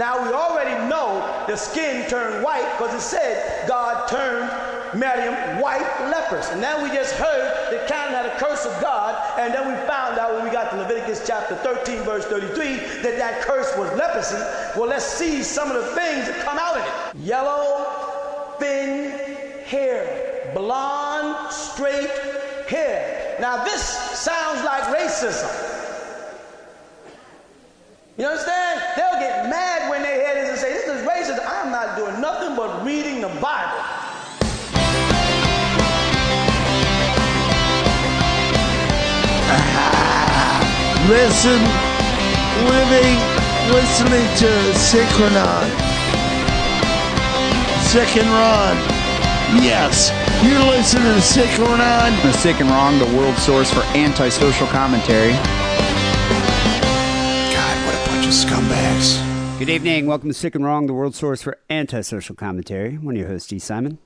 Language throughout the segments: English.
Now we already know the skin turned white because it said God turned Miriam white lepers. And then we just heard that Canaan had a curse of God, and then we found out when we got to Leviticus chapter 13, verse 33, that that curse was leprosy. Well, let's see some of the things that come out of it. Yellow, thin hair, blonde, straight hair. Now this sounds like racism. You understand? They'll get mad when they hear this and say, this is racist. I'm not doing nothing but reading the Bible. Listen, living, listening to Synchronon. Sick and Wrong. Yes, you're listening to Synchronon. The Sick and Wrong, the world source for antisocial commentary. God, what a bunch of scumbags. Good evening. Welcome to Sick and Wrong, the world source for antisocial commentary. One of your hosts, E. Simon.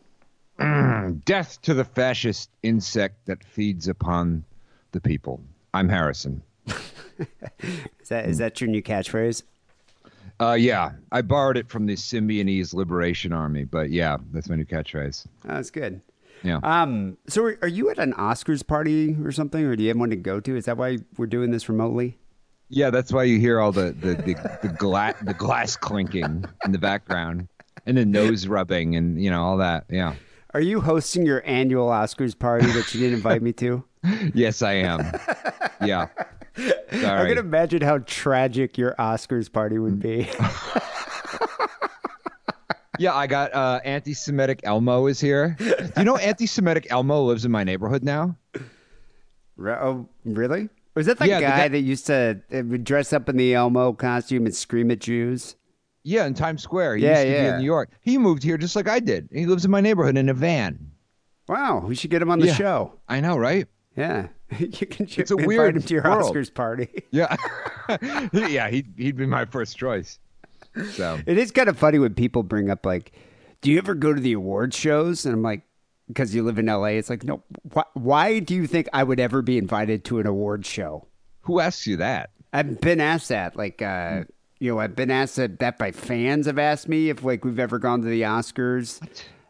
Death to the fascist insect that feeds upon the people. I'm Harrison. Is that is that your new catchphrase? Uh, yeah, I borrowed it from the Symbionese Liberation Army, but yeah, that's my new catchphrase. Oh, that's good. Yeah. Um, so are, are you at an Oscars party or something, or do you have one to go to? Is that why we're doing this remotely? Yeah, that's why you hear all the the the, the, gla- the glass clinking in the background and the nose rubbing and you know all that. Yeah. Are you hosting your annual Oscars party that you didn't invite me to? Yes, I am. Yeah. Sorry. I can imagine how tragic your Oscars party would be. Yeah, I got uh, anti-Semitic Elmo is here. Do you know anti-Semitic Elmo lives in my neighborhood now? Oh, really? Was that the Yeah, the guy guy- that used to uh, dress up in the Elmo costume and scream at Jews? Yeah, in Times Square. He Yeah, used to be yeah. in New York. He moved here just like I did. He lives in my neighborhood in a van. Wow, we should get him on the Yeah. show. I know, right? Yeah, you can It's a invite weird him to your world. Oscars party. Yeah. yeah, he'd, he'd be my first choice. So, It is kind of funny when people bring up like, "Do you ever go to the award shows?" And I'm like, "Because you live in LA." It's like, no. Wh- why do you think I would ever be invited to an award show? who asks you that? I've been asked that. Like, uh, you know, I've been asked that, by fans. Have asked me if like we've ever gone to the Oscars.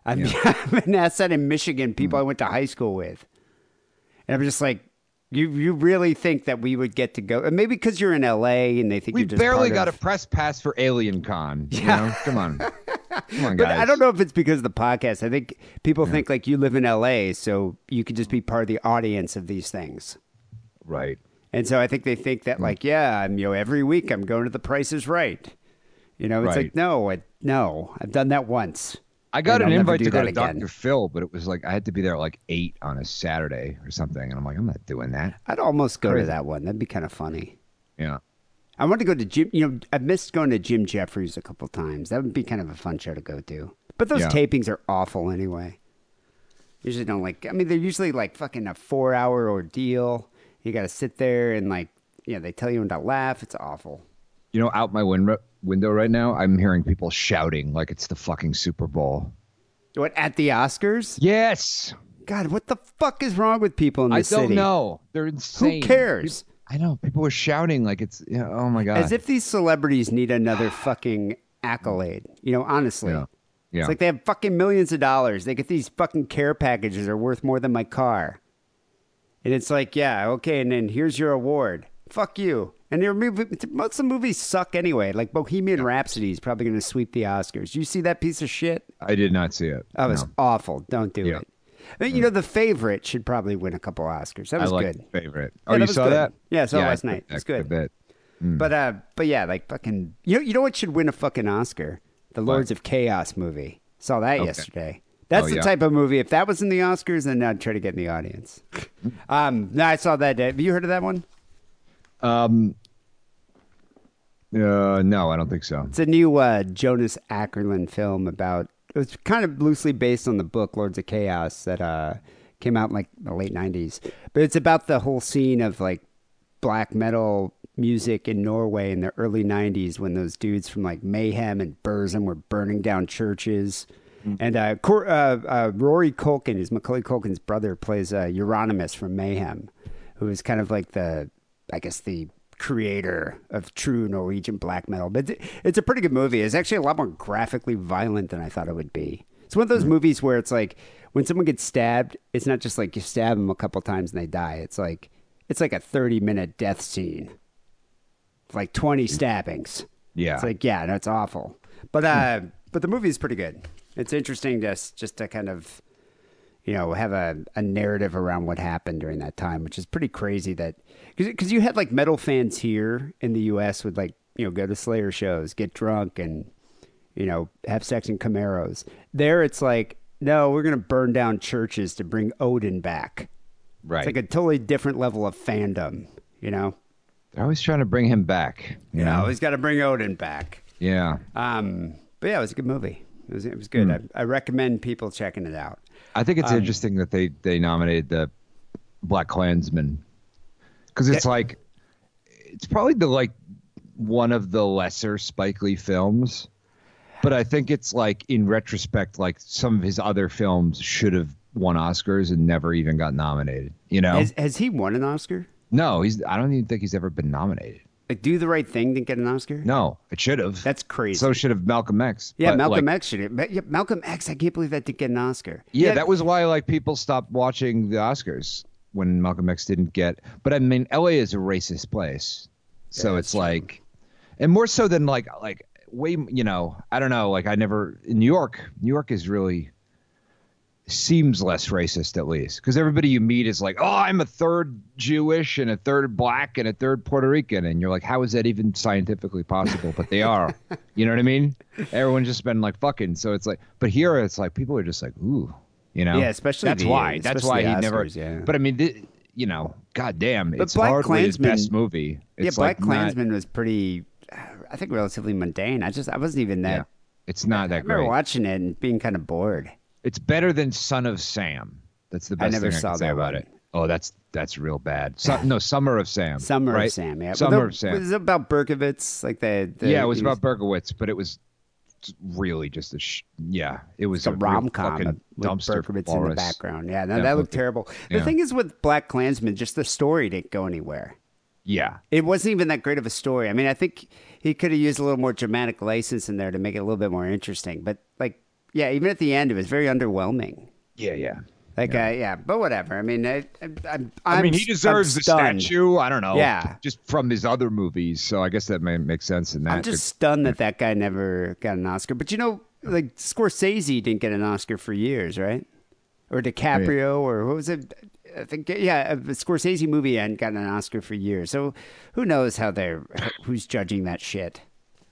I've, I've been asked that in Michigan. People I went to high school with, and I'm just like. You you really think that we would get to go? and Maybe because you're in LA and they think We barely got of- a press pass for Alien Con. You know? Come on. On, But. I don't know if it's because of the podcast. I think people think like you live in LA, so you could just be part of the audience of these things. Right. And so I think they think that hmm. like, yeah, I'm you know every week I'm going to the Price is Right. You know, it's Right. like no, I, no, I've done that once. I got an invite to go to again. Dr. Phil, but it was like I had to be there at like eight on a Saturday or something, and I'm like, I'm not doing that. I'd almost go to that one. That'd be kind of funny. Yeah. I want to go to Jim. You know, I've missed going to Jim Jeffries a couple times. That would be kind of a fun show to go to. But those Yeah. tapings are awful anyway. Usually don't like. I mean, they're usually like fucking a four-hour ordeal. You got to sit there and like, yeah, they tell you when to laugh. It's awful. You know, out my window window right now, I'm hearing people shouting like it's the fucking Super Bowl. What at the Oscars? Yes. God, what the fuck is wrong with people in I don't city? know. They're insane. Who cares? I know. People were shouting like it's. Yeah, oh my god. As if these celebrities need another fucking accolade. You know, honestly. Yeah. Yeah. It's like they have fucking millions of dollars. They get these fucking care packages that are worth more than my car. And it's like, yeah, okay, and then here's your award. Fuck you. And your movie, most of the movies suck anyway. Like Bohemian Rhapsody is probably going to sweep the Oscars. You see that piece of shit? I did not see it. That was No. awful. Don't do Yeah. it. I mean, you know, the favorite should probably win a couple Oscars. That I was like good. the favorite. Oh, that you saw good. that? Yeah, I saw it last put night. It's good. bit. But uh, but yeah, like fucking, you know, you know what should win a fucking Oscar? The Lords of Chaos movie. Saw that Okay. yesterday. That's Oh, the yeah. type of movie. If that was in the Oscars, then I'd try to get in the audience. um, no, I saw that. Have you heard of that one? Uh, no, I don't think so. It's a new uh, Jonas Åkerlund film about. It was kind of loosely based on the book Lords of Chaos that uh, came out in like the late '90s. But it's about the whole scene of like black metal music in Norway in the early '90s when those dudes from like Mayhem and Burzum were burning down churches. And uh, Cor- uh, uh, Rory Culkin, is Macaulay Culkin's brother, plays uh, Euronymous from Mayhem, who is kind of like the, I guess the creator of true Norwegian black metal. But it's a pretty good movie. It's actually a lot more graphically violent than I thought it would be. It's one of those hmm. movies where it's like when someone gets stabbed, it's not just like you stab them a couple times and they die. It's like it's like a 30 minute death scene. Like 20 hmm. stabbings. Yeah. It's like, yeah, no, awful. But hmm. uh but the movie is pretty good. It's interesting just just to kind of you know, have a, a narrative around what happened during that time, which is pretty crazy that because you had like metal fans here in the U.S. would like you know go to Slayer shows, get drunk, and you know have sex in Camaros. There, it's like no, we're gonna burn down churches to bring Odin back. right. It's like a totally different level of fandom. You know, They're always trying to bring him back. You you know, he's got to bring Odin back. Yeah. Um, but yeah, it was a good movie. It was it was good. I, I recommend people checking it out. I think Um, it's interesting that they they nominated the Black Klansman because it's Yeah. like it's probably the like one of the lesser Spike Lee films, but I think it's like in retrospect, like some of his other films should have won Oscars and never even got nominated. You know? Has, has he won an Oscar? no, he's. I don't even think he's ever been nominated. Like, Do the Right Thing didn't get an Oscar. No, it should have. That's crazy. So should have Malcolm X. Yeah, But, Malcolm like, X should. have- Yeah, Malcolm X. I can't believe that didn't get an Oscar. Yeah, that was why like people stopped watching the Oscars when Malcolm X didn't get. But I mean, LA is a racist place, so Yeah, it's true. like, and more so than like like way you know I don't know like I never in New York. New York is really seems less racist at least because everybody you meet is like, oh, I'm a third Jewish and a third black and a third Puerto Rican, and you're like, how is that even scientifically possible? But they are. you know what I mean? Everyone's just been like fucking. So it's like, but here it's like people are just like, ooh, you know? Yeah, especially that's the- why. That's why the he never. Yeah. But I mean, th- you know, goddamn, it's Black hardly his Klansman- best movie. yeah, It's Black like not- Klansman was pretty. I think relatively mundane. I just I wasn't even that. yeah, it's not I that remember great. watching it and being kind of bored. It's better than Son of Sam. That's the I best never thing I saw can say about one. it. Oh, that's that's real bad. So, no, Summer of Sam. Summer right? of Sam. Yeah, Summer Well, of Sam. Was it about Berkowitz? Like the, the yeah, it was he about Berkowitz, but it was really just a sh- yeah. It was a a, rom com with dumpster Berkowitz in the background. Yeah, no, Yeah, that looked okay. terrible. The Yeah. thing is with Black Klansman, just the story didn't go anywhere. Yeah, It wasn't even that great of a story. I mean, I think he could have used a little more dramatic license in there to make it a little bit more interesting. But like, yeah, even at the end, it was very underwhelming. yeah, yeah. Like, yeah, uh, yeah but whatever. I mean, I, I, I'm, I mean, he deserves the statue. I don't know. Yeah. just from his other movies. So I guess that may make sense in that. I'm just stunned that that guy never got an Oscar. But you know, like Scorsese didn't get an Oscar for years, right? Or DiCaprio, or what was it? I think yeah, a Scorsese movie hadn't gotten an Oscar for years. So who knows how they're who's judging that shit?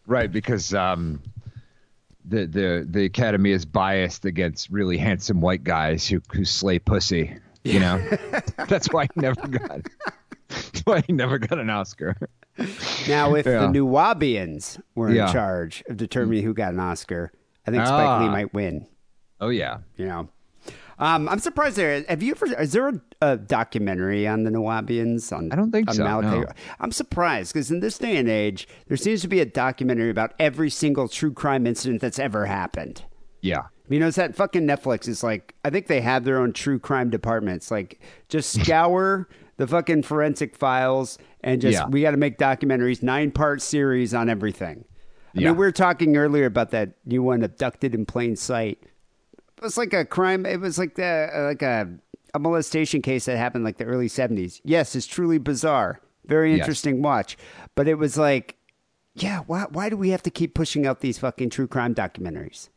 right because um, the the the Academy is biased against really handsome white guys who who slay pussy. You know, that's why he never got. That's why he never got an Oscar. Now, if Yeah. the Nuwaubians were in Yeah. charge of determining who got an Oscar, I think Spike Lee Ah. might win. Oh yeah. You know, um, I'm surprised there. Have you ever? Is there a, a documentary on the Nuwaubians? On I don't think so, no. I'm surprised because in this day and age, there seems to be a documentary about every single true crime incident that's ever happened. Yeah. You know, it's that fucking Netflix is like, I think they have their own true crime departments. Like, just scour the fucking forensic files and just, Yeah. we got to make documentaries, nine part series on everything. I Yeah. mean, we were talking earlier about that new one, Abducted in Plain Sight. It was like a crime, it was like, the, like a, a molestation case that happened like the early 70s. Yes, it's truly bizarre. Very Yes. interesting watch. But it was like, yeah, why, why do we have to keep pushing out these fucking true crime documentaries?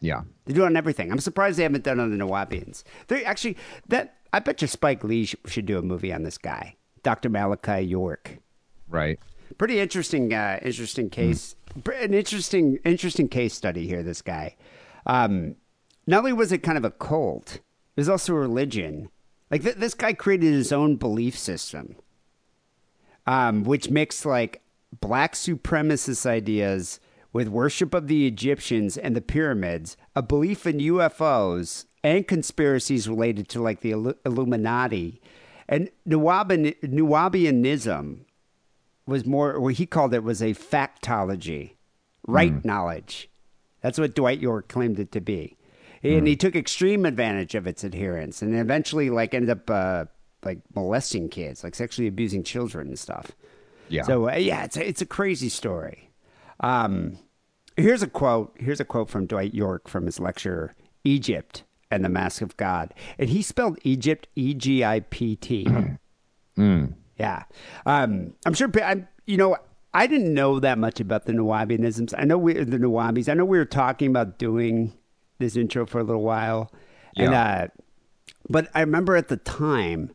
Yeah. They do it on everything. I'm surprised they haven't done on the Nuwaubians. They actually that I bet you Spike Lee sh- should do a movie on this guy, Dr. Malachi York. Right. Pretty interesting, uh, interesting case. Pr- An interesting, interesting case study here. This guy. Um, not only was it kind of a cult, it was also a religion. Like th- this guy created his own belief system, um, which mixed like black supremacist ideas with worship of the Egyptians and the pyramids, a belief in UFOs, and conspiracies related to like the Illu- Illuminati. And Nuwaubian, Nuwaubianism was more, what he called it was a factology, right knowledge. That's what Dwight York claimed it to be. And he took extreme advantage of its adherents and eventually like ended up uh, like molesting kids, like sexually abusing children and stuff. Yeah. So uh, yeah, it's a, it's a crazy story. Um, here's a quote. Here's a quote from Dwight York from his lecture Egypt and the Mask of God, and he spelled Egypt E G I P T. Yeah, um, I'm sure. I'm you know. I didn't know that much about the Nuwaubianisms. I know we the Nawabis. I know we were talking about doing this intro for a little while, and uh, but I remember at the time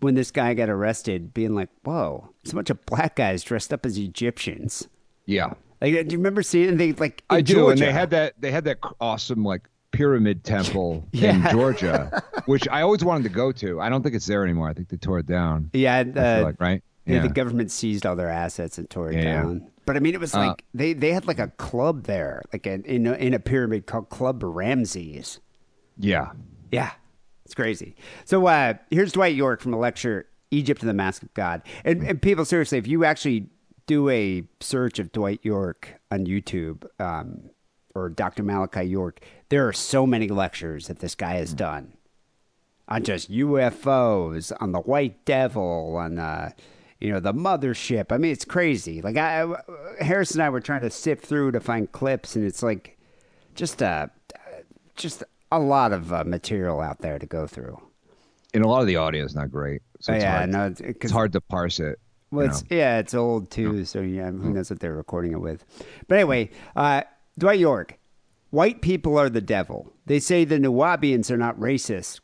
when this guy got arrested, being like, "Whoa, it's a bunch of black guys dressed up as Egyptians." Yeah. Like, do you remember seeing they like? I do, and they had that. They had that awesome like pyramid temple Yeah. in Georgia, which I always wanted to go to. I don't think it's there anymore. I think they tore it down. yeah, the, like right. yeah, the government seized all their assets and tore it Yeah, yeah. down. But I mean, it was Uh, like they they had like a club there, like in in a, in a pyramid called Club Ramses. yeah. Yeah, it's crazy. So uh, here's Dwight York from a lecture, Egypt and the Mask of God. And, and people, seriously, if you actually do a search of Dwight York on YouTube um, or Dr. Malachi York, there are so many lectures that this guy has done on just UFOs, on the White Devil, on uh, you know the mothership. I mean, it's crazy. Like I, Harris and I were trying to sift through to find clips, and it's like just uh, just a lot of uh, material out there to go through. And a lot of the audio is not great. So it's, yeah, hard, no, it's hard to parse it. well, it's know? yeah, it's old too. So yeah, who knows what they're recording it with? But anyway, uh, Dwight York, white people are the devil. They say the Nuwaubians are not racist.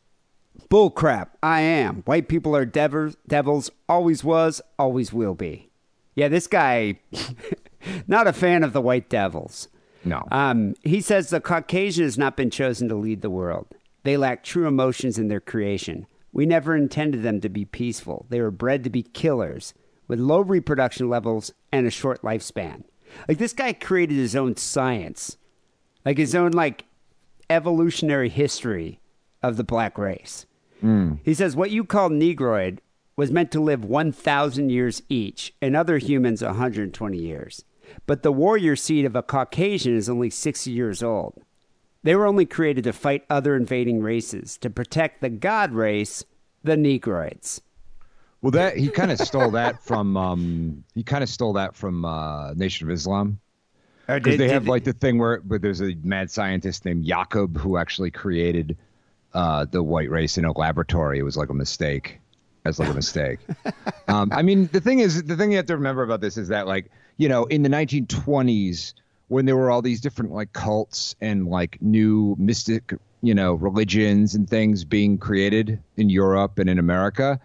Bull crap. I am. White people are devers, devils. Always was. Always will be. Yeah, this guy, not a fan of the white devils. No. Um, he says the Caucasian has not been chosen to lead the world. They lack true emotions in their creation. We never intended them to be peaceful. They were bred to be killers with low reproduction levels and a short lifespan. Like this guy created his own science, like his own like evolutionary history of the black race. He says what you call Negroid was meant to live 1,000 years each, and other humans 120 years. But the warrior seed of a Caucasian is only 60 years old. They were only created to fight other invading races, to protect the god race, the Negroids. well, that he kind of stole that from. Um, he kind of stole that from uh, Nation of Islam. Because did- they have like the thing where, where there's a mad scientist named Jakob who actually created uh, the white race in a laboratory. It was like a mistake. As like a mistake. um, I mean, the thing is, the thing you have to remember about this is that, like, you know, in the 1920s, when there were all these different like cults and like new mystic, you know, religions and things being created in Europe and in America,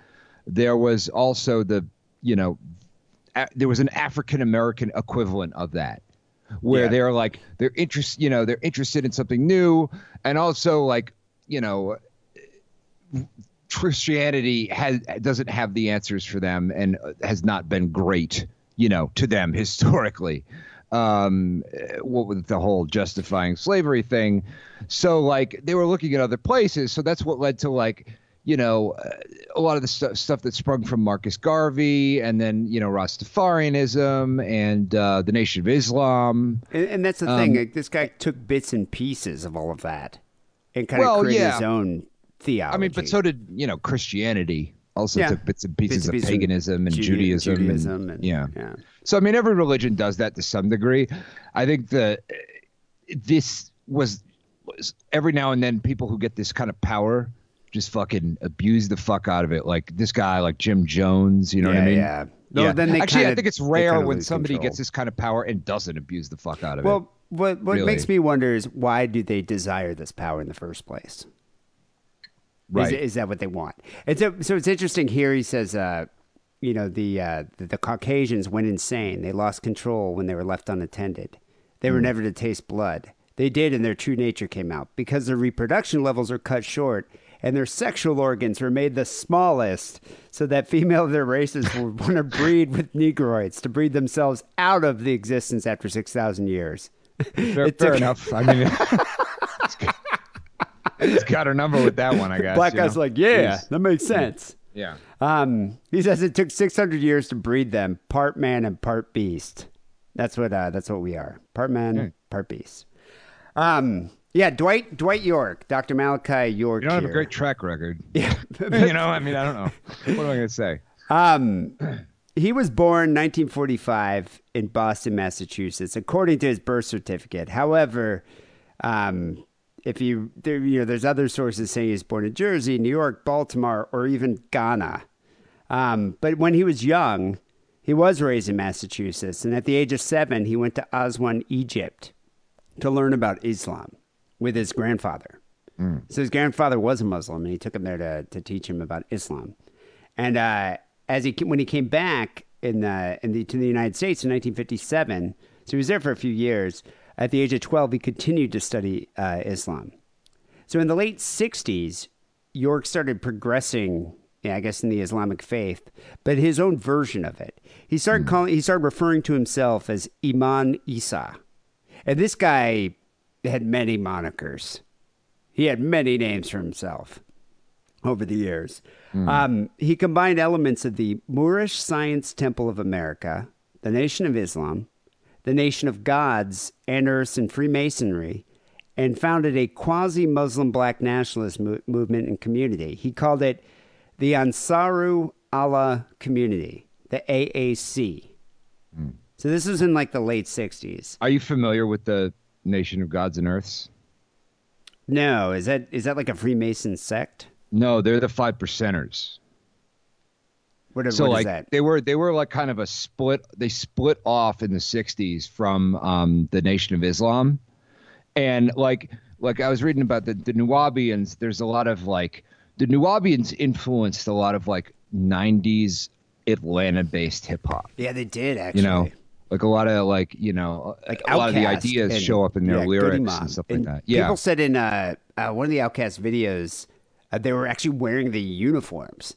there was also the, you know, a- there was an African American equivalent of that where Yeah. they're like they're interest you know they're interested in something new and also like you know Christianity has doesn't have the answers for them and has not been great you know to them historically. Um what with the whole justifying slavery thing. So like they were looking at other places. So that's what led to like you know a lot of the stu- stuff that sprung from Marcus Garvey and then you know Rastafarianism and uh, the Nation of Islam. And, and that's the Um, thing. Like, this guy took bits and pieces of all of that and kind Well, of created yeah. his own theology. I mean, but so did you know Christianity. Also Yeah. took bits and pieces Bits and of pieces of paganism and Ju- Judaism. and- Judaism and- yeah. yeah. So I mean, every religion does that to some degree. I think that uh, this was, was every now and then people who get this kind of power just fucking abuse the fuck out of it. Like this guy, like Jim Jones. You know what I mean? yeah. No, then they Actually, I kinda- think it's rare when somebody control. gets this kind of power and doesn't abuse the fuck out of it. Well, what what Really. makes me wonder is why do they desire this power in the first place? Right. Is, is that what they want? And so, so it's interesting here. He says, uh, you know, the, uh, the the Caucasians went insane. They lost control when they were left unattended. They Hmm. were never to taste blood. They did, and their true nature came out because their reproduction levels are cut short and their sexual organs were made the smallest, so that female of their races would want to breed with Negroids to breed themselves out of the existence after six thousand years. Fair, it fair enough. I mean, it's got- it's got her number with that one, I guess. Black guy's know? like, yeah, that makes sense. Yeah. Um, he says it took 600 years to breed them, part man and part beast. That's what uh, that's what we are, part man, Hmm. part beast. Um, yeah, Dwight Dwight York, Dr. Malachi York. You don't have a great track record. Yeah. you know, I mean, I don't know. What am I going to say? Um, he was born 1945 in Boston, Massachusetts, according to his birth certificate. However, um, if you there, you know, there's other sources saying he was born in Jersey, New York, Baltimore, or even Ghana. Um, but when he was young, he was raised in Massachusetts, and at the age of seven, he went to Aswan, Egypt, to learn about Islam with his grandfather. So his grandfather was a Muslim, and he took him there to, to teach him about Islam. And uh, as he when he came back in the, in the to the United States in 1957, so he was there for a few years. At the age of 12, he continued to study uh, Islam. So in the late 60s, York started progressing, yeah, I guess, in the Islamic faith, but his own version of it. He started calling, he started referring to himself as Imam Isa. And this guy had many monikers. He had many names for himself over the years. Um, he combined elements of the Moorish Science Temple of America, the Nation of Islam, the Nation of Gods, and Earths, and Freemasonry, and founded a quasi Muslim black nationalist mo- movement and community. He called it the Ansaru Allah Community, the AAC. So this was in like the late 60s. Are you familiar with the Nation of Gods and Earths? No, is that is that like a Freemason sect? No, they're the five percenters. What, so what like that? they were they were like kind of a split they split off in the 60s from um, the nation of islam and like like i was reading about the, the nuwaubians there's a lot of like the nuwaubians influenced a lot of like 90s atlanta based hip-hop Yeah, they did actually. you know like a lot of like you know like a lot of the ideas and- show up in their yeah, lyrics and stuff And like that yeah People said in uh, uh, one of the OutKast videos, uh, they were actually wearing the uniforms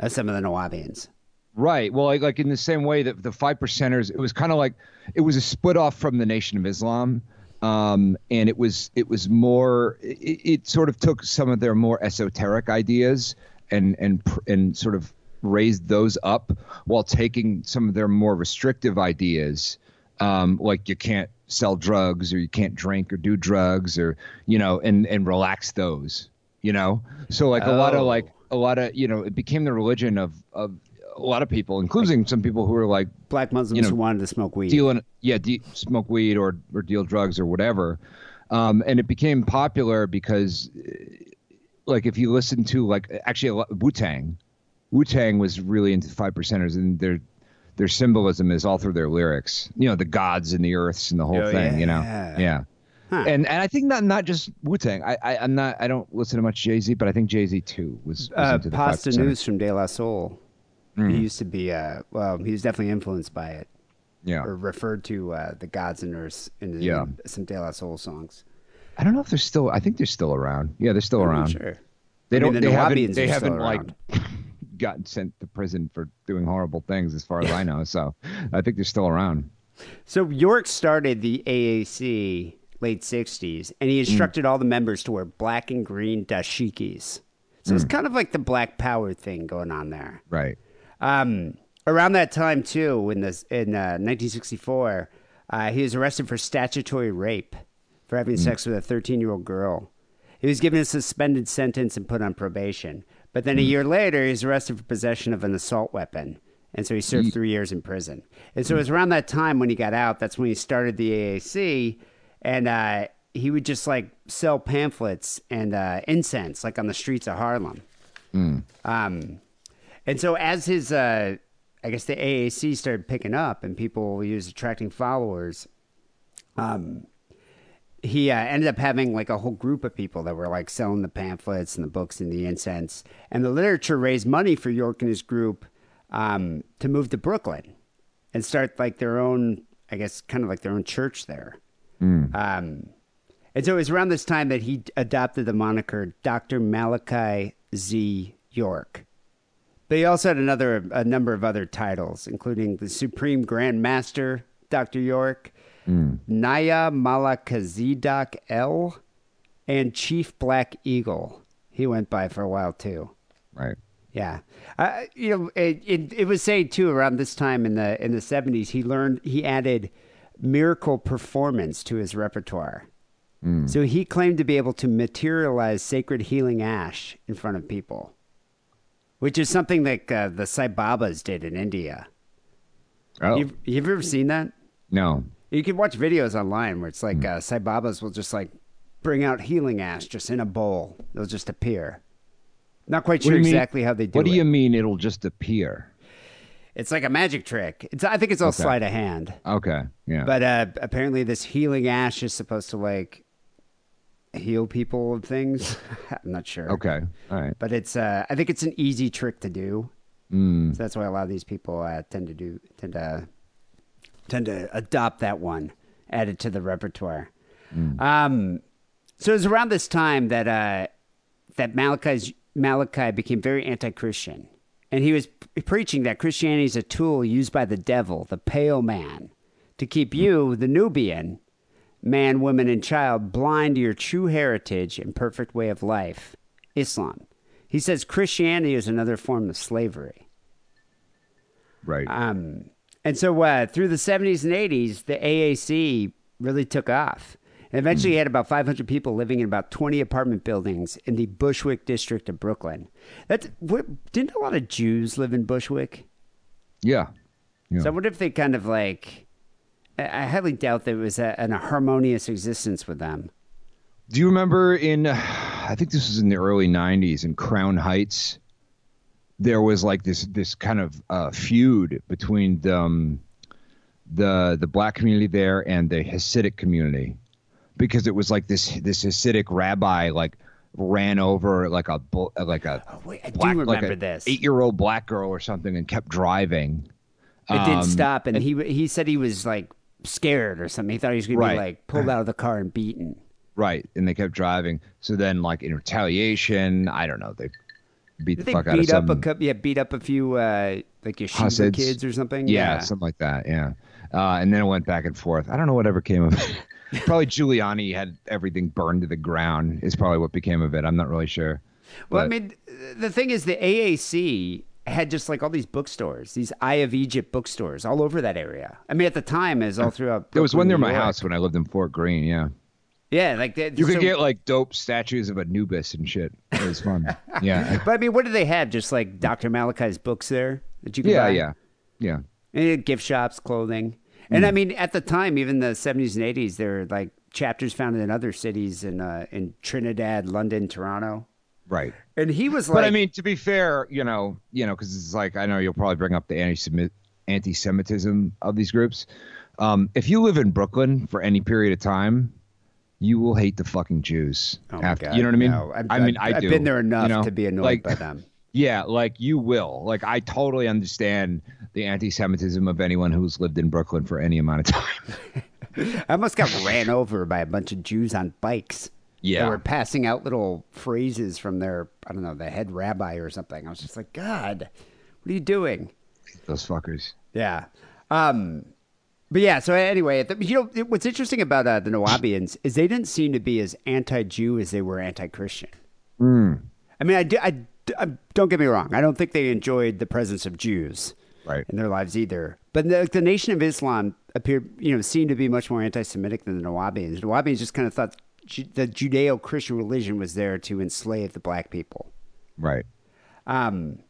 of some of the Nuwaubians. Right. Well, like, like in the same way that the five percenters, it was kind of like it was a split off from the Nation of Islam, um, and it was it was more. It, it sort of took some of their more esoteric ideas and and and sort of raised those up while taking some of their more restrictive ideas, um, like you can't sell drugs or you can't drink or do drugs or you know, and and relax those. You know, so like a lot of Oh. like a lot of you know it became the religion of of a lot of people including some people who were like Black Muslims You know, who wanted to smoke weed. dealing yeah de- smoke weed or or deal drugs or whatever um and it became popular because uh, like if you listen to like actually wu-tang wu-tang was really into five percenters and their their symbolism is all through their lyrics you know the gods and the earths and the whole Oh, thing you know yeah. Huh. and and I think not not just Wu Tang. I, I I'm not I don't listen to much Jay Z, but I think Jay Z too was, was uh, into the Pasta 5%. News from De La Soul. Mm. He used to be, uh, well, he was definitely influenced by it, Yeah, or referred to uh, the gods and earths in, Yeah. in some De La Soul songs. I don't know if they're still. I think they're still around. Yeah, they're still I'm around. sure. They I don't. the they haven't. They haven't like gotten sent to prison for doing horrible things, as far as I know. So I think they're still around. So York started the AAC late 60s, and Mm. he instructed all the members to wear black and green dashikis. So Mm. it's kind of like the black power thing going on there. Right. Um, around that time, too, in, this, in uh, 1964, uh, he was arrested for statutory rape for having sex with a 13 year old girl. He was given a suspended sentence and put on probation. But then a year later, he was arrested for possession of an assault weapon. And so he served three years in prison. And so it was around that time when he got out, that's when he started the AAC. And uh, he would just like sell pamphlets and uh, incense, like on the streets of Harlem. Um, and so as his, uh, I guess the AAC started picking up and people he was attracting followers, um, he uh, ended up having like a whole group of people that were like selling the pamphlets and the books and the incense. And the literature raised money for York and his group um, to move to Brooklyn and start like their own, I guess, kind of like their own church there. Um, and so it was around this time that he adopted the moniker Dr. Malachi Z. York. But he also had another a number of other titles, including the Supreme Grand Master, Dr. York, Naya Malakazidak L, and Chief Black Eagle. He went by for a while too. Right. Yeah, uh, you know, it, it it was saying too around this time in the in the seventies, he learned he added miracle performance to his repertoire. So he claimed to be able to materialize sacred healing ash in front of people. which is something like uh, the Sai Babas did in India. Oh You've, you've ever seen that? no. You can watch videos online where it's like Hmm. uh, Sai Babas will just like bring out healing ash just in a bowl. It'll just appear. Not quite sure you mean- exactly how they do it. What do it. you mean it'll just appear? It's like a magic trick. It's I think it's all Okay. sleight of hand. Okay. Yeah. But uh, apparently, this healing ash is supposed to like heal people of things. I'm not sure. okay. All right. But it's uh, I think it's an easy trick to do. Mm. So that's why a lot of these people uh, tend to do tend to tend to adopt that one, add it to the repertoire. Um, so it was around this time that uh, that Malachi's, Malachi became very anti-Christian, and he was p- preaching that Christianity is a tool used by the devil, the pale man, to keep you, the Nubian, man, woman, and child, blind to your true heritage and perfect way of life, Islam. He says Christianity is another form of slavery. Right. Um, and so uh, through the 70s and 80s, the AAC really took off. And eventually, he had about 500 people living in about 20 apartment buildings in the Bushwick district of Brooklyn. That's what, didn't a lot of Jews live in Bushwick? yeah. Yeah. So I wonder if they kind of like. I highly doubt there was a, an harmonious existence with them. Do you remember in, I think this was in the early '90s in Crown Heights, there was like this this kind of uh, feud between the, um, the the black community there and the Hasidic community, because it was like this this Hasidic rabbi like ran over like a like a Oh, wait, I do black, like remember a this. eight year old black girl or something and kept driving. It did Um, stop, and he he said he was like scared or something. He thought he was going to be like pulled out of the car and beaten. Right, and they kept driving. So then, like in retaliation, I don't know, they beat the Did they fuck out of beat up a some. couple? Yeah, beat up a few uh, like yeshiva Hasids. kids or something. yeah, something like that. Yeah, uh, and then it went back and forth. I don't know whatever came of it. Probably Giuliani had everything burned to the ground. Is probably what became of it. I'm not really sure. Well, I mean, the thing is, the AAC had just like all these bookstores, these Eye of Egypt bookstores all over that area. I mean, at the time, as all throughout. There was one near my house when I lived in Fort Greene. Yeah, Yeah, like that. you could so- get like dope statues of Anubis and shit. It was fun. yeah, But I mean, what did they have? Just like Dr. Malachi's books there that you could yeah, buy? yeah, yeah. And gift shops, clothing. And Mm. I mean, at the time, even the 70s and 80s, there were like chapters founded in other cities in uh, in Trinidad, London, Toronto. Right. And he was like, But I mean, to be fair, you know, you know, because it's like I know you'll probably bring up the anti anti-Semitism of these groups. Um, if you live in Brooklyn for any period of time, you will hate the fucking Jews. oh after- God, you know what I mean? no. I've, I mean, I've, I I've been there enough you know? to be annoyed like, by them. Yeah, like you will. Like I totally understand the anti-Semitism of anyone who's lived in Brooklyn for any amount of time. I almost got ran over by a bunch of Jews on bikes. Yeah. They were passing out little phrases from their, I don't know, the head rabbi or something. I was just like, God, what are you doing? Those fuckers. Yeah. Um, but yeah, so anyway, the, you know, what's interesting about uh, the Nuwaubians is they didn't seem to be as anti Jew as they were anti Christian. I mean, I, do- I- don't get me wrong. I don't think they enjoyed the presence of Jews Right. in their lives either. But the, the Nation of Islam appeared, you know, seemed to be much more anti Semitic than the Nuwaubians. The Nuwaubians just kind of thought Ju- the Judeo Christian religion was there to enslave the black people. Right. Um,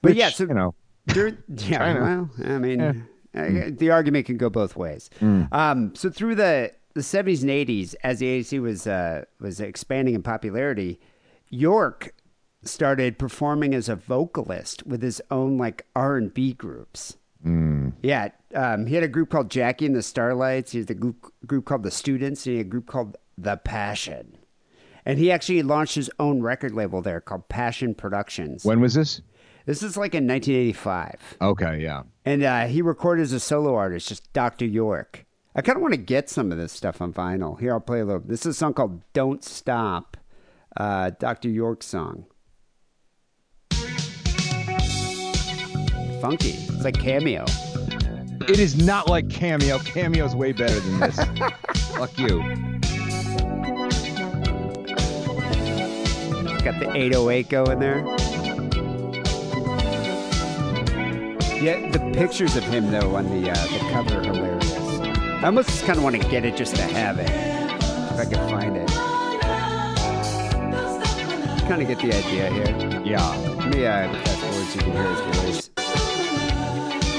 but Which, yeah, so you know, yeah, Kinda. well, I mean, uh, the argument can go both ways. Um, so through the the seventies and eighties, as the AAC was uh, was expanding in popularity, York started performing as a vocalist with his own like R and B groups. Yeah, um, he had a group called Jackie and the Starlights. He had a group, group called the Students, and he had a group called the Passion. And he actually launched his own record label there called Passion Productions. when was this? This is like in 1985. Okay, yeah. And uh, he recorded as a solo artist, just Dr. York. I kind of want to get some of this stuff on vinyl. Here, I'll play a little. This is a song called Don't Stop, uh, Dr. York's song. Funky. It's like Cameo. It is not like Cameo. Cameo's way better than this. Fuck you. Got the 808 going there. Yeah, the pictures of him, though, on the, uh, the cover are hilarious. I almost just kind of want to get it just to have it. If I can find it. kind of get the idea here. Yeah. Me uh, fast forward so you can hear his voice.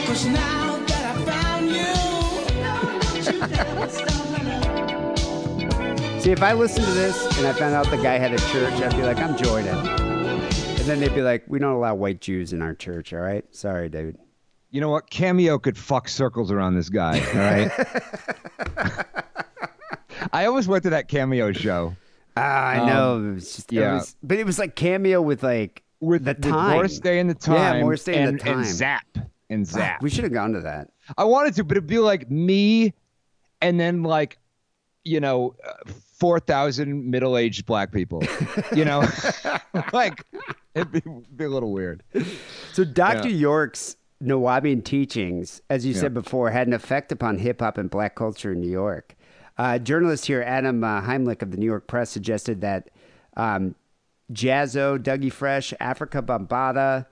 Cause now that I found you, See, if I listened to this and I found out the guy had a church, I'd be like, I'm Jordan. And then they'd be like, we don't allow white Jews in our church, all right? Sorry, dude. You know what? Cameo could fuck circles around this guy. All right. I always went to that Cameo show Ah, I know. It was just, yeah. it was, but it was like cameo with like with the with time. Morris Day and the time. Yeah, Morris Day and and the time. and Zap and Zap. We should have gone to that. I wanted to, but it'd be like me, and then like, you know, four thousand middle-aged black people. You know, like it'd be, be a little weird. So Dr. Yeah. York's Nuwaubian teachings, as you Yeah. said before, had an effect upon hip hop and black culture in New York. Uh, journalist here, Adam uh, Heimlich of the New York Press, suggested that um, Jaz-O, Dougie Fresh, Afrika Bambaataa,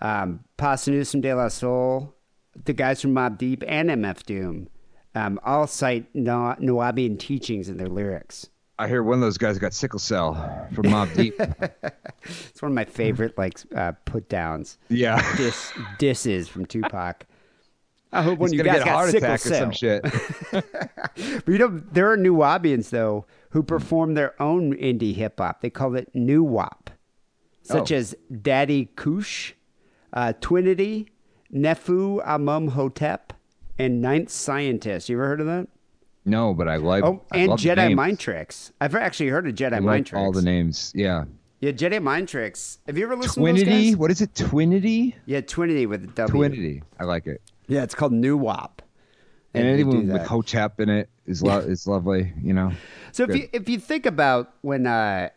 um, Pasa Newsom De La Soul, the guys from Mobb Deep, and MF Doom um, all cite Nuwaubian teachings in their lyrics. I hear one of those guys got sickle cell from Mobb Deep. It's one of my favorite like uh, put downs. yeah. Diss disses from Tupac. I hope when you guys get a got heart sickle attack or some shit. But you know, there are Nuwaubians though who perform their own indie hip hop. They call it New Wop, such Oh. as Daddy Kush, uh, Twinity, Nefu Amum Hotep, and Ninth Scientist. You ever heard of that? No, but I like. Oh, I and Jedi. Mind Tricks. I've actually heard of Jedi I Mind like Tricks. all the names. Yeah. Yeah, Jedi Mind Tricks. Have you ever listened to Twinity. What is it? Twinity. Yeah, Twinity with a W. Twinity. I like it. Yeah, it's called New Wop. And do anyone with. Hotep in it is lo- is lovely. You know. So if you if you think about when uh,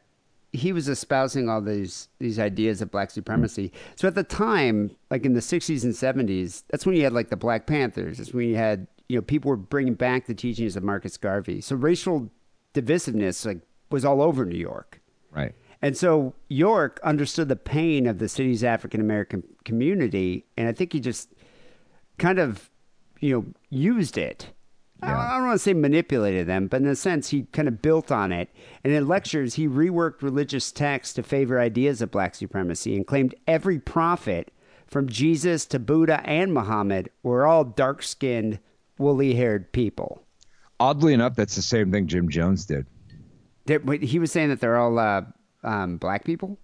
he was espousing all these these ideas of black supremacy, so at the time, like in the '60s and '70s, that's when you had like the Black Panthers. That's when you had you know people were bringing back the teachings of Marcus Garvey. So racial divisiveness like was all over New York. Right. And so York understood the pain of the city's African American community, and I think he just kind of, you know, used it. I don't- Yeah. I don't want to say manipulated them, but in a sense, he kind of built on it. And in lectures, he reworked religious texts to favor ideas of black supremacy and claimed every prophet, from Jesus to Buddha and Muhammad, were all dark skinned, woolly haired people. Oddly enough, that's the same thing Jim Jones did. That- He was saying that they're all uh, um, black people?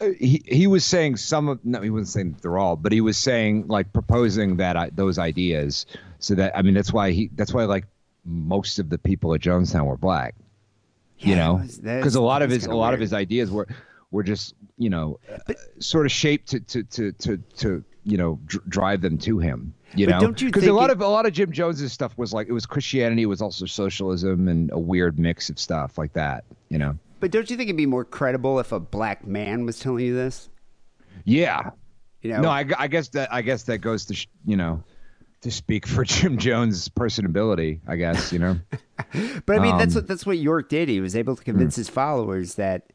Uh, He he was saying some of no, he wasn't saying they're all, but he was saying like proposing that I, those ideas. So that I mean, that's why he that's why like most of the people at Jonestown were black. you know, it was- that because a lot of his a lot of his ideas were were just you know uh, sort of shaped to to to to, to you know dr- drive them to him. You But know, don't you because a lot it- of a lot of Jim Jones's stuff was like it was Christianity, it was also socialism and a weird mix of stuff like that. You know, But don't you think it'd be more credible if a black man was telling you this? yeah. You know, No, I, I guess that I guess that goes to sh- you know to speak for Jim Jones' personability. I guess you know. but I mean that's um, what that's what York did. He was able to convince Hmm. his followers that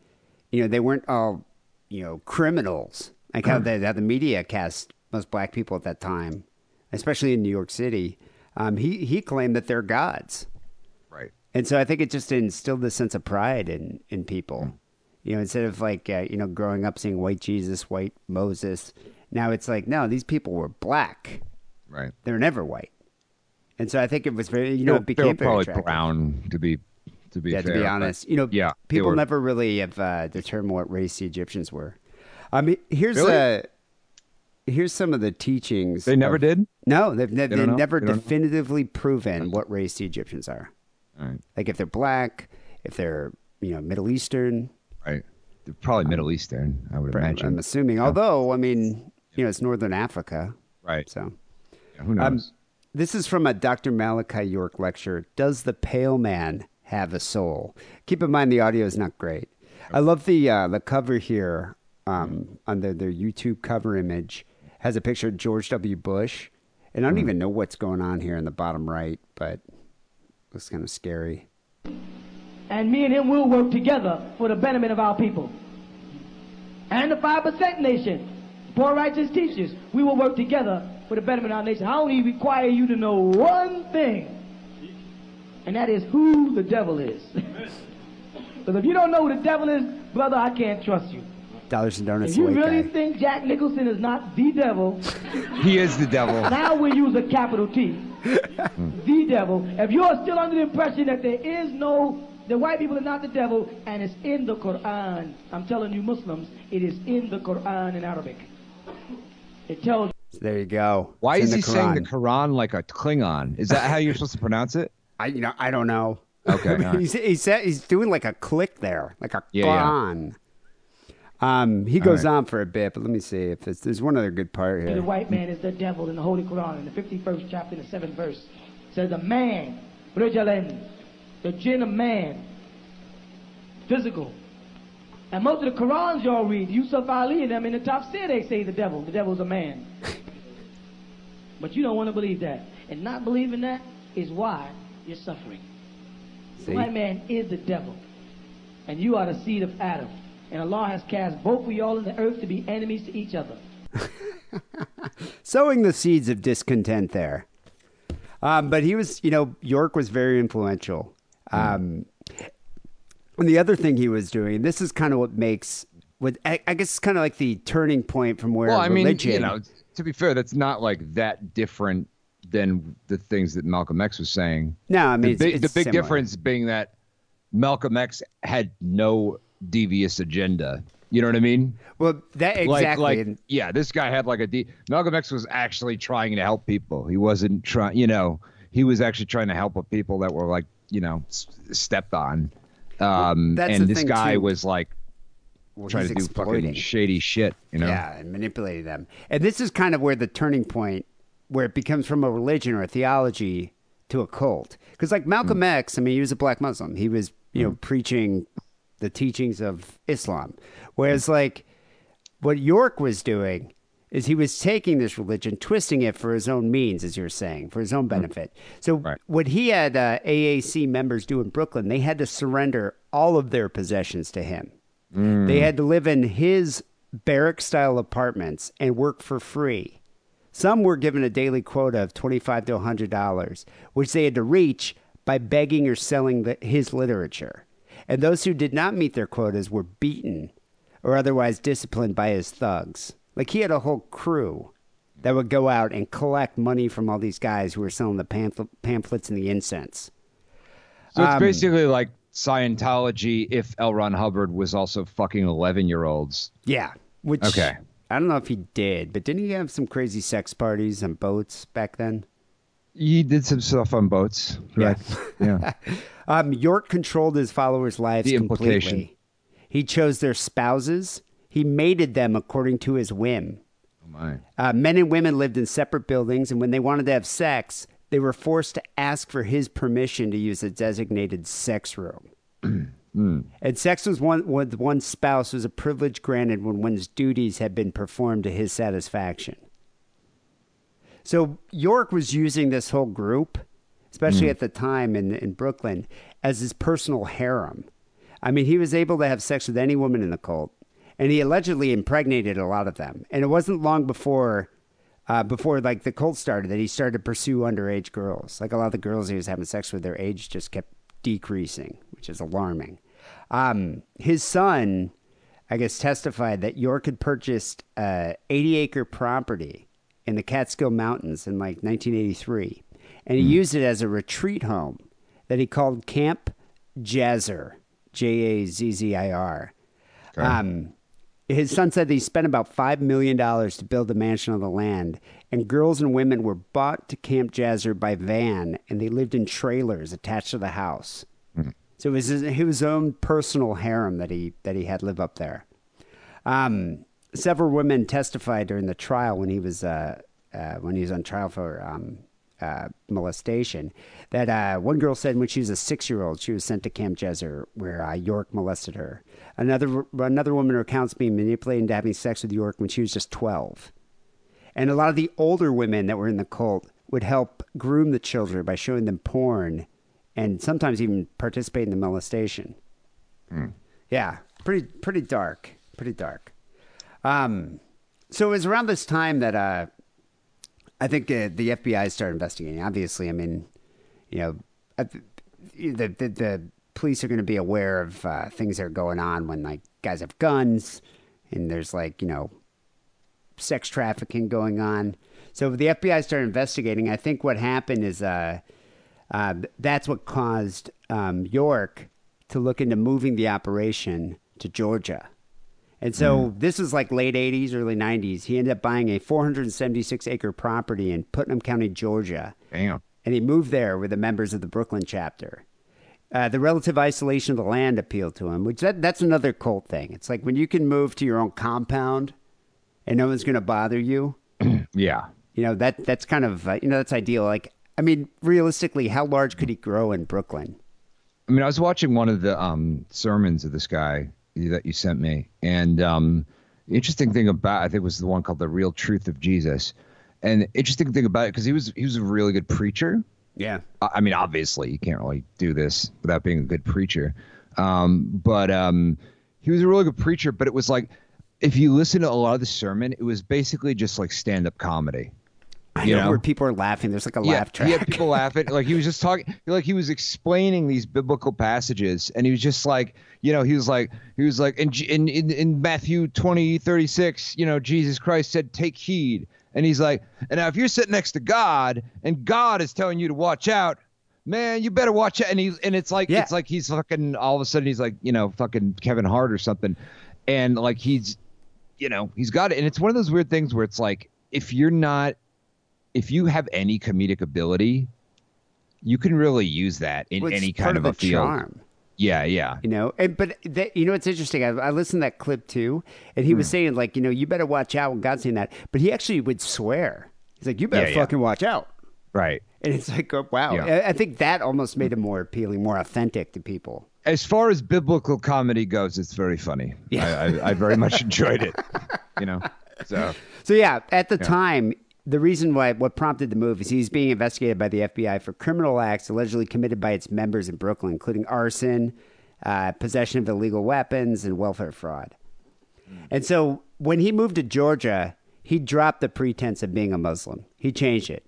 you know they weren't all you know criminals. Like how the how the media cast most black people at that time, especially in New York City. Um, he he claimed that they're gods. And so I think it just instilled this sense of pride in in people. You know, instead of like uh, you know growing up seeing white Jesus, white Moses, now it's like no, these people were black. Right. They're never white. And so I think it was very, you know, it became probably attractive. brown to be to be Yeah, fair, to be honest, you know, yeah, people were- never really have uh, determined what race the Egyptians were. I mean, here's Really? uh, here's some of the teachings. They never of- did. No, they've, ne- they they've never They don't know? definitively proven what race the Egyptians are. Right. Like if they're black, if they're you know Middle Eastern. Right. They're probably Middle Eastern, I would imagine. I'm assuming. Although I mean, you know, it's Northern Africa, right. so. Yeah, who knows? Um, this is from a Dr. Malachi York lecture. Does the pale man have a soul? Keep in mind the audio is not great. I love the uh, the cover here um, on their, their YouTube cover image has a picture of George W. Bush, and I don't even know what's going on here in the bottom right, but looks kind of scary. and me and him will work together for the betterment of our people. And the 5% nation, poor righteous teachers, we will work together for the betterment of our nation. I only require you to know one thing, and that is who the devil is. Because if you don't know who the devil is, brother, I can't trust you. Dollars and donuts. If you really guy. think Jack Nicholson is not the devil, He is the devil. now we use a capital T. the devil. If you are still under the impression that there is no, the white people are not the devil, and it's in the Quran, I'm telling you Muslims, it is in the Quran in Arabic. It tells there you go. Why It's is he the saying the Quran. Quran like a Klingon? Is that how you're supposed to pronounce it? I you know I don't know. Okay, all right. he's he said he's doing like a click there, like a Yeah, yeah. Quran. Um, he goes right. on for a bit, but let me see if it's, there's one other good part here. the white man is the devil in the Holy Quran, in the 51st chapter, in the 7th verse. says a man, Rajalen, the jinn of man, physical. And most of the Qurans y'all read, Yusuf Ali and them in the top tier, they say the devil. The devil's a man. but you don't want to believe that. And not believing that is why you're suffering. See? The white man is the devil. And you are the seed of Adam. And Allah has cast both of y'all in the earth to be enemies to each other. Sowing the seeds of discontent there. Um, but he was, you know, York was very influential. Um, and the other thing he was doing, this is kind of what makes, what I, I guess, it's kind of like the turning point from where Well, I mean, you know, to be fair, that's not like that different than the things that Malcolm X was saying. no, I mean, the it's, big, it's the big similar. difference being that Malcolm X had no devious agenda. You know what I mean? Well, that exactly. Like, like, yeah, this guy had like a de- Malcolm X was actually trying to help people. He wasn't trying, you know, he was actually trying to help people that were like, you know, s- stepped on. Um, that's and this guy too. was like well, trying to do fucking shady shit. You know? Yeah, and manipulating them. And this is kind of where the turning point, where it becomes from a religion or a theology to a cult. Because like Malcolm Mm. X, I mean, he was a black Muslim. He was, you know, preaching the teachings of Islam. Whereas like what York was doing is he was taking this religion, twisting it for his own means, as you're saying, for his own benefit. So Right. what he had uh, AAC members do in Brooklyn, they had to surrender all of their possessions to him. They had to live in his barrack style apartments and work for free. Some were given a daily quota of 25 to $100, which they had to reach by begging or selling the, his literature. And those who did not meet their quotas were beaten or otherwise disciplined by his thugs. Like he had a whole crew that would go out and collect money from all these guys who were selling the pamphlet, pamphlets and the incense. So it's Um, basically like Scientology if L. Ron Hubbard was also fucking 11 year olds. Yeah. Which Okay. I don't know if he did, but didn't he have some crazy sex parties and boats back then? He did some stuff on boats. Yeah. Correct. Yeah. Um, York controlled his followers' lives The completely. He chose their spouses. He mated them according to his whim. oh my. Uh, men and women lived in separate buildings, and when they wanted to have sex, they were forced to ask for his permission to use a designated sex room. And sex was one with one spouse was a privilege granted when one's duties had been performed to his satisfaction. So York was using this whole group, especially at the time in in Brooklyn, as his personal harem. I mean, he was able to have sex with any woman in the cult, and he allegedly impregnated a lot of them. And it wasn't long before, uh, before like the cult started, that he started to pursue underage girls. Like a lot of the girls he was having sex with, their age just kept decreasing, which is alarming. Um, his son, I guess, testified that York had purchased a 80 acre property in the Catskill Mountains in like 1983, and he used it as a retreat home that he called Camp Jazzir, J A Z Z I R. Um, his son said that he spent about $5 million to build a mansion on the land, and girls and women were bought to Camp Jazzir by van, and they lived in trailers attached to the house. So it was his, his own personal harem that he, that he had live up there. Um, several women testified during the trial when he was uh, uh, when he was on trial for um, uh, molestation. That uh, one girl said when she was a six year old, she was sent to Camp Jazzir where uh, York molested her. Another another woman recounts being manipulated into having sex with York when she was just twelve. And a lot of the older women that were in the cult would help groom the children by showing them porn and sometimes even participate in the molestation. Yeah, pretty pretty dark, pretty dark. Um, so it was around this time that uh, I think uh, the FBI started investigating. Obviously, I mean, you know, the the, the police are going to be aware of uh, things that are going on when like guys have guns, and there's like you know sex trafficking going on. So the FBI started investigating. I think what happened is uh, uh, that's what caused um, York to look into moving the operation to Georgia. And so this is like late 80s, early 90s. He ended up buying a 476 acre property in Putnam County, Georgia Damn. and he moved there with the members of the Brooklyn chapter. Uh, the relative isolation of the land appealed to him, which that, that's another cult thing. It's like when you can move to your own compound and no one's going to bother you. Yeah. You know that that's kind of uh, you know that's ideal. Like I mean, realistically, how large could he grow in Brooklyn? I mean, I was watching one of the um, sermons of this guy that you sent me, and um, the interesting thing about I think it was the one called "The Real Truth of Jesus," and the interesting thing about it because he was he was a really good preacher. Yeah, I I mean, obviously, you can't really do this without being a good preacher. Um, but um, he was a really good preacher. But it was like, if you listen to a lot of the sermon, it was basically just like stand up comedy. I You know, know? where people are laughing. There's like a yeah, laugh track. Had people laughing. Like he was just talking, like he was explaining these biblical passages, and he was just like, you know, he was like, he was like, in in in, in Matthew twenty thirty six, you know, Jesus Christ said, "Take heed," and he's like, and now if you're sitting next to God, and God is telling you to watch out. Man, you better watch out. And he and it's like Yeah. it's like he's fucking all of a sudden he's like, you know, fucking Kevin Hart or something. And like he's you know, he's got it. And it's one of those weird things where it's like, if you're not, if you have any comedic ability, you can really use that in Well, any kind of, a field. charm. Yeah, yeah. You know, and but that, you know it's interesting. I, I listened to that clip too, and he was Hmm. saying like, you know, you better watch out when God's saying that. But he actually would swear. He's like, you better Yeah, yeah. fucking watch out. Right. And it's like, oh, wow. Yeah. I, I think that almost made him more appealing, more authentic to people. As far as biblical comedy goes, it's very funny. Yeah. I, I, I very much enjoyed it. You know, so So yeah, at the time, the reason why what prompted the move is he's being investigated by the FBI for criminal acts allegedly committed by its members in Brooklyn, including arson, uh, possession of illegal weapons, and welfare fraud. And so when he moved to Georgia, he dropped the pretense of being a Muslim. He changed it.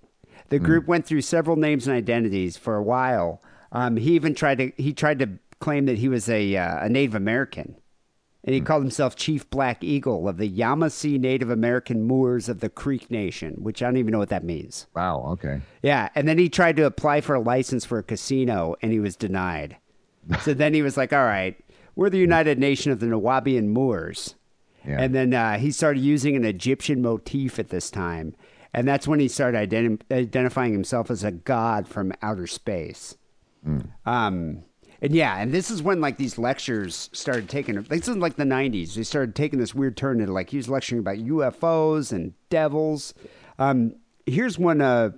The group went through several names and identities for a while. Um, he even tried to he tried to claim that he was a uh, a Native American, and he called himself Chief Black Eagle of the Yamasee Native American Moors of the Creek Nation, which I don't even know what that means. wow, okay. Yeah, and then he tried to apply for a license for a casino, and he was denied. so then he was like, "All right, we're the United Nation of the Nuwaubian Moors." Yeah. And then uh, he started using an Egyptian motif at this time. And that's when he started identi- identifying himself as a god from outer space. Um, and yeah, and this is when like these lectures started taking. This is like the '90s. They started taking this weird turn into like he was lecturing about UFOs and devils. Um, here's one. Uh,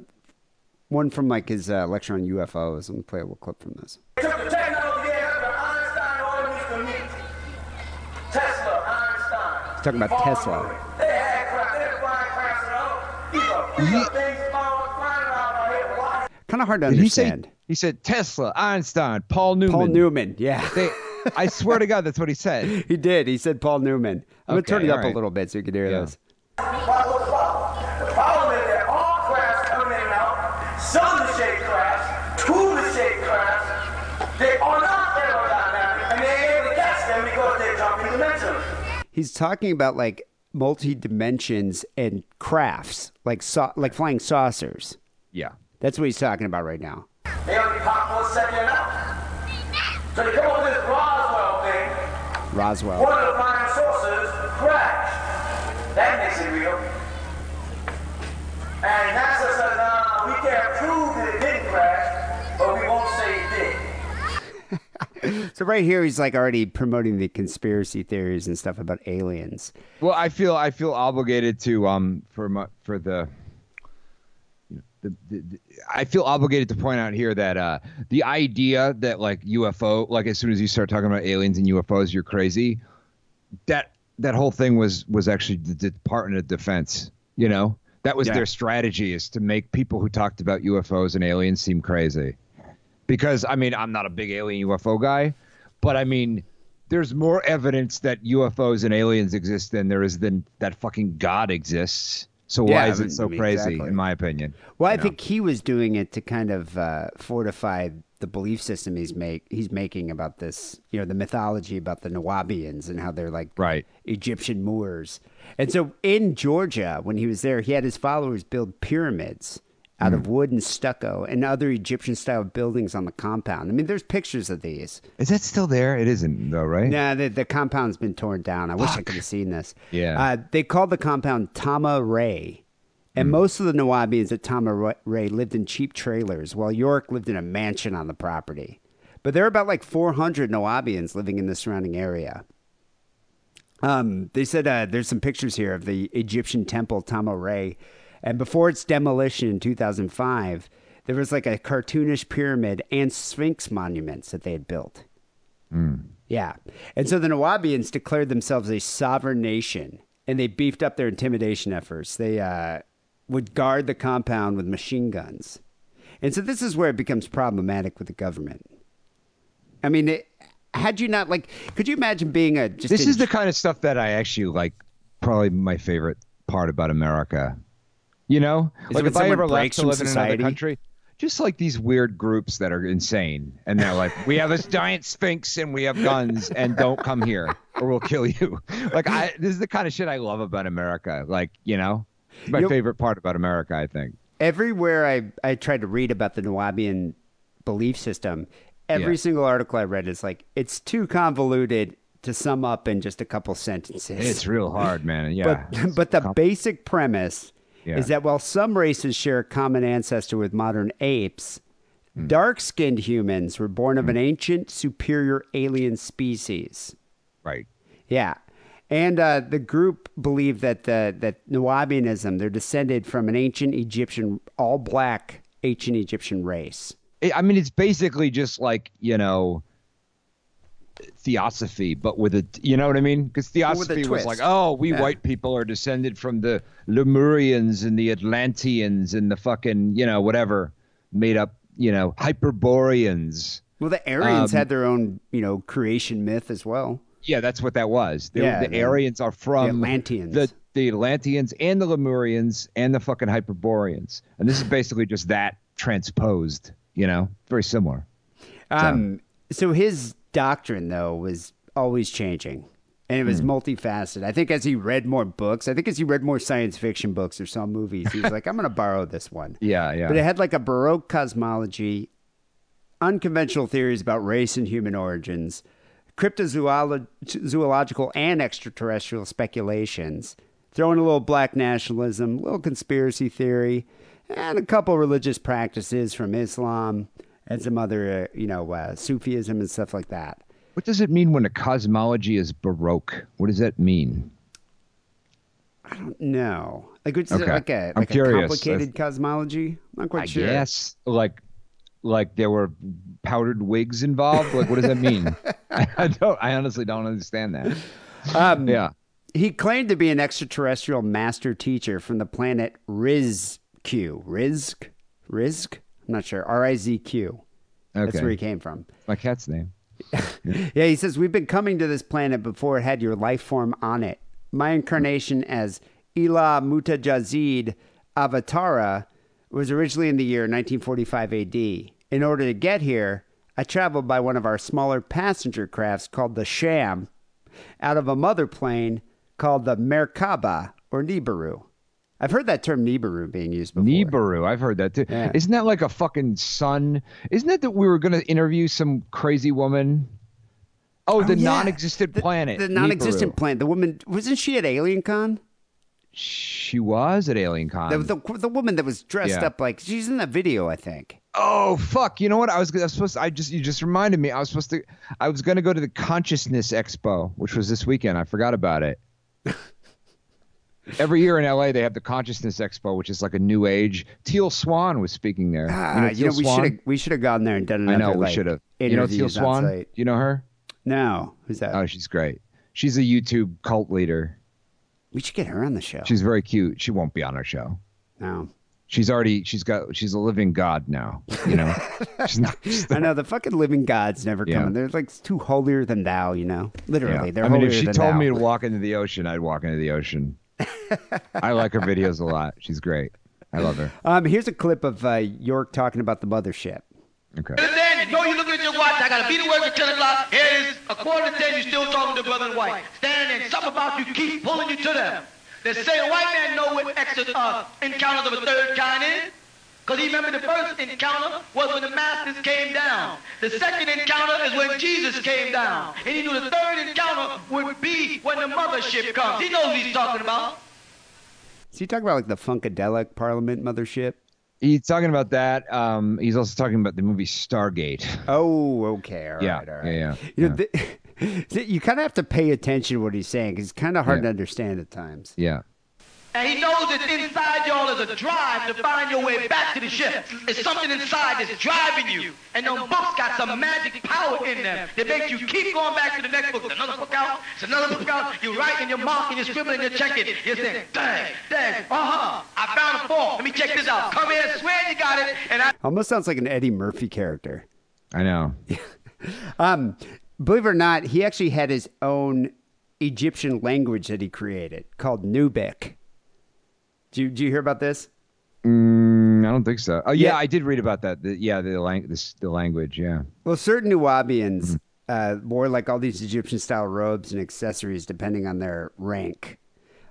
one from like his uh, lecture on UFOs. Let me play a little clip from this. took the technology after Einstein always used to meet. Tesla, Einstein. He's talking about Tesla. They had crap, they had flying crafts and all. These are, these are things falling, flying around out here. Why? Kind of hard to Did he say understand. He said Tesla, Einstein, Paul Newman. Paul Newman. Yeah. They, I swear to God, that's what he said. He did. He said Paul Newman. I'm gonna turn it up all right. a little bit so you can hear Yeah. this. Why, what's the problem? The problem is that all crafts coming in and out, some of the shaped crafts, two of the shaped crafts, they are not aerodynamic, and they ain't able to catch them because they're jumping dimensions. He's talking about like multi dimensions and crafts, like sau- like flying saucers. Yeah. That's what he's talking about right now. They only pop for a second and out. So they come up with this Roswell thing. Roswell. One of the flying saucers crashed. That makes it real. And NASA says, nah, we can't prove that it didn't crash, but we won't say it did. So right here, he's like already promoting the conspiracy theories and stuff about aliens. Well, I feel I feel obligated to um for my, for the, you know, the, the, the I feel obligated to point out here that uh the idea that like UFO like as soon as you start talking about aliens and UFOs you're crazy that that whole thing was was actually the Department of Defense you know that was Yeah. their strategy is to make people who talked about UFOs and aliens seem crazy because I mean I'm not a big alien UFO guy, but I mean there's more evidence that UFOs and aliens exist than there is than that fucking God exists. So Yeah, why is it so mean, crazy, exactly. in my opinion? Well, I know? think he was doing it to kind of uh, fortify the belief system he's make he's making about this, you know, the mythology about the Nuwaubians and how they're like Right. Egyptian Moors. And so in Georgia, when he was there, he had his followers build pyramids out of wood and stucco and other Egyptian style buildings on the compound. I mean, there's pictures of these. Is that still there? It isn't though, right? Nah, the, the compound's been torn down. I wish I could have seen this. Yeah. Uh, they called the compound Tama-Re. And most of the Nuwaubians at Tama Ra- Ray lived in cheap trailers, while York lived in a mansion on the property. But there are about like 400 Nuwaubians living in the surrounding area. Um, they said uh, there's some pictures here of the Egyptian temple Tama-Re, and before its demolition in 2005, there was like a cartoonish pyramid and Sphinx monuments that they had built. Yeah, and so the Nuwaubians declared themselves a sovereign nation, and they beefed up their intimidation efforts. They uh, would guard the compound with machine guns, and so this is where it becomes problematic with the government. I mean, it, had you not like, could you imagine being a just This is the kind of stuff that I actually like. Probably my favorite part about America. You know, Is like if I ever left to live in society? another country, just like these weird groups that are insane, and they're like, "We have this giant sphinx and we have guns, and don't come here or we'll kill you." Like, I this is the kind of shit I love about America. Like, you know, my You favorite part about America. I think. everywhere I, I tried to read about the Nuwaubian belief system, every Yeah. single article I read is like, it's too convoluted to sum up in just a couple sentences. It's real hard, man. Yeah. but, but the basic premise Yeah. is that while some races share a common ancestor with modern apes, Hmm. dark skinned humans were born of an ancient, superior alien species. right. Yeah. And uh, the group believed that the, that Nuwaubianism, they're descended from an ancient Egyptian, all black ancient Egyptian race. I mean, it's basically just like you know, theosophy, but with a you know what I mean? Because theosophy was like, oh, we Yeah. white people are descended from the Lemurians and the Atlanteans and the fucking you know whatever made up you know Hyperboreans. Well, the Aryans Um, had their own, you know, creation myth as well. Yeah, that's what that was. They, Yeah, the the- Aryans are from the Atlanteans. the the Atlanteans and the Lemurians and the fucking Hyperboreans, and this is basically just that transposed. You know, very similar. Um, so his doctrine, though, was always changing. And it was Hmm. multifaceted. I think as he read more books, I think as he read more science fiction books or saw movies, he was like, I'm going to borrow this one. Yeah, yeah. But it had like a Baroque cosmology, unconventional theories about race and human origins, cryptozoological and extraterrestrial speculations, throwing a little black nationalism, a little conspiracy theory, and a couple religious practices from Islam and some other, uh, you know, uh, Sufism and stuff like that. What does it mean when a cosmology is baroque? What does that mean? No, like is it Okay. like a I'm like a curious. complicated cosmology? I'm not quite I sure. Yes, like like there were powdered wigs involved. Like what does that mean? I don't. I honestly don't understand that. Um, Yeah. He claimed to be an extraterrestrial master teacher from the planet Rizq. Rizq? Rizq? I'm not sure. R I Z Q. That's where he came from. My cat's name. Yeah, he says, We've been coming to this planet before it had your life form on it. My incarnation as Ila Mutajazid Avatara was originally in the year 1945 AD. In order to get here, I traveled by one of our smaller passenger crafts called the Sham out of a mother plane called the Merkaba or Nibiru. I've heard that term Nibiru being used before. Nibiru. I've heard that too. Yeah. Isn't that like a fucking sun? Isn't that that we were going to interview some crazy woman? Oh, the Oh, yeah. non-existent The- planet. The non-existent Nibiru. planet. The woman wasn't she at AlienCon? She was at Alien Con. The, the, the woman that was dressed Yeah. up like she's in that video, I think. Oh fuck! You know what? I was, I was supposed. To, I just you just reminded me. I was supposed to. I was going to go to the Consciousness Expo, which was this weekend. I forgot about it. Every year in LA, they have the Consciousness Expo, which is like a new age. Teal Swan was speaking there. Ah, you know, Teal we Swan? should have we should have gone there and done Another, I know we like, should have. You know Teal Swan? site. You know her? No, who's that? Oh, she's great. She's a YouTube cult leader. we should get her on the show. She's very cute. She won't be on our show. no, She's already. She's got. She's a living god now. You know. she's not. she's I know the fucking living gods never Yeah. coming. They're like too holier than thou. You know, literally. Yeah. They're I mean, if she told thou. me to walk into the ocean, I'd walk into the ocean. I like her videos a lot. She's great. I love her. Um, here's a clip of uh, York talking about the mothership. Okay. Then you know you're looking at your watch. I gotta be to work at 10 o'clock. Here it is, a quarter to 10. You're still talking to brother in white. Standing there, something about you keep pulling you to them. They say a white man know what extra uh, encounters of a third kind is. Because he remember the first encounter was when the masters came down. The second encounter is when Jesus came down. And he knew the third encounter would be when the mothership comes. He knows what he's talking about. Is he talking about like the Funkadelic Parliament mothership? He's talking about that. Um, he's also talking about the movie Stargate. Oh, okay. All right, Yeah, all right. yeah, yeah, You know, the, you kind of have to pay attention to what he's saying because it's kind of hard Yeah. to understand at times. Yeah. And he knows that inside y'all is a drive to find your way back to the ship. It's something inside that's driving you. And them books got some magic power in them that makes you keep going back to the next book. It's another book out. It's another book out. You're writing, you're marking, you're scribbling, you're checking. You're saying, dang, dang, uh-huh. I found a form. Let me check this out. Come here, swear you got it. And I Almost sounds like an Eddie Murphy character. I know. Um, believe it or not, he actually had his own Egyptian language that he created called Nubic. Do you, do you hear about this? Mm, I don't think so. Oh yeah, Yeah. I did read about that. The, yeah, the, lang- this, the language. Yeah. Well, certain Nubians uh, wore like all these Egyptian style robes and accessories depending on their rank.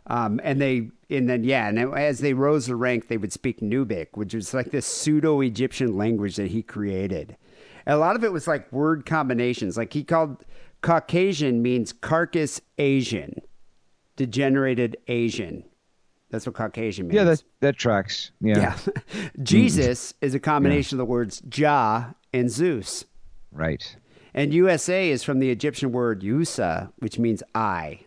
Um, and they, and then, yeah, and as they rose the rank, they would speak Nubic, which was like this pseudo Egyptian language that he created. And a lot of it was like word combinations. Like he called Caucasian means carcass Asian, degenerated Asian. That's what Caucasian means. Yeah, that that tracks. Yeah. yeah. Jesus is a combination of the words Jah and Zeus. Right. And USA is from the Egyptian word Yusa, which means eye.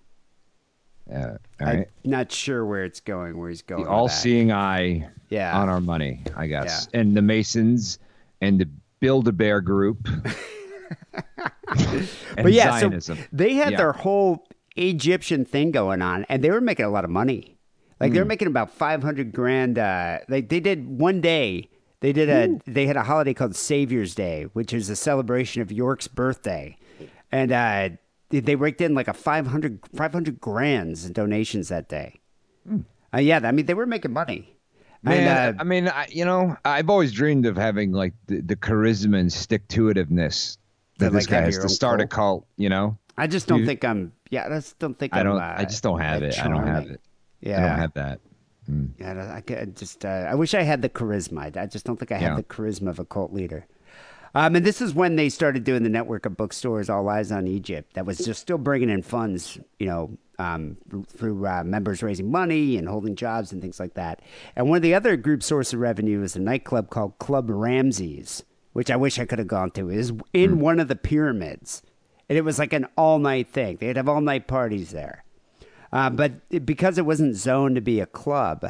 Uh, all right. I'm not sure where it's going, where he's going. the all-seeing eye Yeah. on our money, I guess. Yeah. And the Masons and the Build-A-Bear group. But yeah, Zionism. so they had Yeah. their whole Egyptian thing going on, and they were making a lot of money. Like Hmm. they're making about five hundred grand. Uh, like they did one day. They did a. They had a holiday called Savior's Day, which is a celebration of York's birthday, and uh, they- raked in like a 500, 500 grands in donations that day. Uh, yeah, I mean they were making money. Man, and, uh, I mean, I, you know, I've always dreamed of having like the, the charisma and stick to itiveness that To, this like, guy has to start a cult? cult. You know, I just don't you- think I'm. Yeah, I just don't think I I'm, don't. uh, I just don't have it. I don't have it. Yeah, I don't have that. Yeah, I don't- I, ca- just uh, I wish I had the charisma. I, just don't think I have Yeah. the charisma of a cult leader. Um, and this is when they started doing the network of bookstores, All Eyes on Egypt, that was just still bringing in funds, you know, um, through uh, members raising money and holding jobs and things like that. And one of the other group source of revenue is a nightclub called Club Ramses, which I wish I could have gone to. It is in one of the pyramids, and it was like an all night thing. They'd have all night parties there. Uh, but because it wasn't zoned to be a club,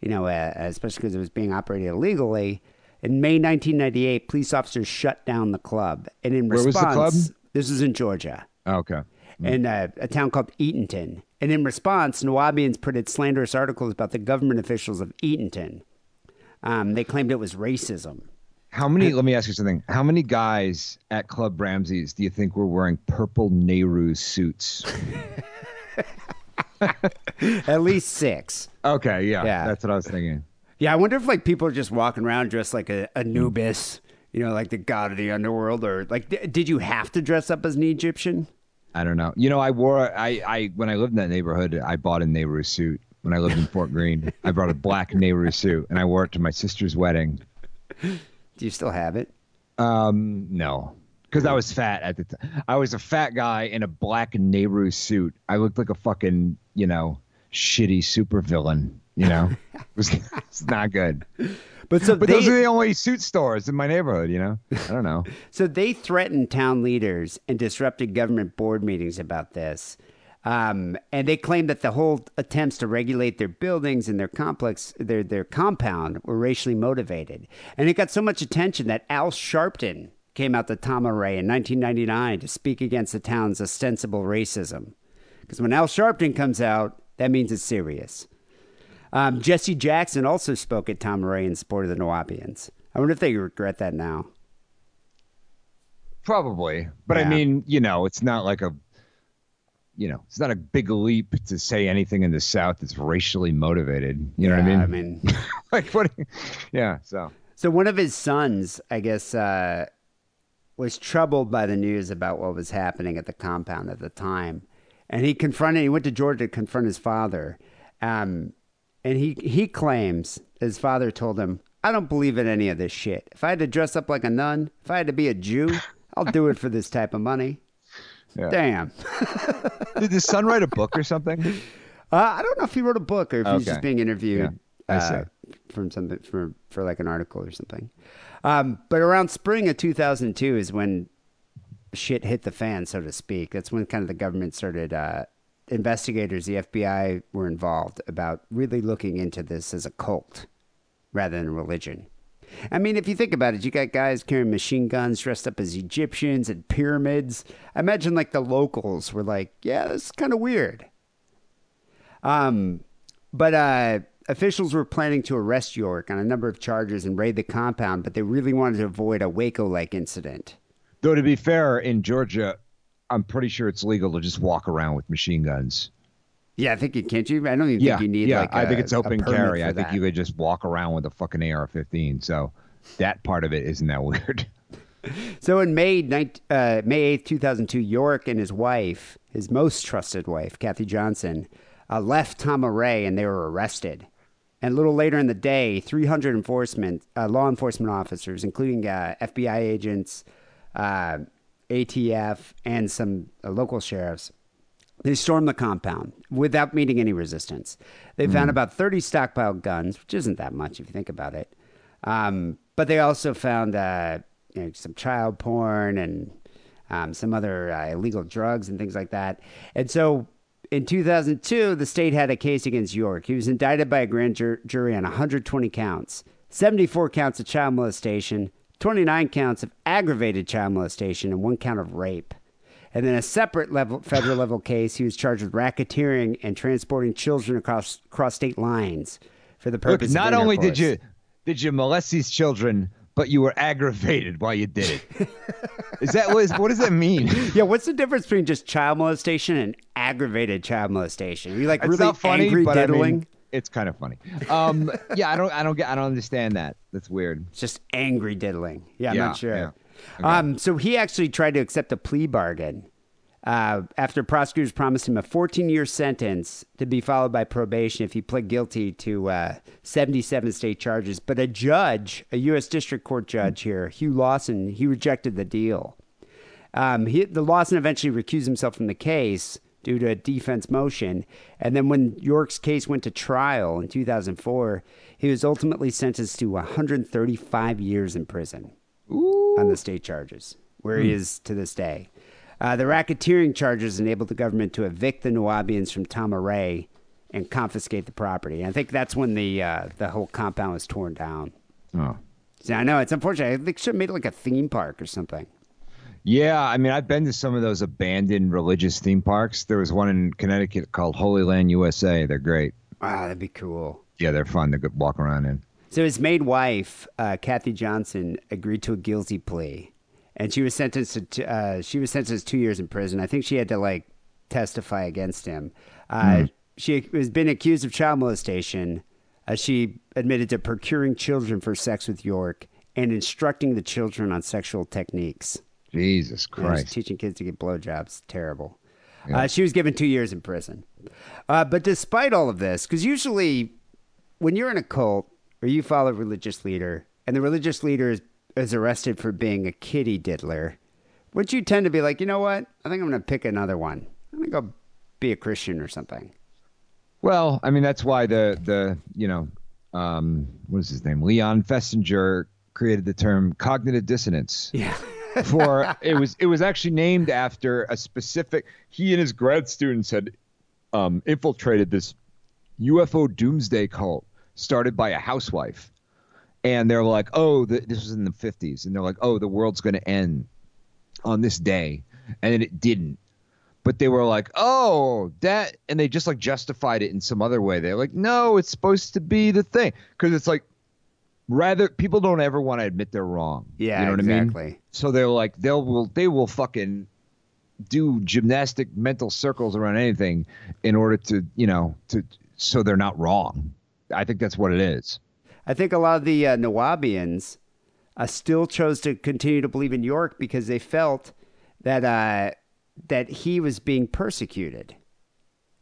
you know, uh, especially because it was being operated illegally, in May 1998, police officers shut down the club. And in Where was the response, club? this is in Georgia, Oh, okay. in uh, a town called Eatonton. And in response, Nuwaubians printed slanderous articles about the government officials of Eatonton. Um, they claimed it was racism. How many? let me ask you something. How many guys at Club Ramses do you think were wearing purple Nehru suits? At least six. Okay, yeah, Yeah. that's what I was thinking. Yeah, I wonder if like people are just walking around dressed like a Anubis, you know, like the god of the underworld, or like, d- did you have to dress up as an Egyptian? I don't know. You know, I wore I I when I lived in that neighborhood, I bought a Nehru suit. When I lived in Fort Greene, I brought a black Nehru suit, and I wore it to my sister's wedding. Do you still have it? Um, no, because I was fat at the time. I was a fat guy in a black Nehru suit. I looked like a fucking, you know, shitty supervillain. You know, it was it's not good. But so But they, those are the only suit stores in my neighborhood. You know, I don't know. so they threatened town leaders and disrupted government board meetings about this. Um, and they claimed that the whole attempts to regulate their buildings and their complex, their their compound, were racially motivated. And it got so much attention that Al Sharpton came out to Tama-Re in 1999 to speak against the town's ostensible racism. Because when Al Sharpton comes out, that means it's serious. Um, Jesse Jackson also spoke at Tama-Re in support of the Nuwaubians. I wonder if they regret that now. Probably, but I mean, you know, it's not like a, you know, it's not a big leap to say anything in the South that's racially motivated. You know what I mean? I mean, like what? Yeah. So so one of his sons, I guess, uh, was troubled by the news about what was happening at the compound at the time, and he confronted. He went to Georgia to confront his father, um, and he he claims his father told him, "I don't believe in any of this shit. If I had to dress up like a nun, if I had to be a Jew, I'll do it for this type of money." Yeah. Damn. Did his son write a book or something? Uh, I don't know if he wrote a book or if he's just being interviewed Yeah, I uh, see. from something for for like an article or something. Um, but around spring of 2002 is when shit hit the fan, so to speak. That's when kind of the government started. Uh, investigators, the FBI, were involved about really looking into this as a cult rather than religion. I mean, if you think about it, you got guys carrying machine guns dressed up as Egyptians and pyramids. I imagine like the locals were like, yeah, this is kind of weird. Um, but uh, officials were planning to arrest York on a number of charges and raid the compound, but they really wanted to avoid a Waco-like incident. Though to be fair, in Georgia, I'm pretty sure it's legal to just walk around with machine guns. Yeah, I think you can't. You, I don't even yeah, think you need yeah. like. I I think it's open carry. I think that. you could just walk around with a fucking AR-15. So that part of it isn't that weird. So in May, 19, uh, May 8th, 2002, York and his wife, his most trusted wife, Kathy Johnson, uh, left Tama-Re and they were arrested. And a little later in the day, 300 enforcement, uh, law enforcement officers, including uh, FBI agents, uh, ATF, and some uh, local sheriffs, they stormed the compound without meeting any resistance. They found about 30 stockpiled guns, which isn't that much if you think about it. Um, but they also found uh, you know, some child porn and um, some other uh, illegal drugs and things like that. And so in 2002, the state had a case against York. He was indicted by a grand jur- jury on 120 counts 74 counts of child molestation, 29 counts of aggravated child molestation, and one count of rape. And then a separate level, federal level case, he was charged with racketeering and transporting children across across state lines for the Look, purpose. not of only did you did you molest these children, but you were aggravated while you did it. Is that what, is, what does that mean? Yeah, what's the difference between just child molestation and aggravated child molestation? Are you like It's really not funny, angry but I mean, it's kind of funny. Um, yeah, I don't, I don't get, I don't understand that. That's weird. It's just angry diddling. Yeah, I'm Yeah, not sure. yeah. Okay. Um, so he actually tried to accept a plea bargain uh, after prosecutors promised him a 14 year sentence to be followed by probation if he pled guilty to uh, 77 state charges. But a judge, a U.S. District Court judge here, Hugh Lawson, he rejected the deal. Um, he, the Lawson eventually recused himself from the case due to a defense motion. And then when York's case went to trial in 2004, he was ultimately sentenced to 135 years in prison on the state charges, where he is to this day. Uh, the racketeering charges enabled the government to evict the Nuwaubians from Tama-Re and confiscate the property. And I think that's when the uh, the whole compound was torn down. Oh. So I know it's unfortunate. I think they should have made it like a theme park or something. Yeah, I mean, I've been to some of those abandoned religious theme parks. There was one in Connecticut called Holy Land USA. They're great. Wow, that'd be cool. Yeah, they're fun to walk around in. So his maid wife, uh, Kathy Johnson, agreed to a guilty plea, and she was sentenced to t- uh, she was sentenced to two years in prison. I think she had to like testify against him. Uh, She has been accused of child molestation. Uh, she admitted to procuring children for sex with York and instructing the children on sexual techniques. Jesus Christ. teaching kids to get blowjobs, terrible. Uh, she was given two years in prison. Uh, but despite all of this, because usually when you're in a cult or you follow a religious leader and the religious leader is, is arrested for being a kitty diddler, would you tend to be like, you know what? I think I'm going to pick another one. I'm going to go be a Christian or something. Well, I mean, that's why the the you know, um, what is his name? Leon Festinger created the term cognitive dissonance. Yeah. for it was it was actually named after a specific. He and his grad students had um, infiltrated this UFO doomsday cult started by a housewife, and they're like, "Oh, the, this was in the '50s," and they're like, "Oh, the world's going to end on this day," and then it didn't. But they were like, "Oh, that," and they just like justified it in some other way. They're like, "No, it's supposed to be the thing," because it's like rather people don't ever want to admit they're wrong. Yeah, you know what I mean? exactly. So they're like they'll will they will fucking do gymnastic mental circles around anything in order to you know to so they're not wrong. I think that's what it is. I think a lot of the uh, Nuwaubians, uh, still chose to continue to believe in York because they felt that uh, that he was being persecuted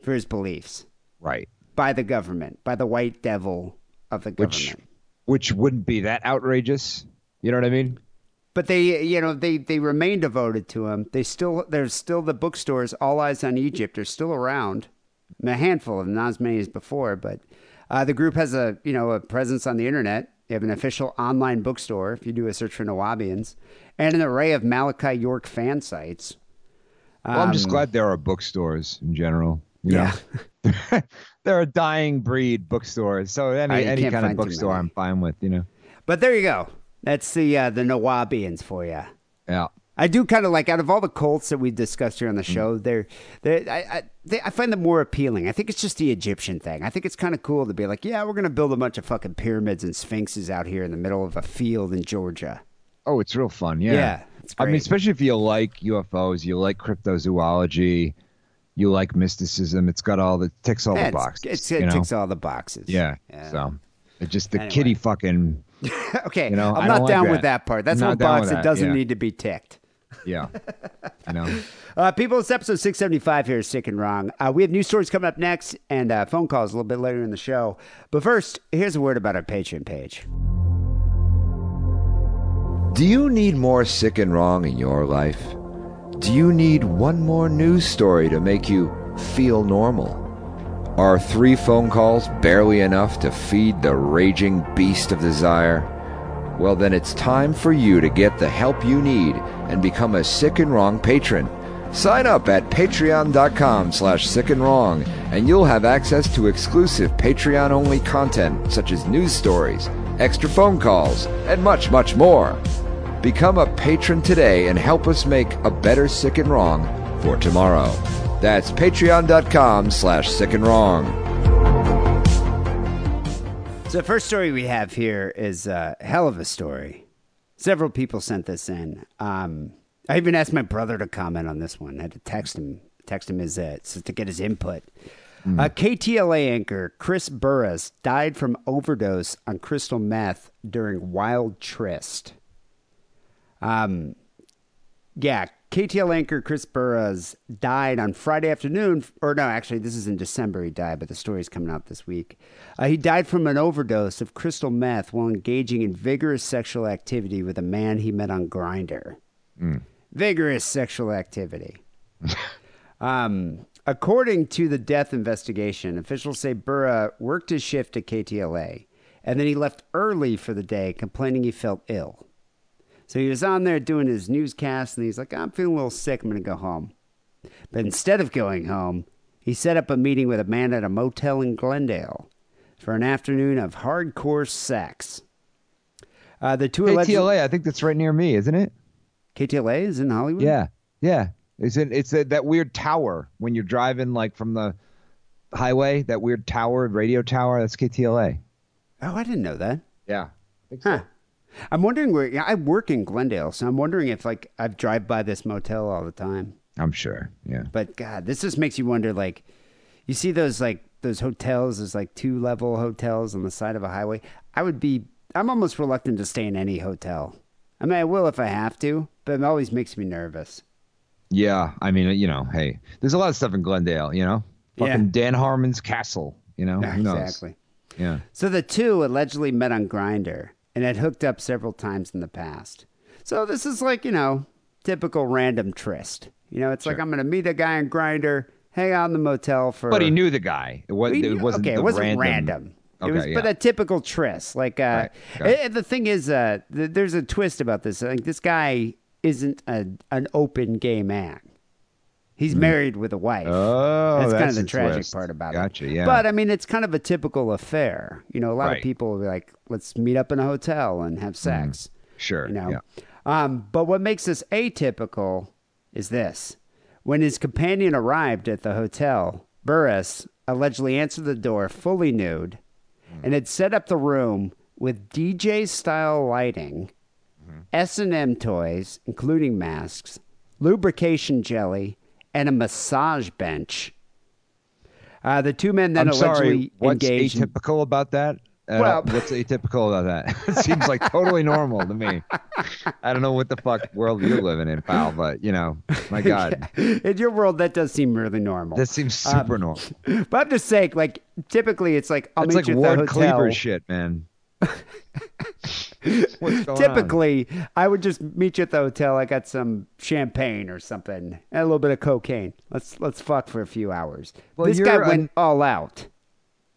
for his beliefs Right. by the government, by the white devil of the Which government. which wouldn't be that outrageous. You know what I mean? But they, you know, they they remain devoted to him. They still there's still the bookstores. All Eyes on Egypt are still around. A handful of them, not as many as before. But uh, the group has a you know a presence on the internet. They have an official online bookstore. If you do a search for Nuwaubians, and an array of Malachi York fan sites. Well, I'm just Um, glad there are bookstores in general. you Yeah. know? they're a dying breed bookstores. So any Uh, any kind of bookstore. I'm fine with. You know. But there you go. That's the uh, the Nuwaubians for you. Yeah. I do kind of like out of all the Colts that we discussed here on the Mm. show, they're, they're I, I, they, I find them more appealing. I think it's just the Egyptian thing. I think it's kind of cool to be like, yeah, we're gonna build a bunch of fucking pyramids and sphinxes out here in the middle of a field in Georgia. Oh, it's real fun. Yeah. Yeah, it's I mean, especially if you like UFOs, you like cryptozoology, you like mysticism. It's got all the ticks all Yeah, the boxes. it's- you it know? ticks all the boxes. Yeah. Yeah. So it's just the Anyway. kitty fucking. okay, You know, I'm not don't like down with that. that part. That's one not down box that that, doesn't yeah. need to be ticked. Yeah. I know. Uh, people, it's episode 675 here, Sick and Wrong. Uh, we have news stories coming up next and uh, phone calls a little bit later in the show. But first, here's a word about our Patreon page. Do you need more sick and wrong in your life? Do you need one more news story to make you feel normal? Are three phone calls barely enough to feed the raging beast of desire? Well, then it's time for you to get the help you need and become a sick and wrong patron. Sign up at patreon.com slash sick and wrong, and you'll have access to exclusive Patreon only content such as news stories, extra phone calls, and much, much more. Become a patron today and help us make a better sick and wrong for tomorrow. That's patreon.com slash sick and wrong. So the first story we have here is a hell of a story. Several people sent this in. Um, I even asked my brother to comment on this one. I had to text him, text him his uh, to get his input. Uh, KTLA anchor Chris Burrous died from overdose on crystal meth during Wild Tryst. Um, yeah, KTLA anchor Chris Burrous died on Friday afternoon. Or no, actually, this is in December he died, but the story's coming out this week. Uh, he died from an overdose of crystal meth while engaging in vigorous sexual activity with a man he met on Grindr. Vigorous sexual activity. um, according to the death investigation, officials say Burrous worked his shift at KTLA, and then he left early for the day, complaining he felt ill. So he was on there doing his newscast, and he's like, I'm feeling a little sick. I'm going to go home. But instead of going home, he set up a meeting with a man at a motel in Glendale for an afternoon of hardcore sex. Uh, the two alleged KTLA, I think that's right near me, isn't it? KTLA is in Hollywood. Yeah. Yeah. It's in, it's a, that weird tower when you're driving like from the highway, that weird tower, radio tower, that's KTLA. Oh, I didn't know that. Yeah. Huh. I'm wondering where. Yeah, I work in Glendale, so I'm wondering if like I drive by this motel all the time. I'm sure. Yeah. But God, this just makes you wonder. Like, you see those like those hotels, those like two level hotels on the side of a highway. I would be. I'm almost reluctant to stay in any hotel. I mean, I will if I have to, but it always makes me nervous. Yeah. I mean, you know, hey, there's a lot of stuff in Glendale, you know? Yeah. Fucking Dan Harmon's castle, you know? Who knows? exactly. Yeah. So the two allegedly met on Grindr and had hooked up several times in the past. So this is like, you know, typical random tryst. You know, it's like I'm going to meet a guy in Grindr, hang out in the motel for. But he knew the guy. It, was, it wasn't okay, it wasn't random. random. Okay, it was, yeah. but a typical tryst. Like, uh, Right, it. eh, the thing is, uh, th- there's a twist about this. Like, this guy isn't a, an open gay man. He's mm. married with a wife. Oh, that's, kind of the tragic twist. part about it. Gotcha, yeah. But I mean, it's kind of a typical affair. You know, a lot Right. of people will be like, "Let's meet up in a hotel and have mm. sex." Sure. You know. Yeah. Um, but what makes this atypical is this: when his companion arrived at the hotel, Burrous allegedly answered the door fully nude, mm. and had set up the room with DJ style lighting, mm-hmm. S and M toys, including masks, lubrication jelly, and a massage bench. Uh, the two men then I'm allegedly sorry. What's engaged. in- atypical about that? I Well- what's atypical about that? it seems like totally normal to me. I don't know what the fuck world you're living in, pal, but you know, my God, In your world, that does seem really normal. That seems super normal. but I'm just saying, like, typically it's like I'll It's meet like you at the Ward hotel. Cleaver shit, man. Going on? Typically, I would just meet you at the hotel. I got some champagne or something, and a little bit of cocaine. Let's let's fuck for a few hours. Well, this guy went un- all out.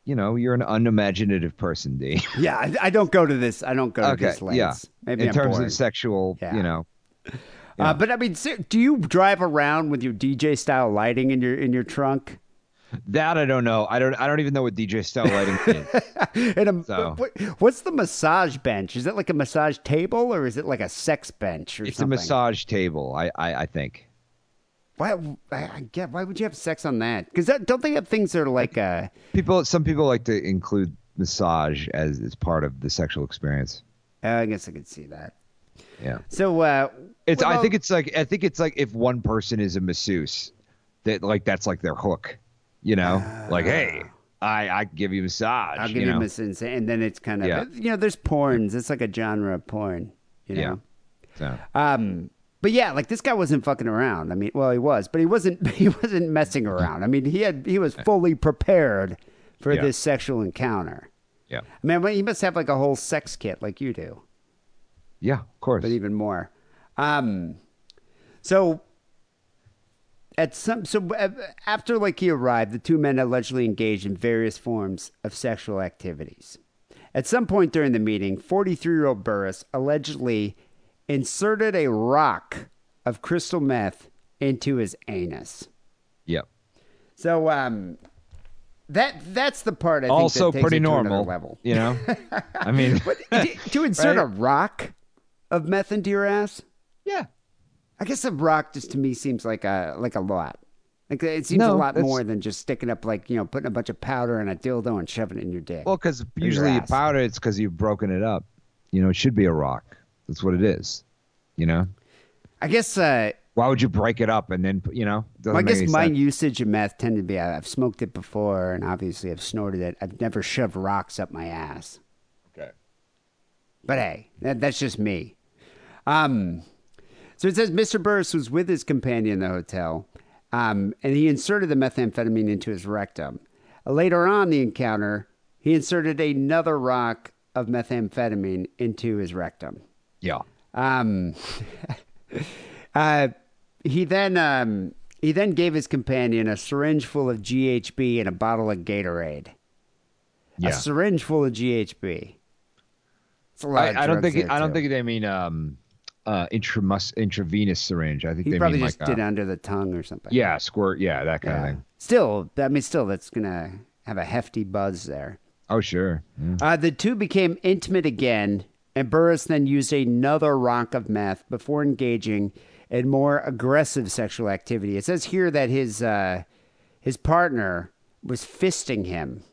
you know, you're an unimaginative person, Dee. Yeah, I, I don't go to this. I don't go to okay, this lengths. yeah. Maybe in I'm terms of sexual, Yeah. you know, Uh, but I mean, do you drive around with your DJ style lighting in your in your trunk? That I don't know. I don't. I don't even know what DJ style lighting is. And a, So- what, what's the massage bench? Is it like a massage table or is it like a sex bench or something? It's something? a massage table. I, I, I think. Why? I, get. Why would you have sex on that? Because don't they have things that are like uh People. Some people like to include massage as as part of the sexual experience. I guess I could see that. Yeah. So uh, It's. I think it's like. I think it's like if one person is a masseuse, that like that's like their hook. You know, like hey, I I give you a massage. I'll give you know? a sense, and then it's kind of Yeah. you know, there's porns. It's like a genre of porn. You know. Yeah. So. Um, but yeah, like this guy wasn't fucking around. I mean, well, he was, but he wasn't. He wasn't messing around. I mean, he had he was fully prepared for Yeah. this sexual encounter. Yeah. I mean, well, he must have like a whole sex kit like you do, Yeah. Of course. but even more. Um, so at some so uh, after like he arrived, the two men allegedly engaged in various forms of sexual activities. At some point during the meeting, 43 year old Burrous allegedly inserted a rock of crystal meth into his anus. Yep. So um, that that's the part I think Also that takes pretty it to normal. level. You know. I mean. to, to insert Right? a rock of meth into your ass, yeah. I guess a rock just to me seems like a like a lot. Like it seems a lot more than just sticking up like you know putting a bunch of powder in a dildo and shoving it in your dick. Well, because usually you powder it's because you've broken it up. You know, it should be a rock. That's what it is. You know. I guess uh, Why would you break it up and then you know? Well, I guess my sense. usage of meth tended to be I- I've smoked it before, and obviously I've snorted it. I've never shoved rocks up my ass. Okay. But hey, that, that's just me. Um, so it says Mr. Burrous was with his companion in the hotel, um, and he inserted the methamphetamine into his rectum. Later on the encounter, he inserted another rock of methamphetamine into his rectum. Yeah. Um, uh, he then um, he then gave his companion a syringe full of GHB and a bottle of Gatorade. Yeah. A syringe full of GHB. It's a lot of I, I don't think there, I don't think they mean um uh intramus intravenous syringe. I think he they probably just like did a, under the tongue or something. yeah squirt yeah that kind of thing. Still, I mean, still, that's gonna have a hefty buzz there. Oh sure. Yeah. Uh, the two became intimate again, and Burrous then used another rock of meth before engaging in more aggressive sexual activity. It says here that his uh, his partner was fisting him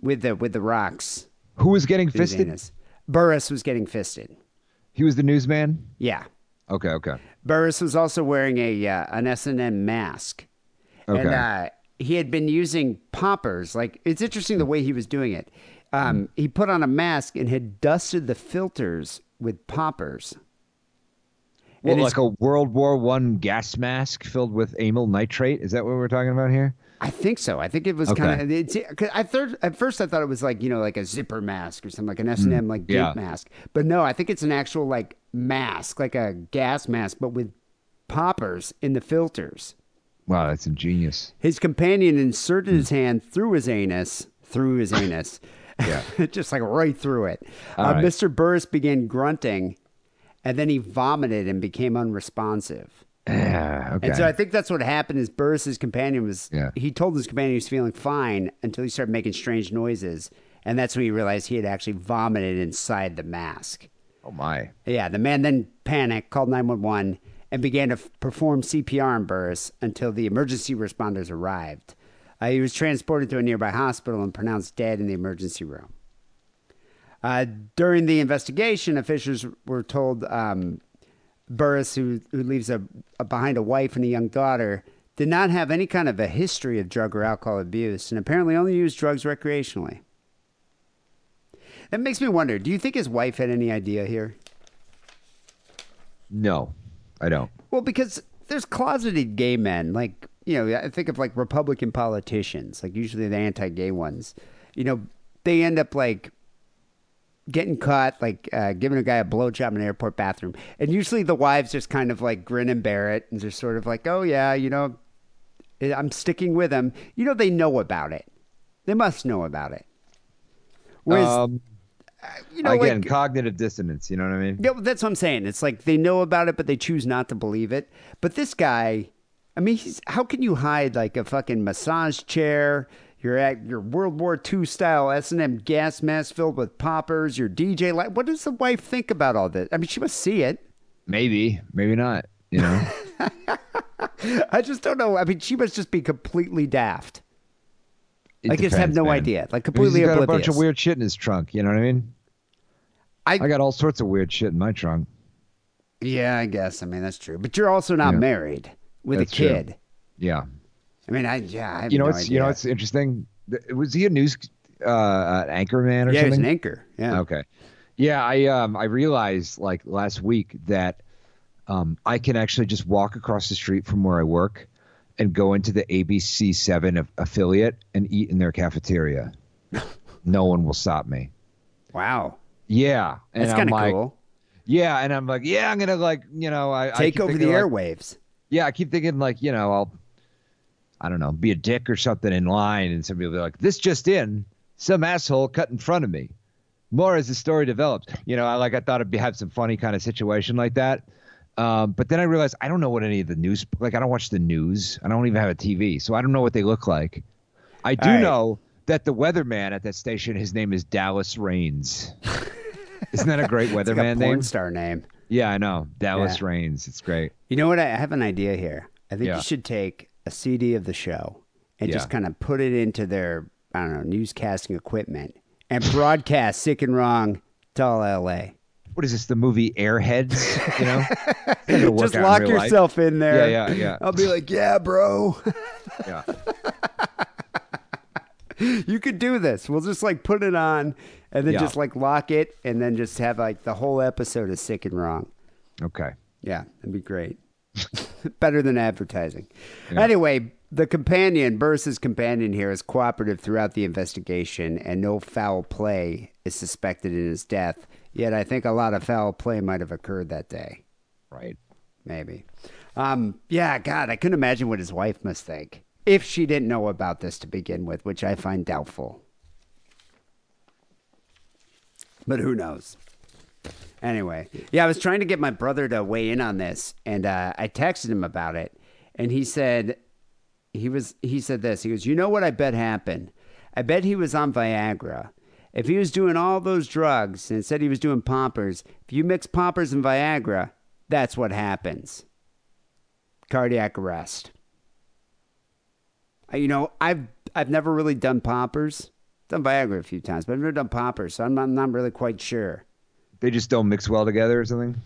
with the with the rocks. Who was getting fisted? Burrous was getting fisted. He was the newsman. Yeah. Okay. Okay. Burrous was also wearing a uh, an S and M mask, Okay. and uh, he had been using poppers. Like it's interesting the way he was doing it. Um, he put on a mask and had dusted the filters with poppers. And like a World War One gas mask filled with amyl nitrate? Is that what we're talking about here? I think so. I think it was Okay. kind of. I third at first I thought it was like you know like a zipper mask or something like an S and M like Mm, yeah. mask, but no, I think it's an actual like mask, like a gas mask, but with poppers in the filters. Wow, that's ingenious. His companion inserted his hand through his anus, through his anus, Yeah. just like right through it. Uh, right. Mr. Burrous began grunting, and then he vomited and became unresponsive. Yeah. Okay. And so I think that's what happened. Is Burrous's companion was Yeah. he told his companion he was feeling fine until he started making strange noises, and that's when he realized he had actually vomited inside the mask. oh my. Yeah, the man then panicked, called 911, and began to f- perform CPR on Burrous until the emergency responders arrived. Uh, he was transported to a nearby hospital and pronounced dead in the emergency room. Uh, during the investigation, officials were told um, Burrous, who, who leaves a, a, behind a wife and a young daughter, did not have any kind of a history of drug or alcohol abuse and apparently only used drugs recreationally. That makes me wonder. Do you think his wife had any idea here? No, I don't. Well, because there's closeted gay men, like you know, I think of like Republican politicians, like usually the anti-gay ones. You know, they end up like getting caught, like uh, giving a guy a blowjob in an airport bathroom, and usually the wives just kind of like grin and bear it, and just sort of like, oh yeah, you know, I'm sticking with him. You know, they know about it. They must know about it. Whereas, um, you know, again, like, cognitive dissonance. You know what I mean? yeah, that's what I'm saying. It's like they know about it, but they choose not to believe it. But this guy, I mean, he's, how can you hide like a fucking massage chair? You're at your World War II style S and M gas mask filled with poppers. Your DJ light. What does the wife think about all this? I mean, she must see it. Maybe, maybe not. You know? I just don't know. I mean, she must just be completely daft. It I just have no man. idea. Like completely he's got oblivious. a bunch of weird shit in his trunk. You know what I mean? I, I got all sorts of weird shit in my trunk. yeah, I guess. I mean, that's true. But you're also not Yeah. married with That's a true. kid. Yeah. I mean, I yeah. I have You know no what's you know it's interesting? Was he a news uh, anchor man or yeah, something? an anchor. Yeah. Okay. Yeah, I um I realized like last week that um I can actually just walk across the street from where I work and go into the ABC seven affiliate and eat in their cafeteria. no one will stop me. Wow. Yeah, and That's kind of like, cool. yeah, and I'm like, yeah, I'm gonna like, you know, I I Take keep over the like, airwaves. yeah, I keep thinking like, you know, I'll, I don't know, be a dick or something in line, and somebody will be like, "This just in, some asshole cut in front of me." More as the story develops, you know, I like I thought it'd be have some funny kind of situation like that, um, but then I realized I don't know what any of the news, like I don't watch the news, I don't even have a TV, so I don't know what they look like. I do right. know that the weatherman at that station, his name is Dallas Rains. Isn't that a great It's like a weatherman porn name? star name. Yeah, I know, Dallas Yeah. Rains. It's great. You know what? I have an idea here. I think Yeah. you should take a CD of the show and Yeah. just kind of put it into their, I don't know, newscasting equipment and broadcast Sick and Wrong to all LA. what is this? The movie Airheads? You know, It's not gonna work Just in lock real life. yourself in there. Yeah, yeah, yeah. I'll be like, yeah, bro. Yeah. you could do this. We'll just like put it on and then Yeah. just like lock it and then just have like the whole episode of Sick and Wrong. Okay. Yeah, that'd be great. Better than advertising. Anyway, the companion, Burrous's companion here, is cooperative throughout the investigation, and no foul play is suspected in his death. Yet, I think a lot of foul play might have occurred that day. Right. Maybe. Um, yeah, God, I couldn't imagine what his wife must think if she didn't know about this to begin with, which I find doubtful. But who knows? Anyway, yeah, I was trying to get my brother to weigh in on this, and uh, I texted him about it, and he said he was he said this. He goes, "You know what I bet happened? I bet he was on Viagra. If he was doing all those drugs and said he was doing poppers, if you mix poppers and Viagra, that's what happens. Cardiac arrest. You know, I've I've never really done poppers. Done Viagra a few times, but I've never done poppers, so I'm not, I'm not really quite sure. They just don't mix well together or something.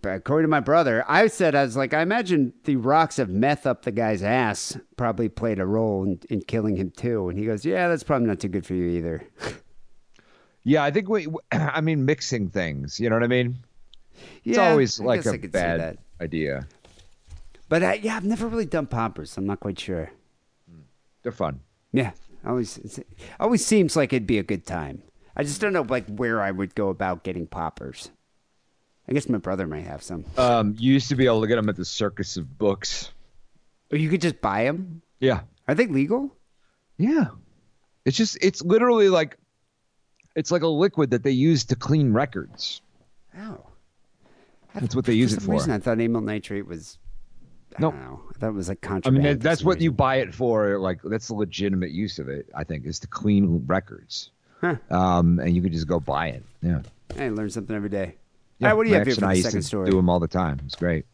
But according to my brother, I said I was like, I imagine the rocks of meth up the guy's ass probably played a role in, in killing him too. And he goes, Yeah, that's probably not too good for you either. Yeah, I think we. I mean, mixing things. You know what I mean? It's Yeah, always I like a I bad idea. But uh, yeah, I've never really done poppers. So I'm not quite sure. They're fun. Yeah, always it's, always seems like it'd be a good time. I just don't know like where I would go about getting poppers. I guess my brother might have some. Um, you used to be able to get them at the Circus of Books. Or you could just buy them. Yeah. Are they legal? Yeah. It's just. It's literally like. It's like a liquid that they use to clean records. Oh, That's what they use for it for. reason I thought amyl nitrate was. I No. don't know. I thought it was like I contraband. mean, that's what you buy it for. Like that's the legitimate use of it. I think is to clean records. Huh. Um, and you could just go buy it. Yeah. Hey, learn something every day. Yeah, right, what do you have here for the second to story? Do them all the time. It's great.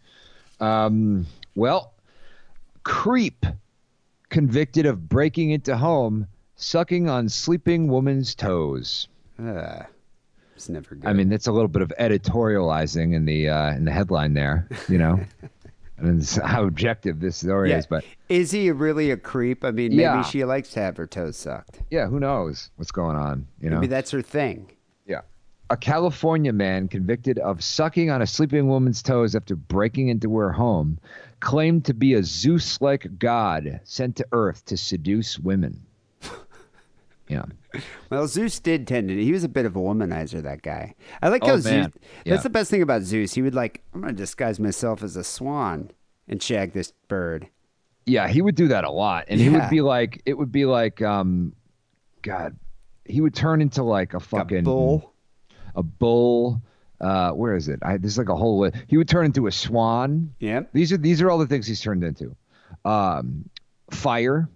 Um, well, creep convicted of breaking into home, sucking on sleeping woman's toes. Uh, it's never good. I mean, that's a little bit of editorializing in the uh, in the headline there. You know, and it's how objective this story Yeah. is. But Is he really a creep? I mean, maybe Yeah. she likes to have her toes sucked. yeah, who knows what's going on? You know, Maybe that's her thing. Yeah. A California man convicted of sucking on a sleeping woman's toes after breaking into her home claimed to be a Zeus like god sent to Earth to seduce women. yeah. Well, Zeus did tend to. He was a bit of a womanizer. That guy. I like how Oh, Zeus. Yeah. That's the best thing about Zeus. He would like. I'm gonna disguise myself as a swan and shag this bird. Yeah, he would do that a lot. And he would be like, it would be like, um, God, he would turn into like a fucking bull. A bull. Uh, where is it? I, there's like a whole. li- He would turn into a swan. Yeah. These are these are all the things he's turned into. Um, fire,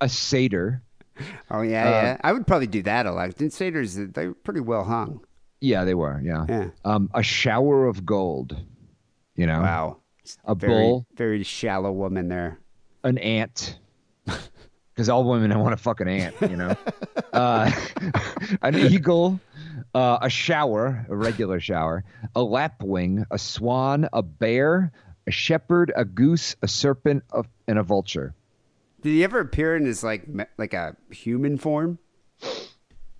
a satyr. Oh yeah, Uh, yeah. I would probably do that a lot. And satyrs, they were pretty well hung. Yeah, they were. Yeah. Yeah. Um, a shower of gold. You know. Wow. A Very, bull, very shallow woman there. an ant. Because all women want a fucking ant, you know. uh, an eagle, uh, a shower, a regular shower, a lapwing, a swan, a bear, a shepherd, a goose, a serpent, a, and a vulture. Did he ever appear in his like like a human form?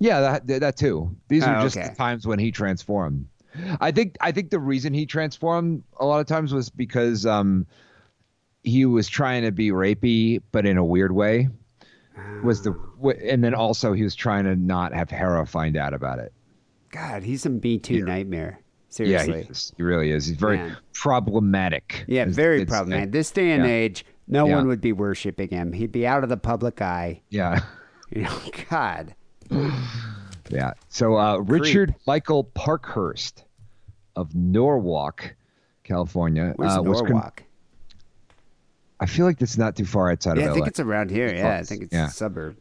Yeah, that that too. These are Oh, just okay. the times when he transformed. I think I think the reason he transformed a lot of times was because um he was trying to be rapey, but in a weird way. Was the and then also he was trying to not have Hera find out about it. God, he's a Me Too nightmare. Yeah, Seriously. he, is. he really is. He's very Man. problematic. Yeah, very it's- problematic. This day and yeah. age, no Yeah. one would be worshiping him. He'd be out of the public eye. Yeah. You know, God. Yeah. So uh, Richard Michael Parkhurst of Norwalk, California, Where's uh, was con- Norwalk? I feel like that's not too far outside yeah, of Yeah, I think it's around here. Yeah, I think it's Yeah. a suburb.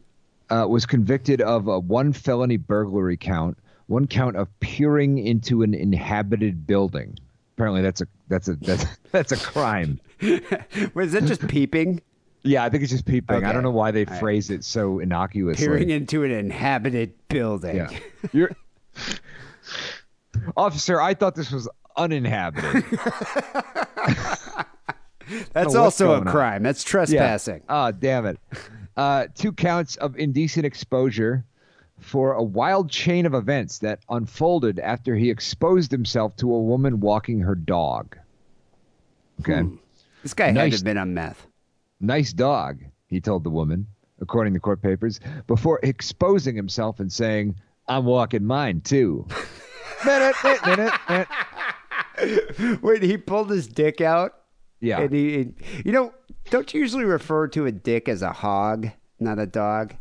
uh, was convicted of a one felony burglary count, one count of peering into an inhabited building. Apparently, that's a that's a that's that's a crime. Was that just peeping? Yeah, I think it's just peeping. I don't know why they All right. phrase it so innocuously. Peering into an inhabited building. Yeah. You're Officer, I thought this was uninhabited. That's also a going on. crime. That's trespassing. Oh, damn it. Uh, two counts of indecent exposure for a wild chain of events that unfolded after he exposed himself to a woman walking her dog. Okay. Hmm. This guy had to have been on meth. Nice dog, he told the woman, according to court papers, before exposing himself and saying, I'm walking mine too. minute, minute, minute, minute. Wait, he pulled his dick out? Yeah. And he, and- you know, don't you usually refer to a dick as a hog, not a dog?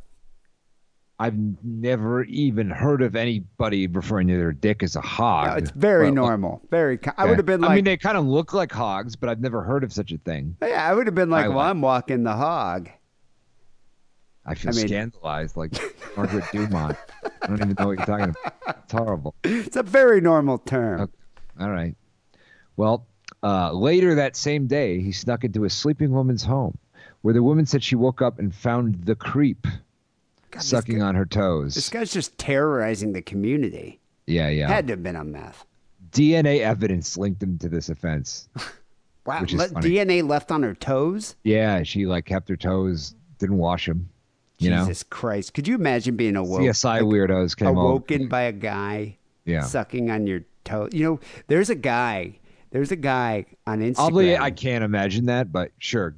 I've never even heard of anybody referring to their dick as a hog. No, it's very Well, normal. Very. co- I would have been like, I mean, they kind of look like hogs, but I've never heard of such a thing. yeah, I would have been like, I well, I'm walking the hog. I feel I mean- scandalized, like Margaret Dumont. I don't even know what you're talking about. It's horrible. It's a very normal term. Okay. All right. Well, uh, later that same day, he snuck into a sleeping woman's home, where the woman said she woke up and found the creep this sucking guy- on her toes. This guy's just terrorizing the community. yeah, yeah. Had to have been on meth. DNA evidence linked him to this offense. Wow, Which is let- funny. DNA left on her toes? Yeah, she like kept her toes, didn't wash them. You Jesus Christ. Could you imagine being know, awoke, CSI weirdos came over. awoken by a guy Yeah. sucking on your toe? You know, there's a guy, there's a guy on Instagram. Oddly, I can't imagine that, but sure.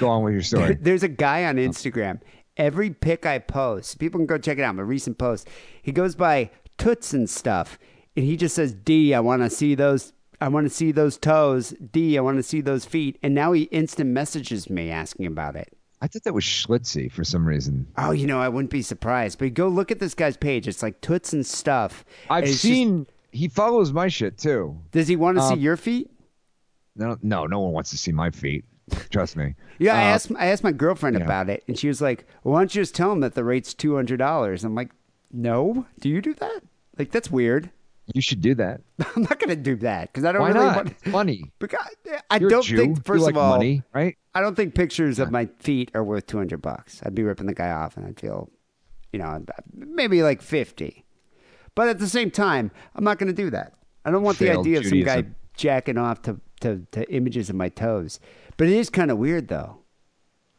Go on with your story. There's a guy on Instagram. Every pic I post, people can go check it out. My recent post, he goes by toots and stuff, and he just says, Dee, I want to see those. I want to see those toes. Dee, I want to see those feet." And now he instant messages me asking about it. I thought that was Schlitzy for some reason. Oh, you know, I wouldn't be surprised. But go look at this guy's page. It's like toots and stuff. I've And it's just- seen he follows my shit too. does he want to see Um, your feet? No, no, no one wants to see my feet. Trust me. Yeah, I Uh, asked I asked my girlfriend yeah. about it, and she was like, well, "Why don't you just tell him that the rate's two hundred dollars?" I'm like, "No, do you do that? Like that's weird. You should do that. I'm not gonna do that because I don't Why really not? want. It's funny. Because I You're don't think first like of all, money, right? I don't think pictures of my feet are worth two hundred bucks. I'd be ripping the guy off, and I'd feel, you know, maybe like fifty. But at the same time, I'm not gonna do that. I don't want the Failed idea of some guy jacking off to to, to images of my toes. But it is kind of weird though.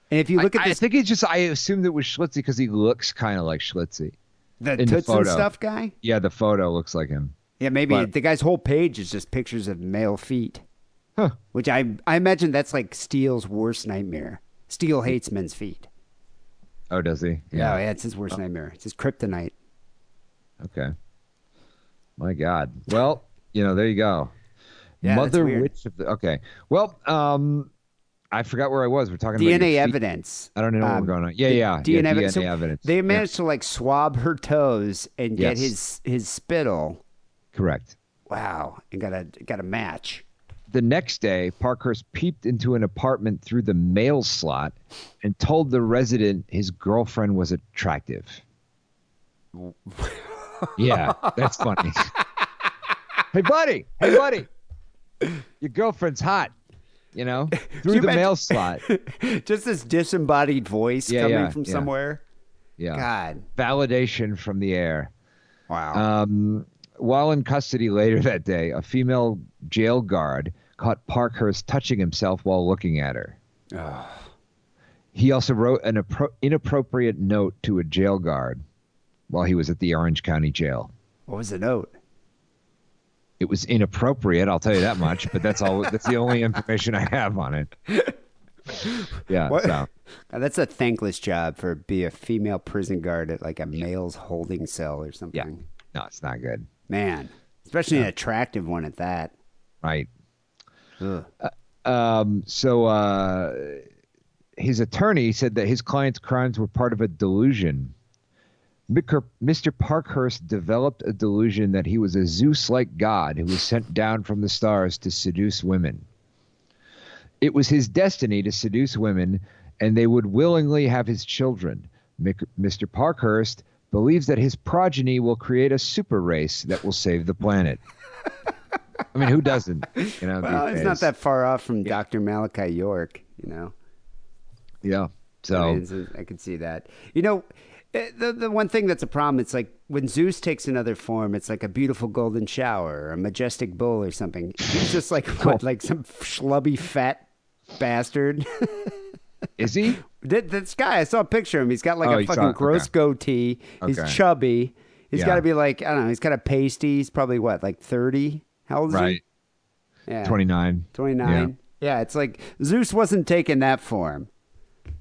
And if you look I, at this, I think it's just I assumed it was Schlitzie because he looks kind of like Schlitzie. the in the toots and stuff guy. Yeah, the photo looks like him. Yeah, maybe But- the guy's whole page is just pictures of male feet. Huh. Which I I imagine that's like Steele's worst nightmare. Steele hates men's feet. Oh, does he? Yeah, yeah, it's his worst nightmare. It's his kryptonite. Okay. My God. Well, you know, there you go. Yeah, Mother. Witch of the. Okay. Well, um, I forgot where I was. We're talking about DNA evidence. I don't know what Um, we're going on. Yeah, yeah. DNA, yeah, evidence. DNA So evidence. They Yeah, managed to like swab her toes and get Yes. his his spittle. correct. Wow, and got a got a match. The next day, Parkhurst peeped into an apartment through the mail slot and told the resident his girlfriend was attractive. yeah, that's funny. hey, buddy. Hey, buddy. Your girlfriend's hot. You know, through you the mail slot. Just this disembodied voice Yeah, coming yeah, from yeah. somewhere. Yeah. God, Validation from the air. wow. Um, while in custody later that day, a female jail guard caught Parkhurst touching himself while looking at her. He also wrote an appro- inappropriate note to a jail guard while he was at the Orange County Jail. what was the note? It was inappropriate, I'll tell you that much, but that's all that's the only information I have on it. Yeah, What? so Uh, that's a thankless job for be a female prison guard at like a male's holding cell or something. yeah. No, it's not good. Man, especially an attractive one at that. Right. Ugh. Um, so uh, his attorney said that his client's crimes were part of a delusion. Mr. Parkhurst developed a delusion that he was a Zeus like god who was sent down from the stars to seduce women. It was his destiny to seduce women, and they would willingly have his children. Mr. Parkhurst believes that his progeny will create a super race that will save the planet. I mean, who doesn't? You know, Well, it's not that far off from Dr. Malachi York, you know. Yeah. I, So mean, I could see that. You know, eh, the the one thing that's a problem, it's like when Zeus takes another form, it's like a beautiful golden shower or a majestic bull or something. He's just like what, like some schlubby fat bastard. is he? That- this guy, I saw a picture of him. He's got like Oh, a saw fucking gross Okay. goatee. He's Okay. chubby. He's Yeah. got to be like I don't know. He's got a pasty. He's probably what, like thirty? How old is Right. he? Yeah, 29. 29. Yeah. it's like Zeus wasn't taking that form.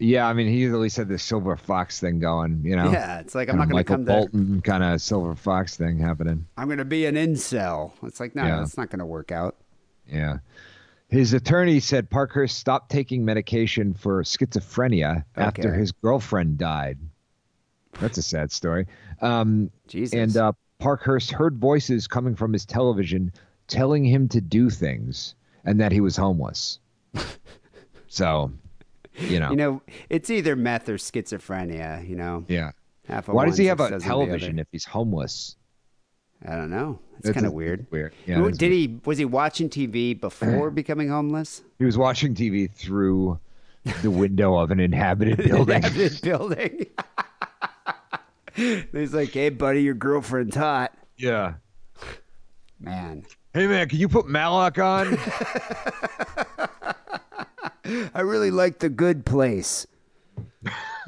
Yeah, I mean, he at least had the silver fox thing going, you know? Yeah, it's like I'm not going to come there. Bolton kind of silver fox thing happening. I'm going to be an incel. It's like, no, Yeah. that's not going to work out. Yeah. His attorney said Parkhurst stopped taking medication for schizophrenia after his girlfriend died. That's a sad story. Um, Jesus. and uh, Parkhurst heard voices coming from his television telling him to do things and that he was homeless. so, you know. You know, it's either meth or schizophrenia, you know. yeah. Half of Why does he have a dozen of the other. television if he's homeless? I don't know. It's kind of weird. weird. Yeah, Did he was he watching TV before becoming homeless? He was watching TV through the window of an inhabited building. This building. He's like, "Hey, buddy, your girlfriend's hot." yeah. Man, Hey man, can you put Malak on? I really like the good place.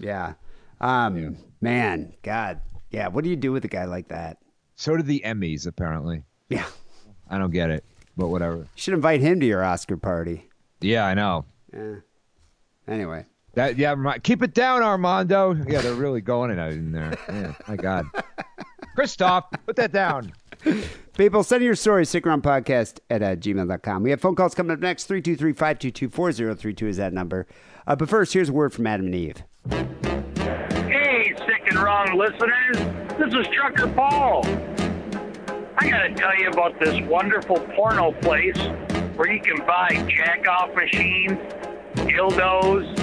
yeah. Um, man, God. Yeah, what do you do with a guy like that? so did the Emmys, apparently. Yeah. I don't get it, but whatever. You should invite him to your Oscar party. Yeah, I know. Yeah. Anyway. That yeah, keep it down, Armando. Yeah, they're really going it out in there. Yeah, my God. Christoph, put that down. People, send your stories, Sick and Wrong podcast at uh, gmail.com. We have phone calls coming up next. 323 522 4032 is that number. Uh, but first, here's a word from Adam and Eve. Hey, sick and wrong listeners. This is Trucker Paul. I gotta tell you about this wonderful porno place where you can buy jack off machines, dildos,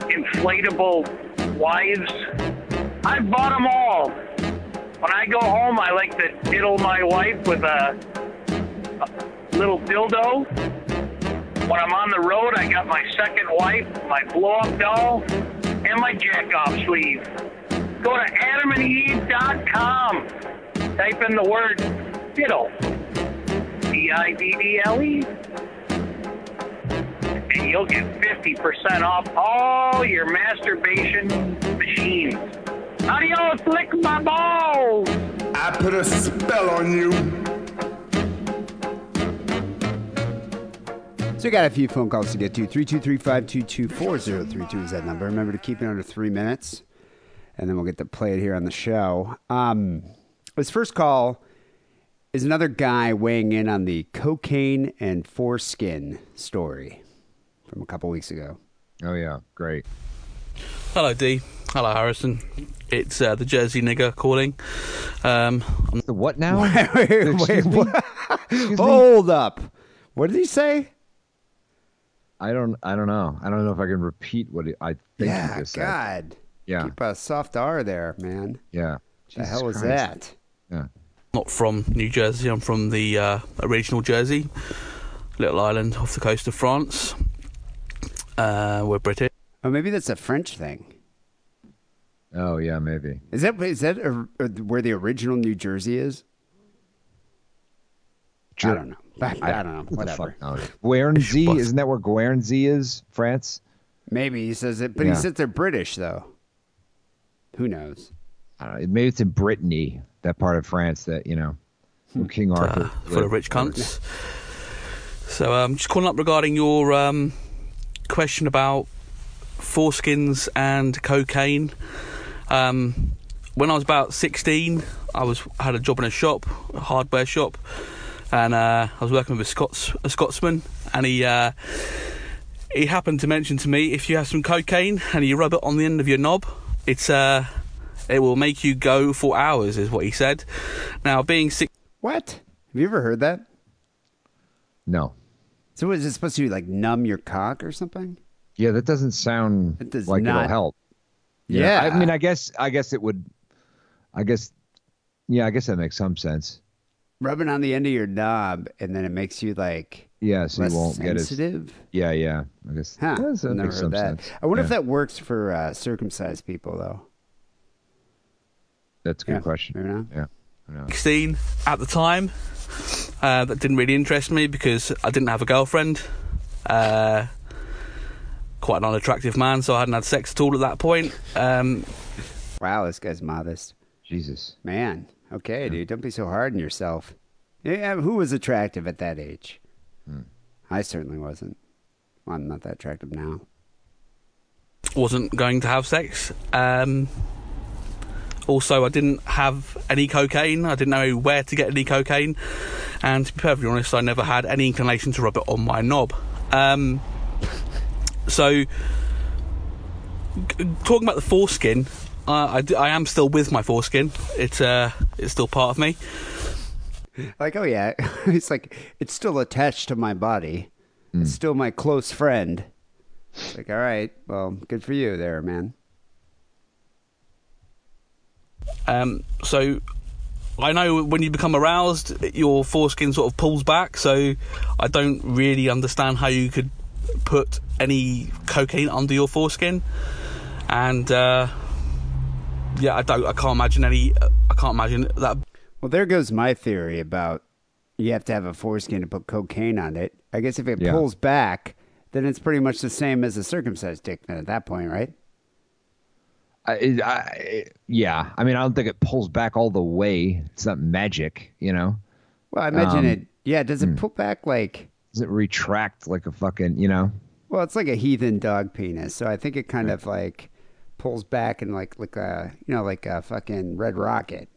inflatable wives. I've bought them all. When I go home, I like to diddle my wife with a, a little dildo. When I'm on the road, I got my second wife, my blow up doll, and my jack off sleeve. Go to adamandeve.com. Type in the word diddle. D I D D L E. And you'll get 50% off all your masturbation machines. Adios, lick my balls! I put a spell on you. So we got a few phone calls to get to. 323-522-4032 is that number. Remember to keep it under three minutes, and then we'll get to play it here on the show. Um, this first call is another guy weighing in on the cocaine and foreskin story from a couple weeks ago. Oh yeah, great. Hello, Dee. Hello, Harrison. It's uh, the Jersey nigger calling. Um, The what now? wait, wait, Excuse me? what? Excuse me? Hold up. What did he say? I don't. I don't know. I don't know if I can repeat what it, I think he just said. God. Yeah. Keep a soft R there, man. Yeah. the Jesus hell is Christ. that? Yeah. not from New Jersey. I'm from the uh, original Jersey, little island off the coast of France. Uh, we're British. Oh, maybe that's a French thing. Oh yeah, maybe. Is that is that uh, uh, where the original New Jersey is? I don't know. I, I don't know. Whatever. Guernsey, isn't that where Guernsey is? France? Maybe he says it, but Yeah. he says they're British though. Who knows? I don't know. Maybe it's in Brittany, that part of France that you know, where King Arthur. uh, full of rich cunts. So, um, just calling up regarding your um, question about foreskins and cocaine. Um, when I was about 16, I was had a job in a shop, a hardware shop, and uh, I was working with a Scots a Scotsman, and he uh, he happened to mention to me if you have some cocaine and you rub it on the end of your knob, it's uh, it will make you go for hours, is what he said. Now, being six. What? Have you ever heard that? No. So is it supposed to like numb your cock or something? Yeah, that doesn't sound It does like it'll not. help. Yeah. I mean, I guess, I guess it would. I guess, yeah, I guess that makes some sense. Rubbing on the end of your knob, and then it makes you like Yeah, so less you won't get as. sensitive. Yeah, yeah. I guess. Huh? yeah, so that Never makes heard some that. sense. I wonder if that works for uh, circumcised people though. That's a good Yeah, question. maybe not. Yeah. 16 at the time. Uh, that didn't really interest me because I didn't have a girlfriend. Uh, quite an unattractive man, so I hadn't had sex at all at that point. Um, Wow, this guy's modest. Jesus. Man, okay, dude, don't be so hard on yourself. Yeah, who was attractive at that age? Hmm. I certainly wasn't. Well, I'm not that attractive now. wasn't going to have sex. Um, also, I didn't have any cocaine. I didn't know where to get any cocaine. And to be perfectly honest, I never had any inclination to rub it on my knob. Um, so, g- talking about the foreskin, I I, d- I am still with my foreskin. It's uh, it's still part of me. Like, oh yeah, it's like it's still attached to my body. Hmm. It's still my close friend. It's like, all right, well, good for you there, man. Um, so I know when you become aroused, your foreskin sort of pulls back. So I don't really understand how you could put any cocaine under your foreskin. And uh, yeah, I don't. I can't imagine any. I can't imagine that. Well, there goes my theory about you have to have a foreskin to put cocaine on it. I guess if it Yeah. pulls back, then it's pretty much the same as a circumcised dick then at that point, right? I, I, yeah. I mean, I don't think it pulls back all the way. It's not magic, you know. Well, I imagine Um, it. Yeah, does it pull back like? Does it retract like a fucking, you know? Well, it's like a heathen dog penis, so I think it kind of like pulls back and like like a you know like a fucking red rocket.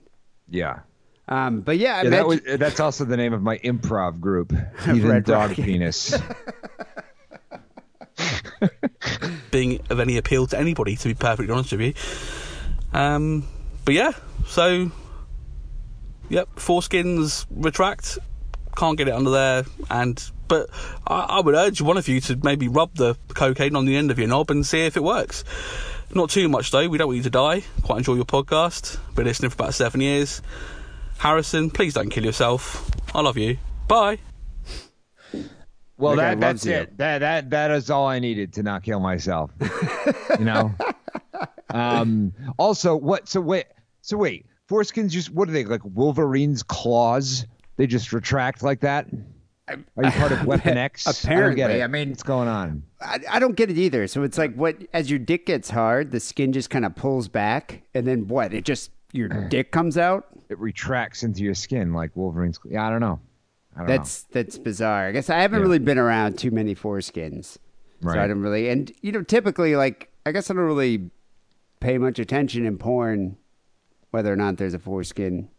Yeah. Um, but yeah, Yeah, that was, that's also the name of my improv group, Heathen Red Dog Rocket. Penis. being of any appeal to anybody, to be perfectly honest with you. Um, but yeah, so yep, foreskins retract, can't get it under there, and but I, I would urge one of you to maybe rub the cocaine on the end of your knob and see if it works. Not too much though. We don't want you to die. Quite enjoy your podcast. Been listening for about seven years. Harrison, please don't kill yourself. I love you. Bye. Well, that, that that's you. it. That that that is all I needed to not kill myself. you know. Um. Also, what? So wait. So wait. Foreskins just what are they like? Wolverine's claws? They just retract like that. Are you part of Weapon X? I Apparently, it. I mean- what's going on? I, I don't get it either. So it's like what as your dick gets hard, the skin just kind of pulls back, and then what? It just your dick comes out. It retracts into your skin like Wolverine's. Yeah, I don't know. I don't That's that's bizarre. I guess I haven't Yeah. really been around too many foreskins, so Right. I don't really. And you know, typically, like I guess I don't really pay much attention in porn whether or not there's a foreskin.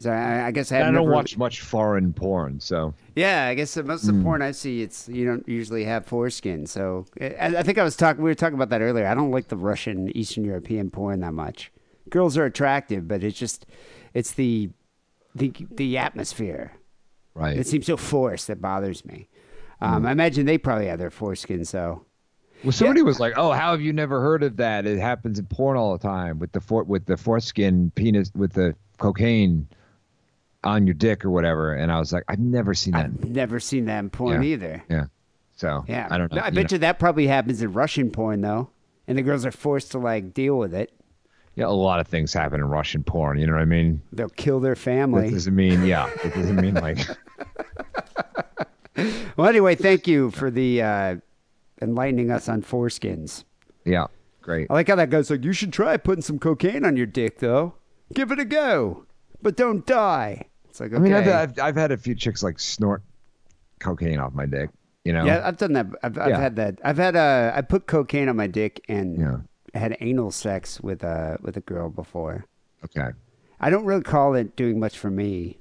So I, I guess I. I don't never- watch much foreign porn, so Yeah, I guess most of the Mm. porn I see, it's you don't usually have foreskin. So I, I think I was talking. We were talking about that earlier. I don't like the Russian, Eastern European porn that much. Girls are attractive, but it's just it's the the the atmosphere. right. It seems so forced that bothers me. Um, I imagine they probably have their foreskin. So Well, somebody was like, "Oh, how have you never heard of that? It happens in porn all the time with the for, with the foreskin penis with the cocaine on your dick or whatever." And I was like, "I've never seen that." I've never seen that in porn Yeah. either. yeah. So Yeah, I don't know. I you bet know. you that probably happens in Russian porn though, and the girls are forced to like deal with it. Yeah, a lot of things happen in Russian porn. You know what I mean? They'll kill their That family. doesn't mean yeah. It doesn't mean like Well, anyway, thank you for the uh, enlightening us on foreskins. yeah. Great. I like how that goes. Like, you should try putting some cocaine on your dick, though. Give it a go, but don't die. It's like, okay. I mean, I've, I've I've had a few chicks like snort cocaine off my dick. You know? yeah, I've done that. I've, I've Yeah. had that. I've had uh, I put cocaine on my dick and Yeah. had anal sex with a with a girl before. Okay. I don't really call it doing much for me,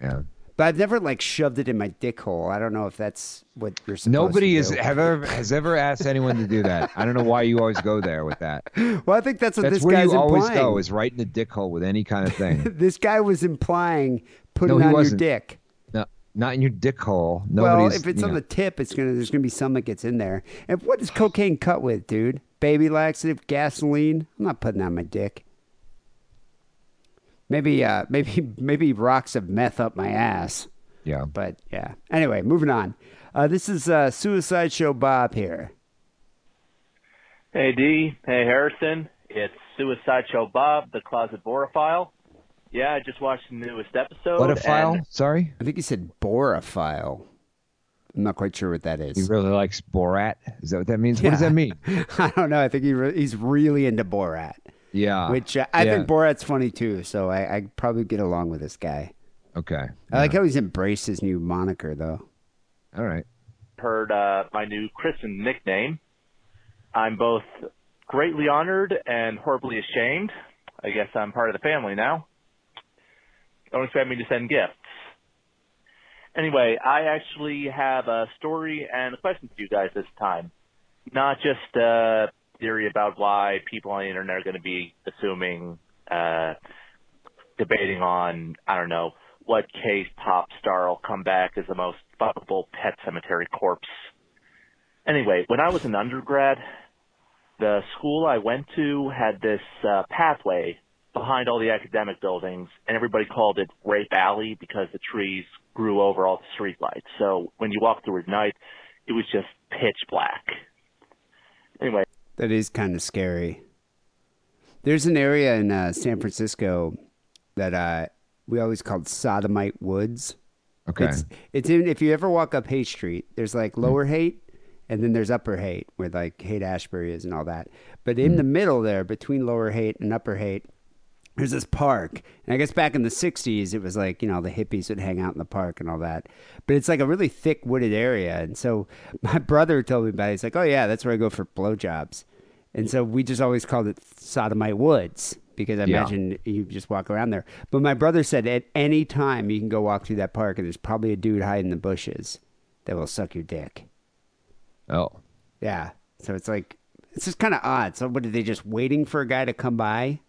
Yeah. But I've never like shoved it in my dick hole. I don't know if that's what you're supposed Nobody to is do. have ever has ever asked anyone to do that. I don't know why you always go there with that. Well, I think that's what That's this where guy's you always go is right in the dick hole with any kind of thing. this guy was implying putting No, on wasn't. your dick. no, not in your dick hole. well, if it's on know. the tip, it's gonna there's gonna be some that gets in there. And what is cocaine cut with, dude? Baby laxative, gasoline. I'm not putting that on my dick. Maybe, uh, maybe, maybe rocks of meth up my ass. yeah. But yeah. Anyway, moving on. Uh, this is uh, Suicide Show Bob here. Hey Dee, hey Harrison, it's Suicide Show Bob, the Closet Borophile. Yeah, I just watched the newest episode. What a file? and- Sorry. I think he said borophile. I'm not quite sure what that is. He really likes Borat. Is that what that means? What does that mean? I don't know. I think he re- he's really into Borat, Yeah. which uh, I yeah. think Borat's funny too. So I, I probably get along with this guy. Okay. I like how he's embraced his new moniker, though. All right. heard uh, my new Kristen nickname. I'm both greatly honored and horribly ashamed. I guess I'm part of the family now. Don't expect me to send gifts. Anyway, I actually have a story and a question for you guys this time. Not just a theory about why people on the internet are going to be assuming, uh, debating on, I don't know, what case pop star will come back as the most fuckable pet cemetery corpse. Anyway, when I was an undergrad, the school I went to had this uh, pathway behind all the academic buildings, and everybody called it Rape Alley because the trees grew over all the streetlights. So when you walked through at night, it was just pitch black. Anyway, That is kind of scary. There's an area in uh, San Francisco that uh, we always called Sodomite Woods. Okay. It's, it's in, if you ever walk up Haight Street, there's like Lower Haight, and then there's Upper Haight, where like Haight Ashbury is and all that. But in the middle there, between Lower Haight and Upper Haight, there's this park. And I guess back in the 60s, it was like, you know, the hippies would hang out in the park and all that. But it's like a really thick wooded area. And so my brother told me about it. He's like, oh, yeah, that's where I go for blowjobs. And so we just always called it Sodomite Woods because I Yeah. imagine you just walk around there. But my brother said at any time you can go walk through that park and there's probably a dude hiding in the bushes that will suck your dick. Oh. Yeah. So it's like, it's just kind of odd. So what are they just waiting for a guy to come by?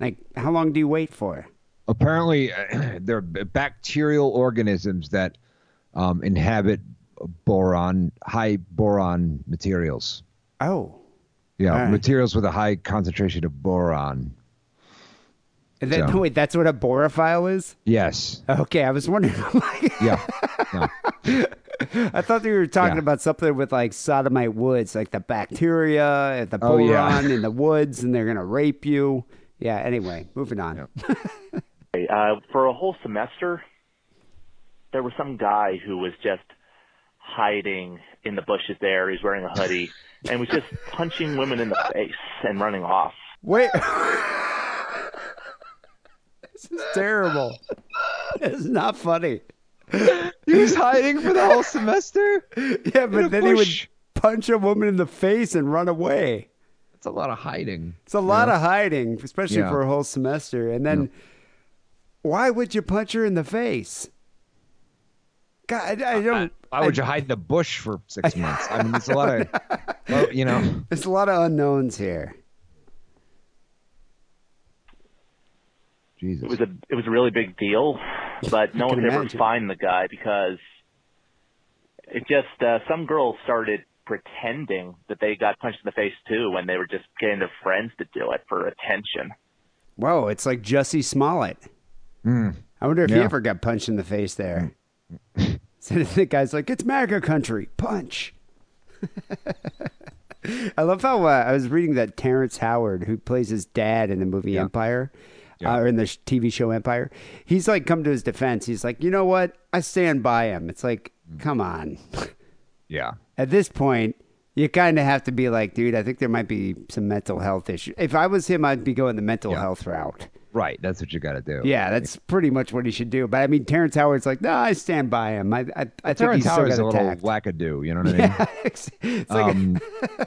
Like, how long do you wait for? Apparently, there are bacterial organisms that um, inhabit boron, high boron materials. Oh. Yeah, right. materials with a high concentration of boron. And then, So- wait, that's what a borophile is? Yes. Okay, I was wondering. Yeah. No. I thought you were talking Yeah. about something with like sodomite woods, like the bacteria and the Oh, boron yeah. in the woods, and they're gonna rape you. Yeah. Anyway, moving on. uh, for a whole semester, there was some guy who was just hiding in the bushes there. He was wearing a hoodie and was just punching women in the face and running off. Wait. this is terrible. It's not funny. He was hiding for the whole semester. Yeah, but then he would punch a woman in the face and run away. It's a lot of hiding. It's a lot of hiding, especially Yeah. for a whole semester. And then, why would you punch her in the face? God, I, I don't. Why would you hide in the bush for six months? I mean, it's a lot of, well, you know. There's a lot of unknowns here. Jesus. It was a it was a really big deal, but no one could ever find the guy because it just uh, some girls started pretending that they got punched in the face too when they were just getting their friends to do it for attention. Whoa, it's like Jussie Smollett. I wonder if he ever got punched in the face there. so the guy's like, "It's MAGA country, punch." I love how uh, I was reading that Terrence Howard, who plays his dad in the movie Empire, uh, or in the TV show Empire, he's like come to his defense. He's like, you know what? I stand by him. It's like, come on. Yeah. At this point, you kind of have to be like, dude, I think there might be some mental health issue. If I was him, I'd be going the mental health route. Right. That's what you got to do. Yeah, that's pretty much what he should do. But I mean, Terrence Howard's like, no, I stand by him. I, I, I think Terrence he's still Howard's got a little attacked. wackadoo. You know what I mean? Yeah, it's, it's like Um,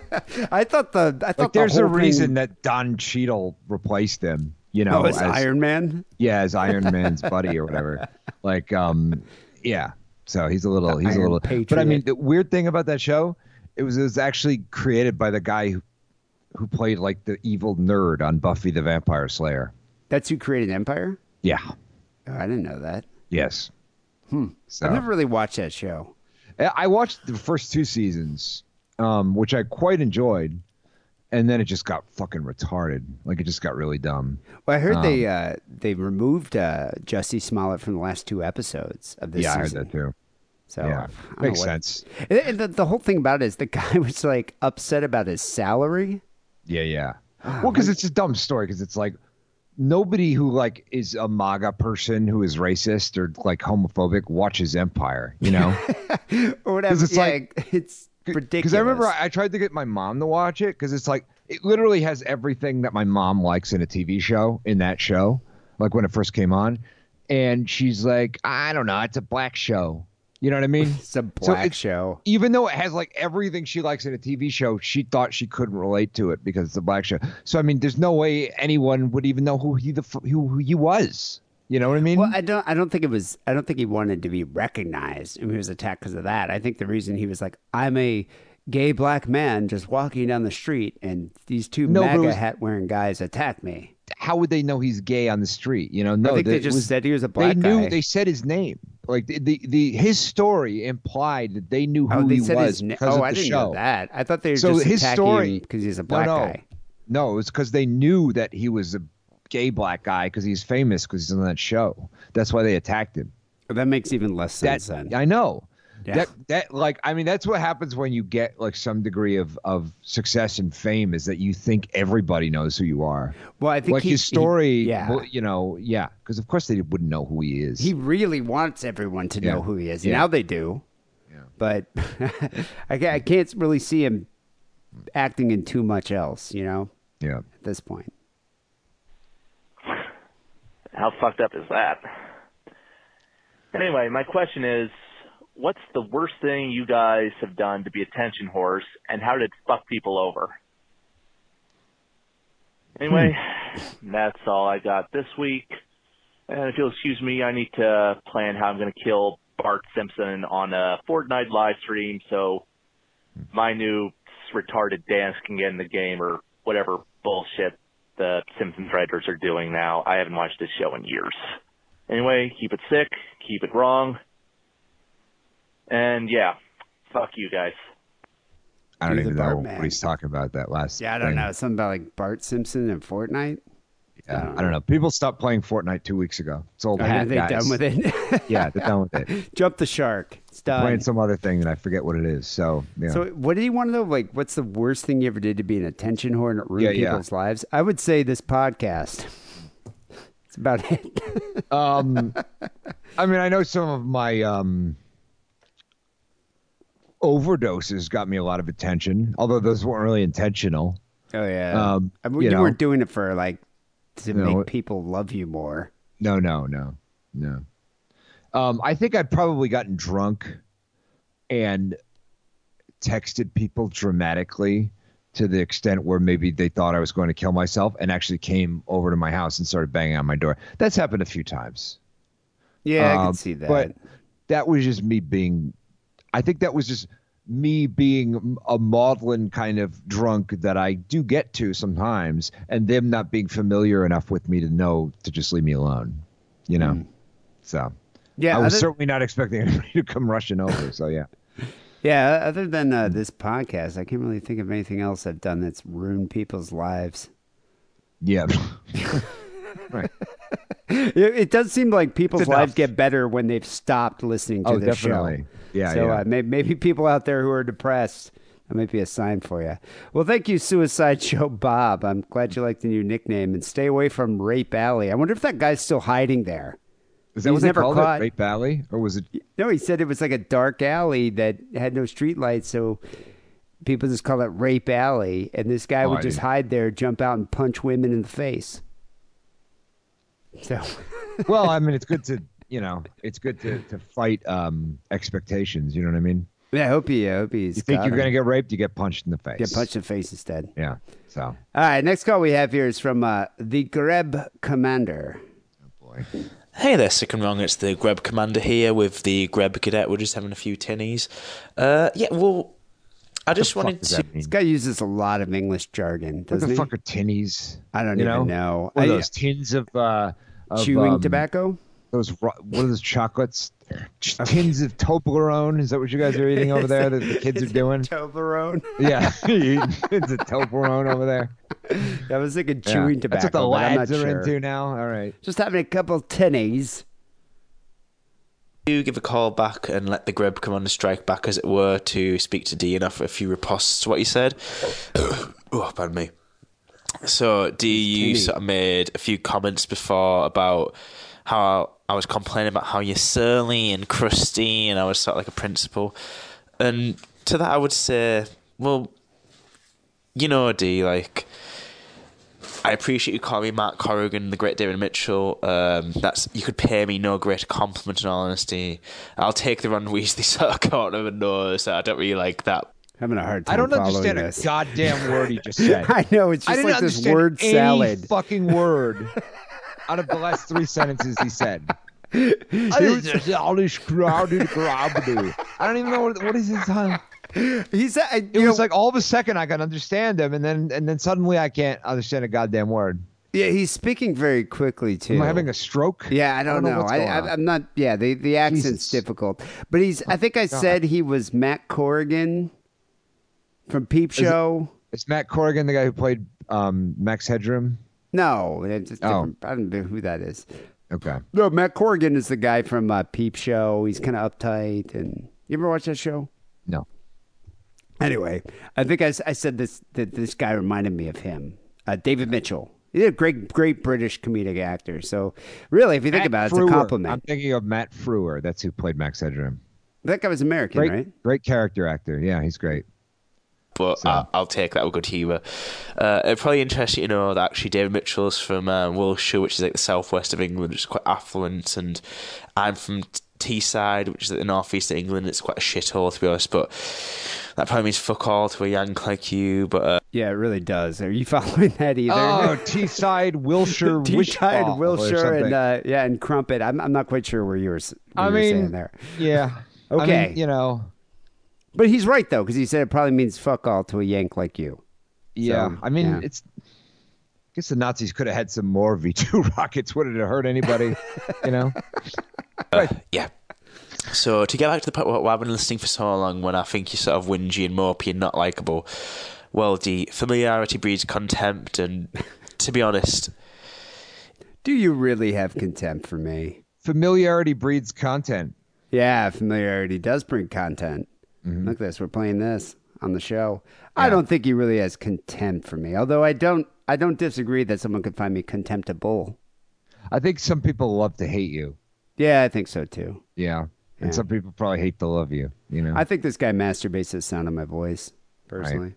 I thought the I thought like the there's a reason thing, that Don Cheadle replaced him. You know, oh, as Iron Man. Yeah, as Iron Man's buddy or whatever. Like, um, yeah. So he's a little, he's a Iron little. But I mean, the weird thing about that show, it was it was actually created by the guy who, who played like the evil nerd on Buffy the Vampire Slayer. That's who created Empire. Yeah. Oh, I didn't know that. Yes. Hmm. So I've never really watched that show. I I watched the first two seasons, um, which I quite enjoyed, and then it just got fucking retarded. Like it just got really dumb. Well, I heard they Um, uh, they removed uh, Jussie Smollett from the last two episodes of this yeah, season. I heard that too. So yeah, makes what- sense. And, the, the whole thing about it is the guy was like upset about his salary. Yeah, yeah. Ah, well, because it's a dumb story. Because it's like nobody who like is a MAGA person who is racist or like homophobic watches Empire. You know, or whatever. it's yeah, like- it's ridiculous. because I remember I, I tried to get my mom to watch it because it's like it literally has everything that my mom likes in a TV show in that show, like when it first came on, and she's like, I don't know, it's a black show. You know what I mean? it's a black show. Even though it has like everything she likes in a TV show, she thought she couldn't relate to it because it's a black show. So I mean, there's no way anyone would even know who he the who, who he was. You know what I mean? Well, I don't. I don't think it was. I don't think he wanted to be recognized. and he was attacked because of that. I think the reason he was like, "I'm a gay black man just walking down the street, and these two No, MAGA was- hat wearing guys attack me." How would they know he's gay on the street? You know, no, think they that just was- said he was a black They knew. guy. They said his name. Like the the, the his story implied that they knew oh, who oh, they he said was his name. because Oh, of I the didn't show. know that. I thought they were so just his attacking story because he's a black no, no. guy. No, it's because they knew that he was a gay black guy because he's famous because he's on that show. That's why they attacked him. That makes even less That sense then. I know. Yeah. That that like I mean that's what happens when you get like some degree of of success and fame is that you think everybody knows who you are. Well, I think like he- his story. he- yeah. you know, yeah, because of course they wouldn't know who he is. He really wants everyone to know who he is. Yeah. Now they do. Yeah. But I, can't, I can't really see him acting in too much else, you know, yeah. at this point. How fucked up is that? Anyway, my question is, what's the worst thing you guys have done to be attention horse, and how did it fuck people over? Anyway, hmm. that's all I got this week. And if you'll excuse me, I need to plan how I'm going to kill Bart Simpson on a Fortnite live stream so my new retarded dance can get in the game or whatever bullshit the Simpsons writers are doing now. I haven't watched this show in years. Anyway, keep it sick, keep it wrong. And yeah, fuck you guys. I don't Do the even know Bart what man. he's talking about that last. Yeah, I don't thing. know. Something about like Bart Simpson and Fortnite. Yeah, I don't know. People stopped playing Fortnite two weeks ago. It's old. Are hat they guys. done with it? yeah, they're done with it. Jump the shark. It's done. Playing some other thing that I forget what it is. So yeah. So, what do you want to know? Like, what's the worst thing you ever did to be an attention whore and ruin Yeah, yeah. people's lives? I would say this podcast. It's about it. Um, I mean, I know some of my um, overdoses got me a lot of attention, although those weren't really intentional. Oh yeah. Um, I mean, you you, know. weren't doing it for like to No, make people love you more. No, no, no, no. Um, I think I'd probably gotten drunk and texted people dramatically to the extent where maybe they thought I was going to kill myself and actually came over to my house and started banging on my door. That's happened a few times. Yeah, I Um, can see that. But that was just me being. I think that was just me being a maudlin kind of drunk that I do get to sometimes, and them not being familiar enough with me to know to just leave me alone. You know. So. Hmm. Yeah, I was other- certainly not expecting anybody to come rushing over. So yeah. Yeah, other than uh, this podcast, I can't really think of anything else I've done that's ruined people's lives. Yeah. right. It, it does seem like people's lives get better when they've stopped listening to Oh, this definitely. show. Yeah, So yeah. Uh, maybe, maybe people out there who are depressed, that might be a sign for you. Well, thank you, Suicide Show Bob. I'm glad you like the new nickname, and stay away from Rape Alley. I wonder if that guy's still hiding there. Is that He's what never called caught. it? Rape Alley? or was it? No, he said it was like a dark alley that had no street lights, so people just call it Rape Alley. And this guy Oh, would I just didn't- hide there, jump out, and punch women in the face. So, Well, I mean, it's good to you know, it's good to to fight um expectations. You know what I mean? yeah, I hope he, I hope he's. You think you're him. gonna get raped, you get punched in the face. get punched in the face instead. Yeah. So. All right, next call we have here is from uh, the Greb Commander. Oh Boy. Hey there, sick and wrong. It's the Greb Commander here with the Greb Cadet. We're just having a few tinnies. Uh, yeah, well, I just wanted to. that? This guy uses a lot of English jargon, What doesn't the he? fuck are tinnies? I don't you even know? know. What are I- those tins of uh of, Chewing um, tobacco? Those ro- what are those chocolates? Tins of Toblerone. Is that what you guys are eating over there? That the kids are doing? Toblerone. Yeah, it's a tins Toblerone over there. I was thinking Yeah. chewing tobacco. That's what the but I'm not lads are sure. into now. All right. Just having a couple tinnies. do give a call back and let the Greb come on Commander strike back, as it were, to speak to Dee and offer a few ripostes to what you said. oh, pardon me. So, Dee, you sort of made a few comments before about how I was complaining about how you're surly and crusty, and I was sort of like a principal. And to that, I would say, well, you know, Dee, like. I appreciate you calling me Matt Corrigan, the great David Mitchell. Um, that's you could pay me no greater compliment in all honesty. I'll take the Ron Weasley sort of caught of a nose. I don't really like that. Having a hard time I don't following understand this. a goddamn word he just said. I know it's I just didn't like this word any salad. fucking word out of the last three sentences he said. all this crowded gravity. I don't even know what, what is his tongue. He's uh, It was know, like all of a second I can understand him, and then and then suddenly I can't understand a goddamn word. yeah, he's speaking very quickly too. Am I having a stroke? Yeah, I don't, know. what's I, going I. I'm not. Yeah, the the accent's Jesus. difficult. But he's. I think I said he was Matt Corrigan from Peep Show. Is Matt Corrigan the guy who played um, Max Headroom? No, it's just Oh. different. I don't know who that is. Okay. No, Matt Corrigan is the guy from uh, Peep Show. He's kind of uptight, and you ever watch that show? No. Anyway, I think I, s- I said this that this guy reminded me of him, uh, David Mitchell. He's a great, great British comedic actor. So, really, if you think about it, it's a I'm compliment. thinking of Matt Frewer. That's who played Max Headroom. That guy was American, Great, right? great character actor. Yeah, he's great. But I, I'll take that with good humour. Uh, it'd probably interest you to know that actually David Mitchell's from uh, Wiltshire, which is like the southwest of England, which is quite affluent, and I'm from T- Teesside, which is like the northeast of England. It's quite a shithole to be honest, but that probably means fuck all to a yank like you. But uh, Yeah, it really does. Are you following that either? Oh, Teesside, Wilshire, Teesside, Wilshire, and uh, yeah, and Crumpet. I'm, I'm not quite sure where you were, s- what I you were mean, saying there. Yeah. I Okay. mean, you know. But he's right though, because he said it probably means fuck all to a yank like you. Yeah. So, I mean, yeah. it's. I guess the Nazis could have had some more V two rockets. Would it have hurt anybody? you know. Uh, yeah. So to get back to the point where I've been listening for so long, when I think you're sort of whingy and mopey and not likable, well, the familiarity breeds contempt, and to be honest, Do you really have contempt for me? Familiarity breeds content. Yeah, familiarity does bring content. Mm-hmm. Look at this. We're playing this on the show. I don't think he really has contempt for me. Although I don't I don't disagree that someone could find me contemptible. I think some people love to hate you. Yeah, I think so too. Yeah. And Yeah. some people probably hate to love you. You know. I think this guy masturbates to the sound of my voice, personally.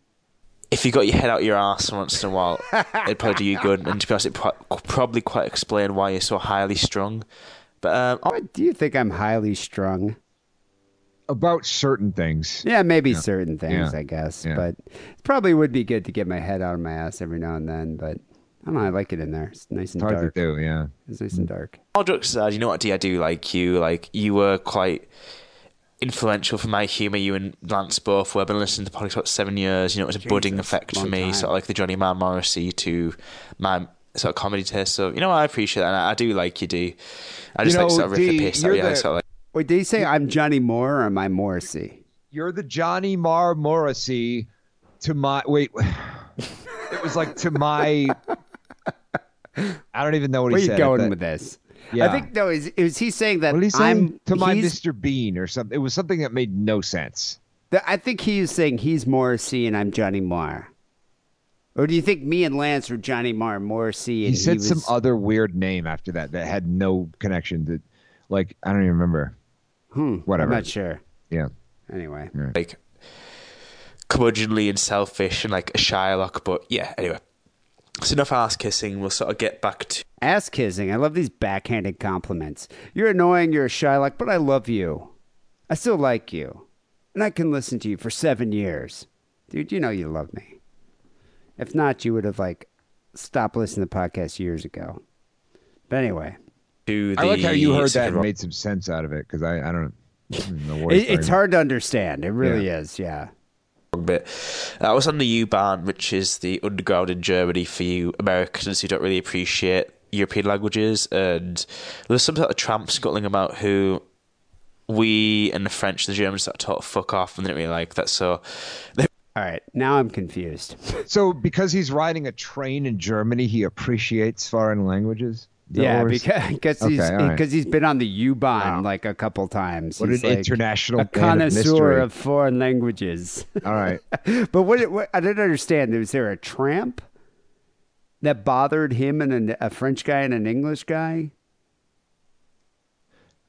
If you got your head out your ass once in a while, it'd probably do you good. And to be honest, it pro- probably quite explain why you're so highly strung. But um, Why do you think I'm highly strung? About certain things. Yeah, maybe Yeah. certain things, Yeah. I guess. Yeah. But it probably would be good to get my head out of my ass every now and then. But I don't know. I like it in there. It's nice and It's hard dark. to do, yeah. It's nice and mm. dark. all jokes aside, you know what, Dee, I do like you. Like, you were quite influential for my humour. You and Lance both were. I've been listening to podcasts for about seven years. You know, it was a budding Jesus, effect for me. time. Sort of like the Johnny Marr Morrissey to my sort of comedy taste. So, you know what, I appreciate that. And I, I do like you, Dee. I just You like sort of rip the piss out of you. I the- sort of like, Wait, did he say I'm Johnny Moore or am I Morrissey? You're the Johnny Marr Morrissey to my wait. It was like to my. I don't even know what Where he you going with this? Yeah. I think no. Is, is he saying that he? I'm to my Mr. Bean or something? It was something that made no sense. that- I think he's saying he's Morrissey and I'm Johnny Marr. Or do you think me and Lance are Johnny Marr, Morrissey, He and said was, some other weird name after that that had no connection to, like I don't even remember. Hmm, Whatever. I'm not sure. Yeah. Anyway, like curmudgeonly and selfish and like a Shylock. But yeah, anyway. So enough ass kissing. We'll sort of get back to ass kissing. I love these backhanded compliments. You're annoying. You're a Shylock, but I love you. I still like you, and I can listen to you for seven years, dude. You know you love me. If not, you would have like stopped listening to podcasts years ago. But anyway, to the I like how you heard that second and made some sense out of it because I I don't, I don't know what it, it's hard to understand. It really Yeah. is. Yeah. bit. I was on the U-Bahn, which is the underground in Germany for you Americans who don't really appreciate European languages, and there was some sort of tramp scuttling about who we and the French and the Germans sort of taught fuck off and didn't really like that. So, all right, now I'm confused. So because he's riding a train in Germany, he appreciates foreign languages. Is Yeah, what because because he's Okay, all right. because he's been on the U Bahn like a couple times. What He's an like international a man of connoisseur of foreign languages. All right. but what, what I didn't understand was there a tramp that bothered him and an, a French guy and an English guy?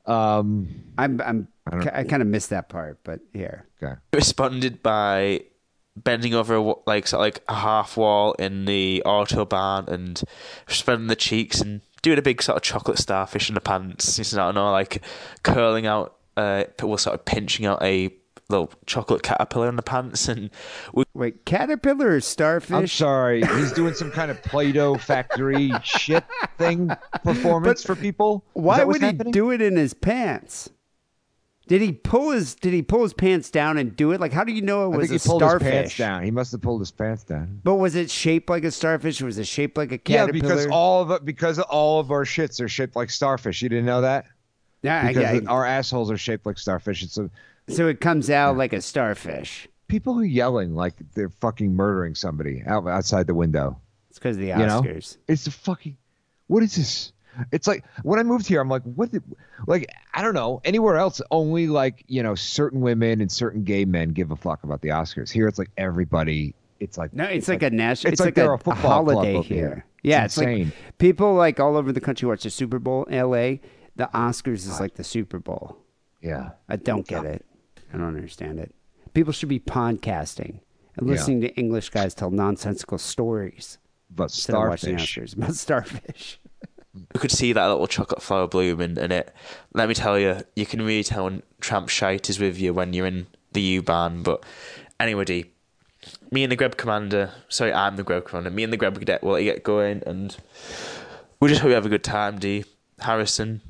Um, I'm I'm I I, kind of missed that part, but here. Okay. responded by bending over like sort of like a half wall in the autobahn and spreading the cheeks and doing a big sort of chocolate starfish in the pants. You know, I don't know, like curling out, uh, well, sort of pinching out a little chocolate caterpillar in the pants and we, Wait, caterpillar or starfish? I'm sorry. He's doing some kind of Play-Doh factory shit thing performance for people. Is Why that what's would he happening? do it in his pants? Did he pull his Did he pull his pants down and do it? Like, how do you know it I was think he a pulled starfish? his pants down. He must have pulled his pants down. But was it shaped like a starfish? Or was it shaped like a caterpillar? Yeah, because all of because all of our shits are shaped like starfish. You didn't know that? Yeah, I- because I- our assholes are shaped like starfish. It's a, so it comes out like a starfish. people are yelling like they're fucking murdering somebody out, outside the window. It's because of the You know? Oscars. It's the fucking. What is this? It's like when I moved here, I'm like, what? The, like I don't know. Anywhere else, only like you know, certain women and certain gay men give a fuck about the Oscars. Here, it's like everybody. It's like No, it's, like, a national. It's, It's, like, they're a, a football holiday here. here. Yeah, It's it's, like insane. people like all over the country watch the Super Bowl. in L.A. The Oscars is like the Super Bowl. Yeah, I don't get it. I don't understand it. People should be podcasting and Yeah. listening to English guys tell nonsensical stories but instead of watching starfish. Oscars about starfish. We could see that little chocolate flower bloom in, it. Let me tell you, you can really tell when tramp shite is with you when you're in the U-Bahn. But anyway, me and the Greb Commander, sorry, I'm the Greb Commander, me and the Greb Cadet will get going and we just hope you have a good time, Dee. Harrison,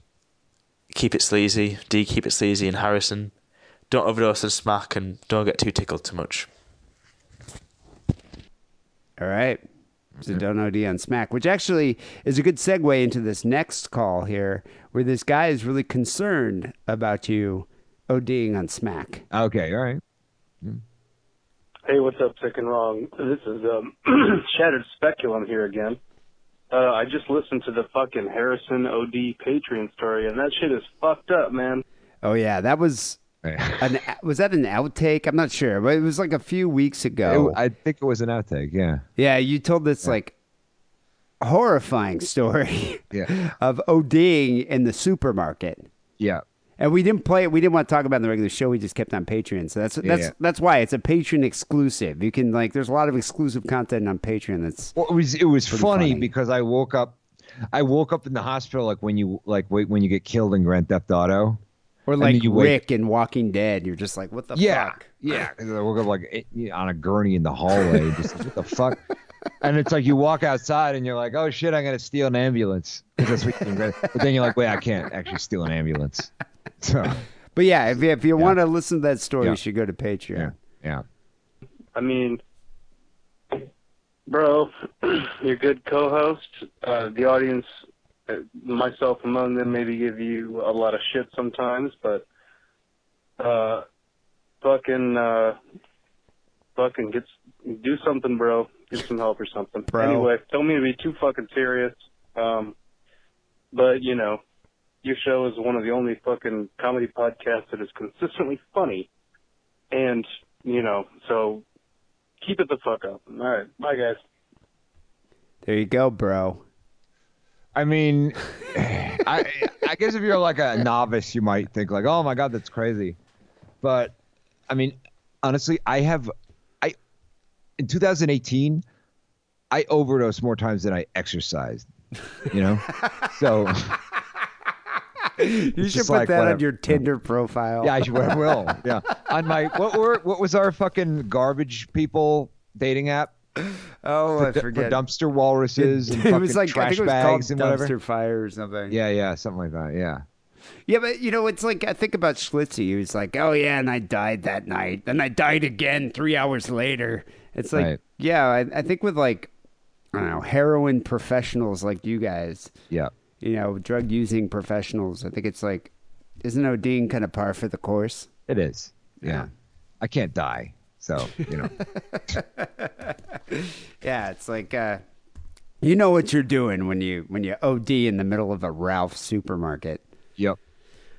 keep it sleazy. Dee, keep it sleazy. And Harrison, don't overdose on smack and don't get too tickled too much. All right. So don't OD on Smack, which actually is a good segue into this next call here, where this guy is really concerned about you ODing on Smack. Okay, all right. Hey, what's up, Sick and Wrong? This is um, Shattered Speculum here again. Uh, I just listened to the fucking Harrison OD Patreon story, and that shit is fucked up, man. Oh yeah, that was an was that an outtake? I'm not sure, but it was like a few weeks ago. It- I think it was an outtake. Yeah. yeah, you told this like horrifying story Yeah. of ODing in the supermarket. Yeah. And we didn't play it. We didn't want to talk about it in the regular show. We just kept on Patreon. So that's that's yeah. that's why it's a Patreon exclusive. You can like, there's a lot of exclusive content on Patreon. That's Well, it was it was funny, funny. because I woke up, I woke up in the hospital like when you like wait when you get killed in Grand Theft Auto, or like you wake- Rick in Walking Dead. You're just like, what the fuck? yeah, fuck? yeah. 'cause I woke up like eh, on a gurney in the hallway, just like, what the fuck. And it's like you walk outside and you're like, oh shit, I'm gonna steal an ambulance. that's what you think, right? But then you're like, wait, I can't actually steal an ambulance. So But yeah, if you, if you want to listen to that story, Yeah. you should go to Patreon. yeah. I mean, bro, you're a good co-host. Uh, the audience, myself among them, maybe give you a lot of shit sometimes, but uh, fucking, uh, fucking get do something, bro. Get some help or something. Bro. Anyway, don't mean to be too fucking serious. Um, but you know, your show is one of the only fucking comedy podcasts that is consistently funny. And, you know, so keep it the fuck up. All right. Bye, guys. There you go, bro. I mean, I I guess if you're like a novice, you might think like, oh my god, that's crazy. But I mean, honestly, I have I in 2018, I overdosed more times than I exercised. You know, so You should put like that on your Tinder profile. yeah, I should, I will. Yeah, on my what were what was our fucking garbage people dating app? Oh, for, I du- forget. for dumpster walruses and it fucking was like I trash think it was bags and whatever. dumpster fire or something. Yeah, yeah, something like that. Yeah. Yeah, but you know, it's like I think about Schlitzie. He was like, "Oh yeah," and I died that night. Then I died again three hours later. It's like, Right. yeah, I, I think with like, I don't know, heroin professionals like you guys, Yeah. you know, drug using professionals. I think it's like, isn't ODing kind of par for the course? It is. Yeah. Yeah. I can't die. So, you know. Yeah, it's like, uh, you know what you're doing when you when you OD in the middle of a Ralph supermarket. yep.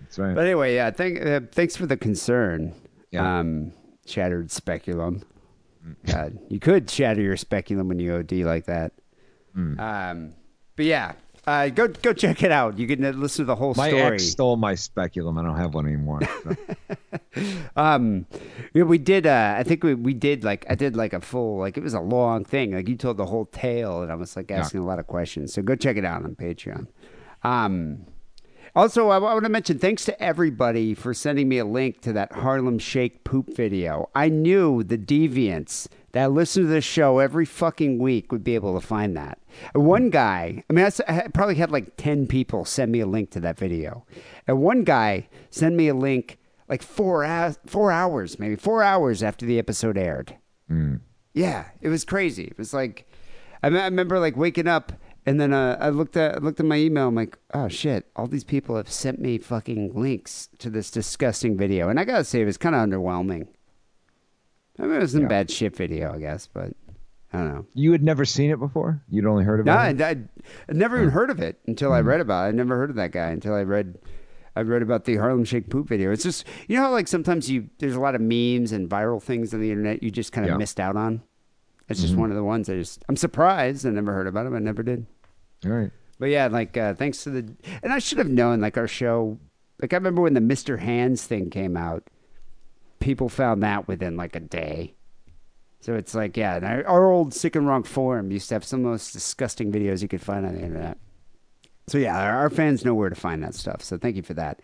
That's right. But anyway, yeah, thank, uh, thanks for the concern. Yeah. Um, shattered speculum. God, you could shatter your speculum when you OD like that. Hmm. Um, but yeah, uh, go go check it out. You can uh, listen to the whole my story. ex stole my speculum. I don't have one anymore. so. Um, yeah, we did. Uh, I think we, we did like I did like a full like it was a long thing. Like you told the whole tale, and I was like asking a lot of questions. So go check it out on Patreon. Um, also, I, want to mention thanks to everybody for sending me a link to that Harlem Shake poop video. I knew the deviants that listen to this show every fucking week would be able to find that. One guy, I mean, I probably had like 10 people send me a link to that video. And one guy sent me a link like four, hours, four hours, maybe four hours after the episode aired. Mm. Yeah, it was crazy. It was like I remember like waking up and then uh, I looked at I looked at my email. I'm like, oh shit! All these people have sent me fucking links to this disgusting video, and I gotta say it was kind of underwhelming. I mean, it was some bad shit video, I guess, but I don't know. You had never seen it before? You'd only heard No, about I, it? I, I'd never even heard of it until I read about it. I never heard of that guy until I read I read about the Harlem Shake poop video. It's just you know how like sometimes you there's a lot of memes and viral things on the internet you just kind of Yeah. missed out on. It's just Mhm. one of the ones I just I'm surprised I never heard about him. I never did. All right. But yeah, like uh, thanks to the and I should have known like our show. Like I remember when the Mister Hands thing came out, people found that within like a day. So it's like yeah, and our, our old sick and wrong forum used to have some of the most disgusting videos you could find on the internet. So yeah, our, our fans know where to find that stuff. So thank you for that.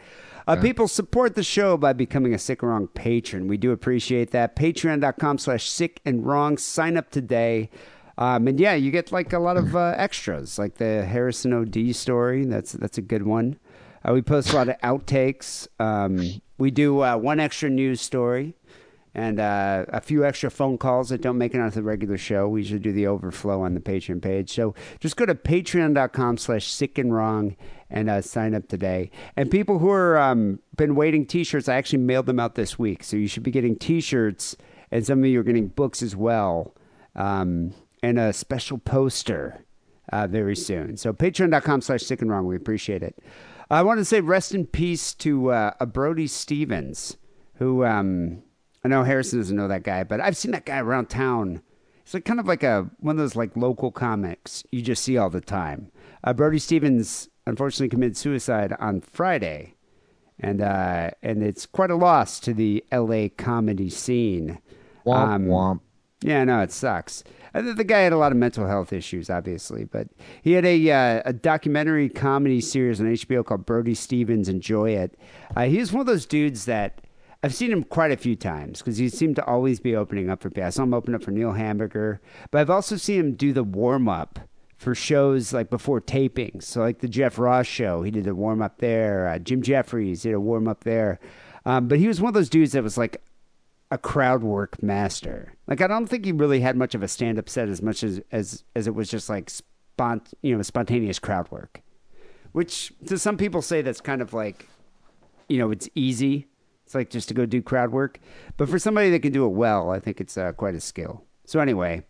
Uh, People support the show by becoming a Sick and Wrong patron. We do appreciate that. Patreon.com slash sick and wrong. Sign up today. Um, and yeah, you get like a lot of uh, extras, like the Harrison OD story. That's that's a good one. Uh, we post a lot of outtakes. Um, we do uh, one extra news story and uh, a few extra phone calls that don't make it onto the regular show. We usually do the overflow on the Patreon page. So just go to patreon.com slash sick and wrong and uh, sign up today. And people who are um, been waiting t-shirts, I actually mailed them out this week. So you should be getting t-shirts and some of you are getting books as well. Um, and a special poster uh, very soon. So patreon.com slash sick and wrong. We appreciate it. I want to say rest in peace to uh, a Brody Stevens, who um, I know Harrison doesn't know that guy, but I've seen that guy around town. It's like kind of like a one of those like local comics you just see all the time. Uh, Brody Stevens unfortunately committed suicide on Friday, and uh, and it's quite a loss to the L.A. comedy scene. Womp womp. Yeah, no, it sucks. I the guy had a lot of mental health issues, obviously, but he had a uh, a documentary comedy series on HBO called Brody Stevens Enjoy It. Uh, he was one of those dudes that I've seen him quite a few times because he seemed to always be opening up for. I saw him open up for Neil Hamburger, but I've also seen him do the warm up for shows like before tapings. So, like the Jeff Ross show, he did a warm up there. Uh, Jim Jefferies did a warm up there. Um, but he was one of those dudes that was like a crowd work master. Like I don't think he really had much of a stand up set as much as as as it was just like spont you know spontaneous crowd work, which to some people say that's kind of like, you know, it's easy. It's like just to go do crowd work, but for somebody that can do it well, I think it's uh, quite a skill. So anyway,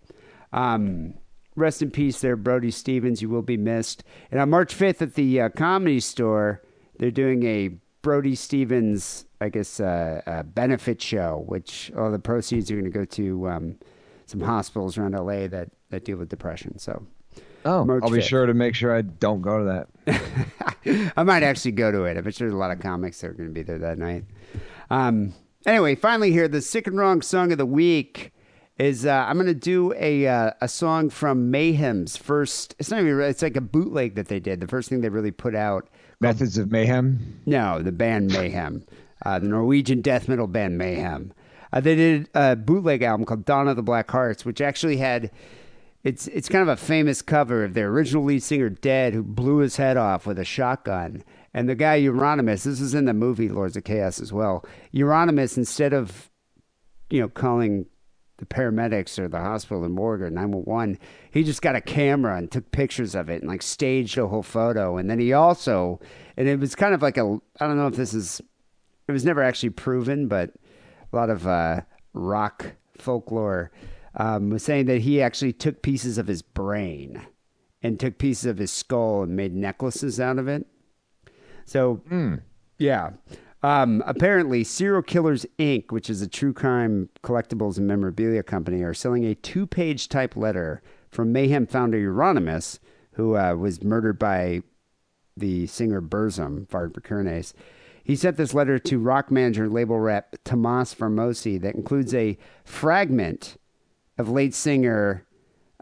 um, rest in peace, there, Brody Stevens. You will be missed. And on March fifth at the uh, Comedy Store, they're doing a Brody Stevens, I guess, uh, uh, benefit show, which all the proceeds are going to go to um, some hospitals around LA that, that deal with depression. So, Oh, March I'll be 5th. sure to make sure I don't go to that. I might actually go to it. I bet there's a lot of comics that are going to be there that night. Um, anyway, finally, here the sick and wrong song of the week is uh, I'm going to do a uh, a song from Mayhem's first. It's not even. It's like a bootleg that they did. The first thing they really put out. Methods of Mayhem. No, the band Mayhem, uh, the Norwegian death metal band Mayhem. Uh, they did a bootleg album called Dawn of the Black Hearts, which actually had it's it's kind of a famous cover of their original lead singer Dead, who blew his head off with a shotgun. And the guy Euronymous, this is in the movie Lords of Chaos as well. Euronymous, instead of you know calling the paramedics or the hospital and morgue or 911 he just got a camera and took pictures of it and like staged a whole photo and then he also and it was kind of like a i don't know if this is it was never actually proven but a lot of uh, rock folklore um, was saying that he actually took pieces of his brain and took pieces of his skull and made necklaces out of it so yeah. Um, apparently, Serial Killers Inc., which is a true crime collectibles and memorabilia company, are selling a two page type letter from Mayhem founder Euronymous, who uh, was murdered by the singer Burzum, Varg Vikernes. He sent this letter to rock manager label rep Tomas Formosi that includes a fragment of late singer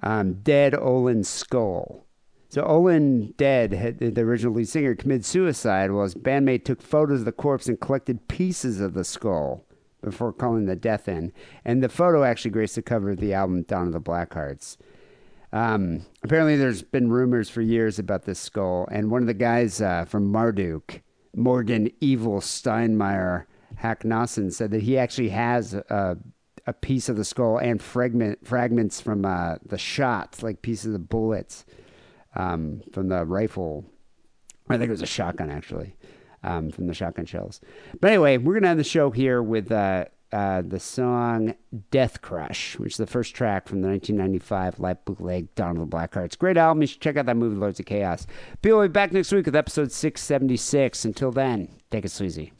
um, Dead Ohlin's skull. So Olin Dead, had, the original lead singer, committed suicide while his bandmate took photos of the corpse and collected pieces of the skull before calling the death in. And the photo actually graced the cover of the album Dawn of the Blackhearts. Um, apparently, there's been rumors for years about this skull, and one of the guys uh, from Marduk, Morgan Evil Steinmeyer Håkansson, said that he actually has a, a piece of the skull and fragment fragments from uh, the shots, like pieces of bullets um, from the rifle. I think it was a shotgun actually, um, from the shotgun shells. But anyway, we're gonna end the show here with uh, uh, the song "Death Crush," which is the first track from the 1995 live bootleg the Blackhearts. Great album. You should check out that movie, Lords of Chaos. People will be back next week with episode 676. Until then, take it sleazy.